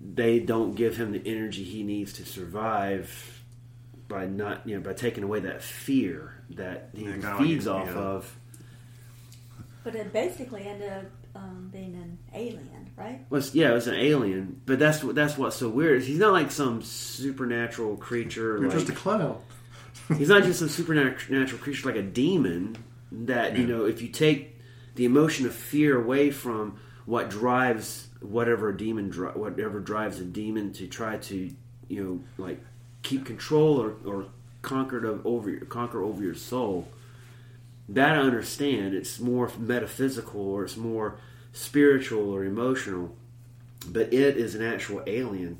they don't give him the energy he needs to survive by not, you know, by taking away that fear that he Yeah, feeds off you know, of. But it basically ended up um, being an alien, right? Was yeah, it was an alien, but that's what that's what's so weird. He's not like some supernatural creature. You're like, just a clown. He's not just a supernatural creature like a demon that, you know, if you take the emotion of fear away from what drives whatever a demon, dri- whatever drives a demon to try to, you know, like keep control or, or conquer of, over your, conquer over your soul. That I understand. It's more metaphysical or it's more spiritual or emotional. But it is an actual alien.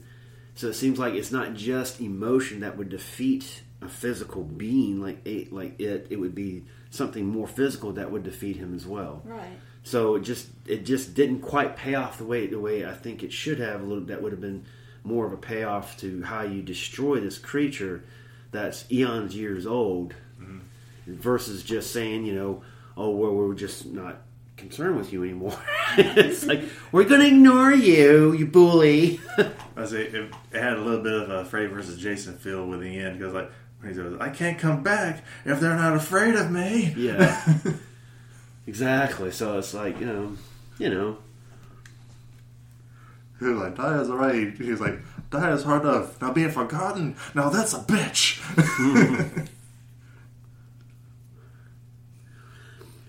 So it seems like it's not just emotion that would defeat a physical being like a, like it. It would be something more physical that would defeat him as well. Right. So it just it just didn't quite pay off the way the way I think it should have. A little that would have been more of a payoff to how you destroy this creature that's eons years old, mm-hmm. versus just saying you know oh well we're just not concerned with you anymore. it's like we're gonna ignore you, you bully. I say it, it had a little bit of a Freddy versus Jason feel with the end because like when he goes, "I can't come back if they're not afraid of me." Yeah. exactly. So it's like you know, you know. He was like, "Die is already." He was like, "Die is hard enough. Now being forgotten. Now that's a bitch."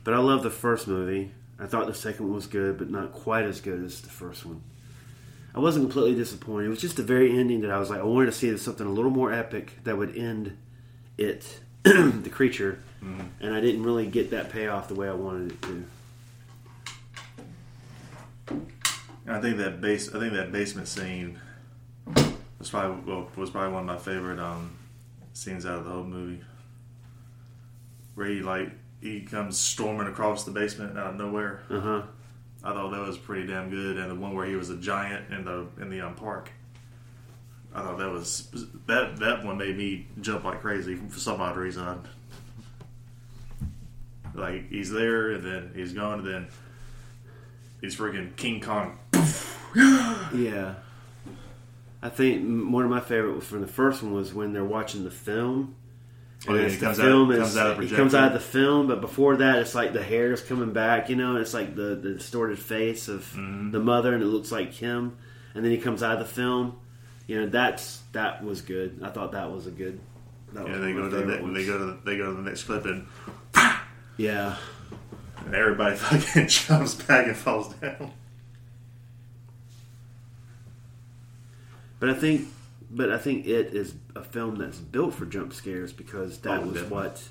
But I love the first movie. I thought the second one was good, but not quite as good as the first one. I wasn't completely disappointed. It was just the very ending that I was like, I wanted to see something a little more epic that would end it, the creature, and I didn't really get that payoff the way I wanted it to. I think that base. I think that basement scene was probably well, was probably one of my favorite um, scenes out of the whole movie. Where he like he comes storming across the basement out of nowhere. Uh huh. I thought that was pretty damn good, and the one where he was a giant in the in the um, park. I thought that was that that one made me jump like crazy for some odd reason. Like he's there, and then he's gone, and then he's freaking King Kong. Yeah. I think one of my favorite from the first one was when they're watching the film. Oh, And yeah, it's he the comes out- is comes out of he comes out of the film, but before that, it's like the hair is coming back, you know, and it's like the, the distorted face of Mm-hmm. the mother, and it looks like him. And then he comes out of the film, you know. That's that was good. I thought that was a good. That Yeah, they go to the, ne- they go to the, they go to the next clip, and, Yeah, and everybody fucking jumps back and falls down. but I think, but I think it is a film that's built for jump scares because that Oh, was definitely. what,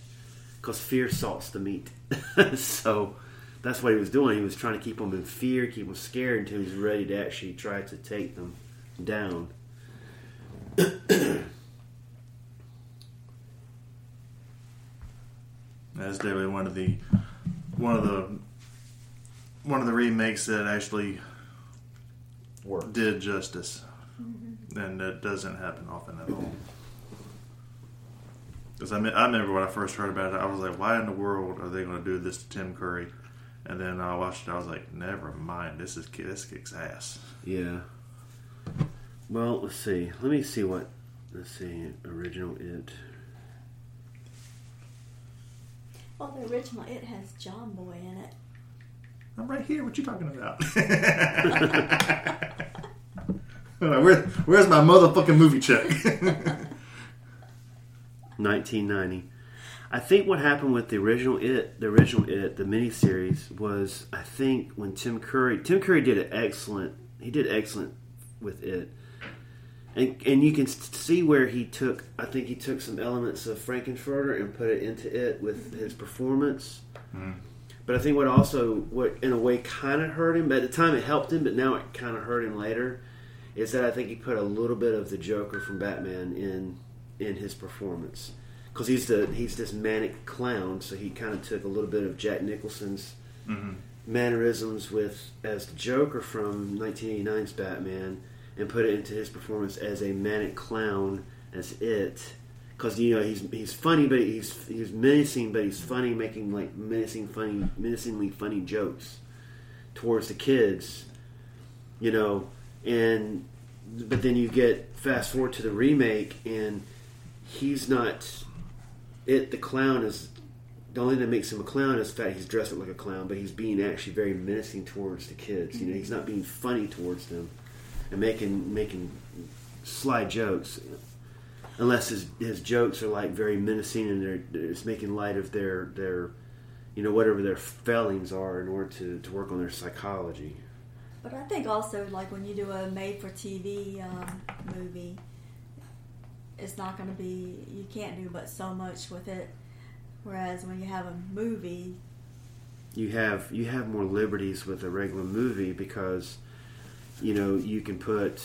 because fear salts the meat. so that's what he was doing. He was trying to keep them in fear, keep them scared until he's ready to actually try to take them down. That's definitely one of the one of the one of the remakes that actually did justice, and that doesn't happen often at all. Because I, me- I remember when I first heard about it, I was like, "Why in the world are they going to do this to Tim Curry?" And then I watched it, I was like, "Never mind, this is this kicks ass." Yeah. Well, let's see. Let me see what. Let's see. Original it. Well, the original it has John Boy in it. I'm right here. What you talking about? Where, where's my motherfucking movie check? 1990. I think what happened with the original It, the original It, the miniseries was I think when Tim Curry, Tim Curry did an excellent, he did excellent with It, and and you can see where he took, I think he took some elements of Frank-N-Furter and put it into It with his performance. Mm-hmm. But I think what also, what in a way kind of hurt him, but at the time it helped him, but now it kind of hurt him later, is that I think he put a little bit of the Joker from Batman in in his performance. Because he's the he's this manic clown, so he kind of took a little bit of Jack Nicholson's mm-hmm. mannerisms with as the Joker from 1989's Batman and put it into his performance as a manic clown as it. Because you know he's he's funny but he's he's menacing but he's funny making like menacing funny menacingly funny jokes towards the kids you know? And but then you get fast forward to the remake and he's not it the clown is the only thing that makes him a clown is the fact he's dressed up like a clown, but he's being actually very menacing towards the kids. You know, mm-hmm. he's not being funny towards them and making making sly jokes, unless his his jokes are like very menacing and they're, they're it's making light of their their you know whatever their failings are in order to to work on their psychology. But I think also, like when you do a made-for-TV um, movie, it's not going to be. You can't do but so much with it. Whereas when you have a movie, you have you have more liberties with a regular movie because you know you can put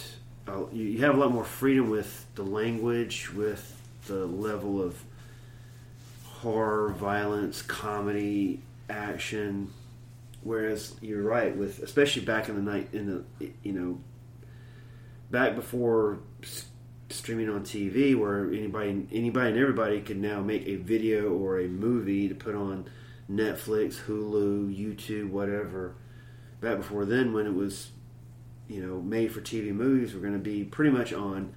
uh, you have a lot more freedom with the language with the level of horror violence comedy action whereas you're right with especially back in the night in the you know back before streaming on TV where anybody anybody and everybody could now make a video or a movie to put on Netflix, Hulu, YouTube, whatever. Back before then when it was you know made for TV movies were going to be pretty much on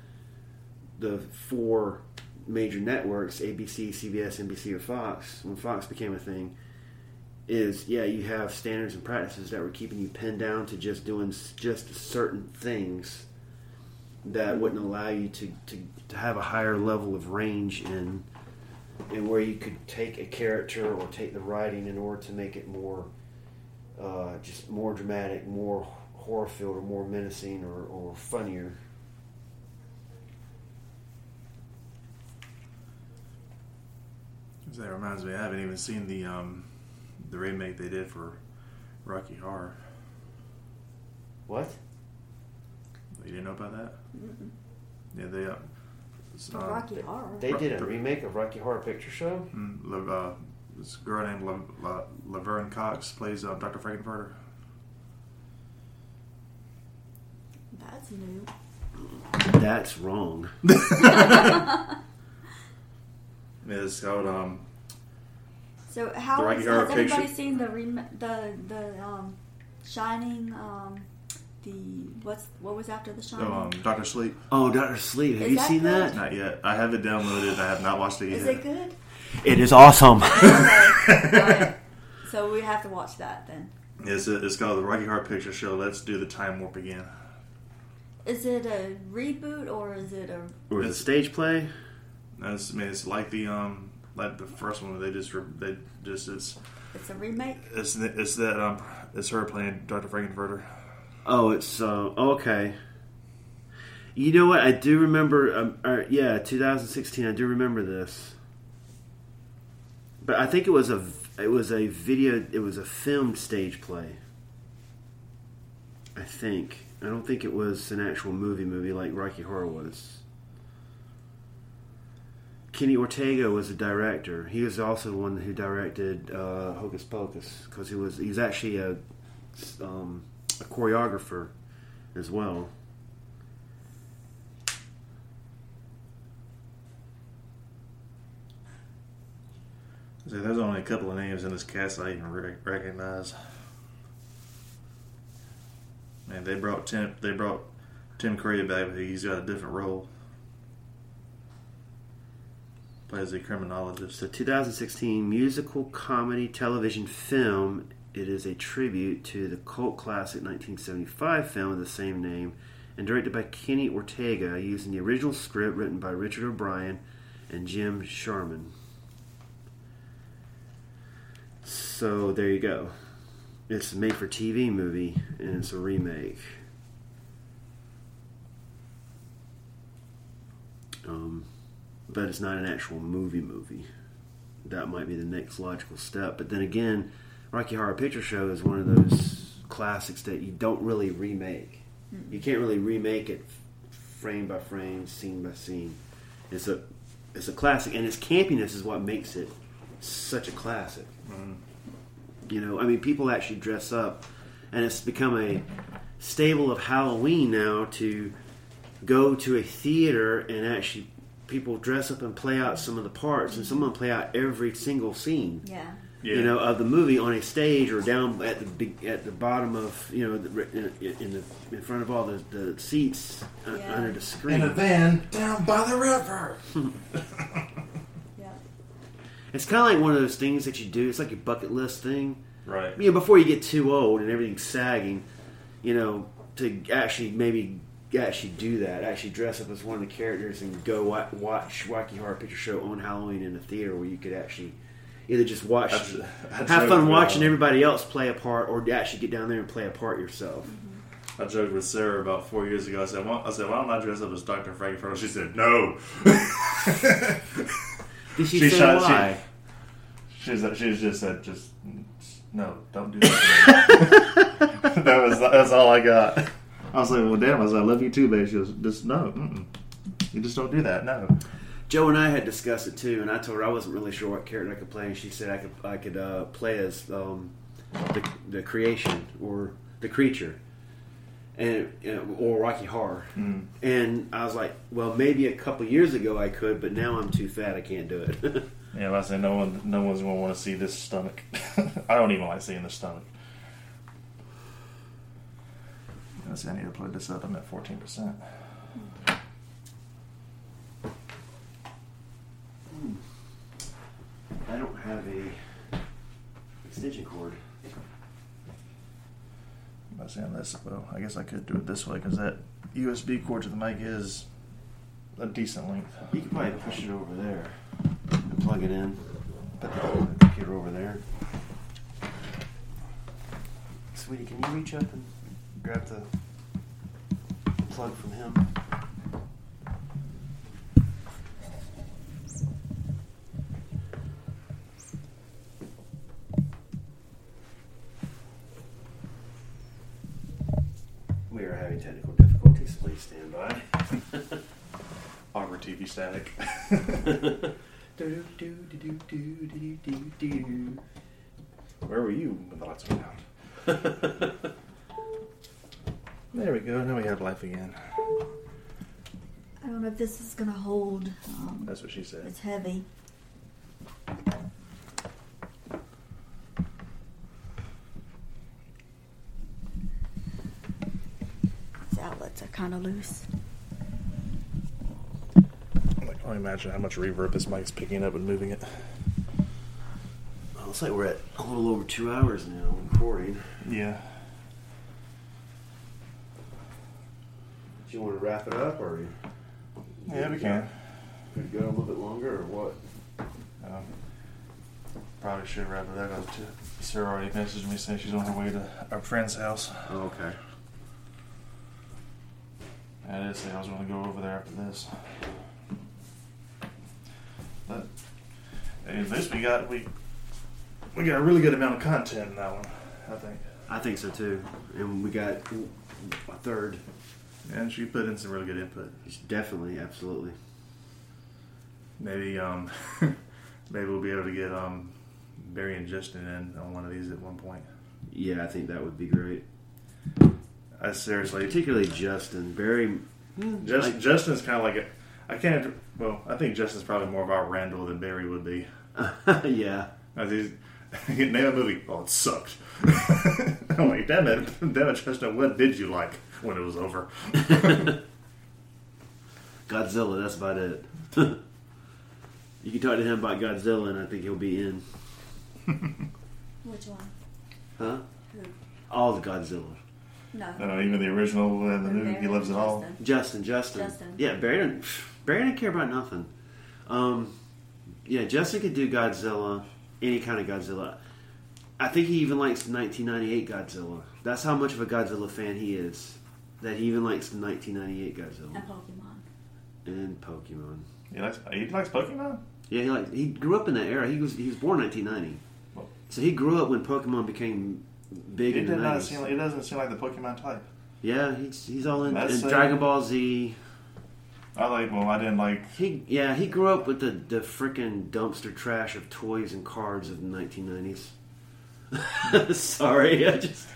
the four major networks ABC, CBS, NBC or Fox. When Fox became a thing is yeah you have standards and practices that were keeping you pinned down to just doing just certain things that wouldn't allow you to, to, to have a higher level of range in and where you could take a character or take the writing in order to make it more uh, just more dramatic, more horror filled, or more menacing, or, or funnier. That reminds me, I haven't even seen the um, the remake they did for Rocky Horror. What? You didn't know about that? Yeah, they. Uh, it's, uh, Rocky Horror. They did a remake of Rocky Horror Picture Show. mm, Lav- uh, this girl named La, La, Laverne Cox plays uh, Dr. Frank-N-Furter. That's new. That's wrong. It's called um, So how The Rocky is- Horror has anybody Picture- seen the rem- the the um, Shining? Um, the what's what was after the Shining? um, Doctor Sleep. Oh, Doctor Sleep. Have Is you that seen good? that? Not yet. I have it downloaded. I have not watched it yet. Is it good? It is awesome. Okay. Alright. So we have to watch that then. It's, it's called the Rocky Horror Picture Show. Let's do the time warp again. Is it a reboot or is it a? or the stage play. That's, I mean, it's like the um, like the first one. Where they just re- they just it's It's a remake. it's it's that um, it's her playing Dr. Frank-N-Furter. Oh, it's uh, okay. You know what? I do remember. Um, uh, yeah, 2016. I do remember this, but I think it was a it was a video. It was a filmed stage play. I think. I don't think it was an actual movie movie like Rocky Horror was. Kenny Ortega was the director. He was also the one who directed uh, Hocus Pocus because he was he's actually a um, a choreographer as well. So there's only a couple of names in this cast I even re- recognize. And they brought Tim. They brought Tim Curry back, he's got a different role. Plays a criminologist. The 2016 musical comedy television film. It is a tribute to the cult classic 1975 film of the same name and directed by Kenny Ortega using the original script written by Richard O'Brien and Jim Sharman. So there you go. It's a made for TV movie and it's a remake. Um, but it's not an actual movie movie. That might be the next logical step. But then again, Rocky Horror Picture Show is one of those classics that you don't really remake. You can't really remake it frame by frame, scene by scene. It's a it's a classic, and its campiness is what makes it such a classic. You know, I mean, people actually dress up, and it's become a stable of Halloween now to go to a theater and actually people dress up and play out some of the parts, and some of them play out every single scene Yeah. Yeah. you know, of the movie on a stage or down at the big, at the bottom of you know the, in, in the in front of all the, the seats uh, Yeah. under the screen. In a van down by the river. It's kind of like one of those things that you do. It's like a bucket list thing. Right. You know, before you get too old and everything's sagging, you know, to actually maybe actually do that, actually dress up as one of the characters and go wa- watch Wacky Horror Picture Show on Halloween in a theater where you could actually either just watch, That's- that's have fun watching everybody else play a part, or actually get down there and play a part yourself. Mm-hmm. I joked with Sarah about four years ago. I said, "Why, I said, why don't I dress up as Dr. Frank-N-Furter?" She said, "No." Did she, She say shot- she- She's she's just said, "Just no, don't do that." that was that's all I got. I was like, "Well, damn," I was like, "I love you too, babe." She goes, "Just no, mm-mm. you just don't do that." No. Joe and I had discussed it too, and I told her I wasn't really sure what character I could play, and she said I could I could uh, play as um, the, the creation or the creature, and uh, or Rocky Horror. Mm. And I was like, well, maybe a couple years ago I could, but now I'm too fat, I can't do it. Yeah, but I said no one, no one's gonna want to see this stomach. I don't even like seeing the stomach. I see, I need to plug this up. I'm at fourteen percent. I don't have a extension cord. I'm saying this, well, I guess I could do it this way because that USB cord to the mic is a decent length. You could probably push it over there and plug it in. Put the computer over there. Sweetie, can you reach up and grab the plug from him? TV static. Where were you when the lights went out? There we go. Now we have life again. I don't know if this is gonna hold. Um, That's what she said. it's heavy. These outlets are kind of loose. I can only imagine how much reverb this mic's picking up and moving it. Well, looks like we're at a little over two hours now recording. Yeah. Do you want to wrap it up, or you? Yeah, we can. could go a little bit longer, or what? Um, probably should wrap it up. To Sarah already messaged me saying she's on her way to our friend's house. Oh, okay. I did say I was going to go over there after this. But at least we got we we got a really good amount of content in that one. I think. I think so too. And we got a third. And she put in some really good input. Definitely, absolutely. Maybe um maybe we'll be able to get um Barry and Justin in on one of these at one point. Yeah, I think that would be great. I seriously Particularly Justin. Barry. Just, like- Justin's kind of like a. I can't. Well, I think Justin's probably more about Randall than Barry would be. yeah. As he's, name a movie. Oh, it sucked. I'm like, damn it, damn it, Justin. What did you like when it was over? Godzilla, that's about it. you can talk to him about Godzilla, and I think he'll be in. Which one? Huh? Who? All the Godzilla. No. Uh, even the original and the new. He loves it all. Justin. Justin, Justin. Justin. Yeah, Barry didn't, Barry didn't care about nothing. Um, yeah, Justin could do Godzilla, any kind of Godzilla. I think he even likes the 1998 Godzilla. That's how much of a Godzilla fan he is. That he even likes the 1998 Godzilla And Pokemon. and Pokemon. He likes. He likes Pokemon. Yeah, he likes. He grew up in that era. He was he was born 1990, So he grew up when Pokemon became big It in the not 90s. seem like it doesn't seem like the Pokemon type. yeah, he's he's all in, That's in Dragon Ball Z. I like. Well, I didn't like. He yeah, he grew up with the the freaking dumpster trash of toys and cards of the 1990s. Sorry, I just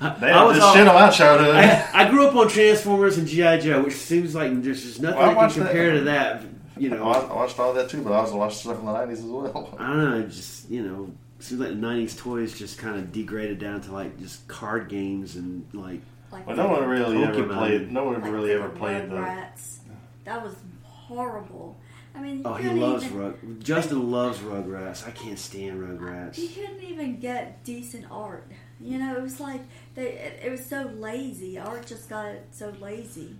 I, They I was this all- shit on my childhood. I, I grew up on Transformers and GI Joe, which seems like there's just nothing Well, I that can watched that. compare to that. You know, watched, I watched all that too, but I also watched stuff in the nineties as well. I don't know, just you know, seems like the '90s toys just kind of degraded down to like just card games and like Like But no one really ever played. No one like really ever the played the. Rugrats. That was horrible. I mean, oh, he loves even, Rug. Justin loves Rugrats. I can't stand You Rugrats. couldn't even get decent art. You know, it was like they. It, it was so lazy. Art just got so lazy.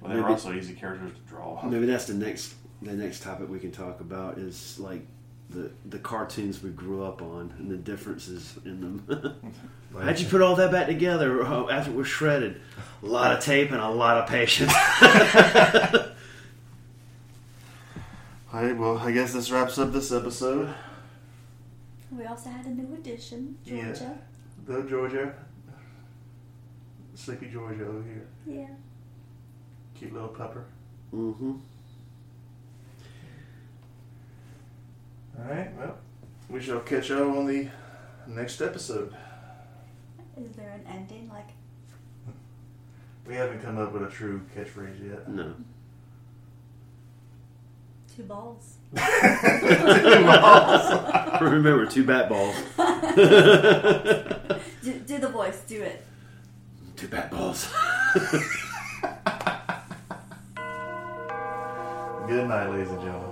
Well, they were also easy characters to draw. Maybe that's the next the next topic we can talk about is like the the cartoons we grew up on and the differences in them. How'd you put all that back together uh, after it was shredded? A lot of tape and a lot of patience. All right. Well, I guess this wraps up this episode. We also had a new addition, Yeah. Georgia. The Georgia, Sleepy Georgia over here, Yeah. cute little pupper. mm-hmm. All right. Well, we shall catch y'all on the next episode. Is there an ending? Like, We haven't come up with a true catchphrase yet. No. Two balls. Remember, two bat balls. Do, do the voice. Do it. Two bat balls. Good night, ladies and gentlemen.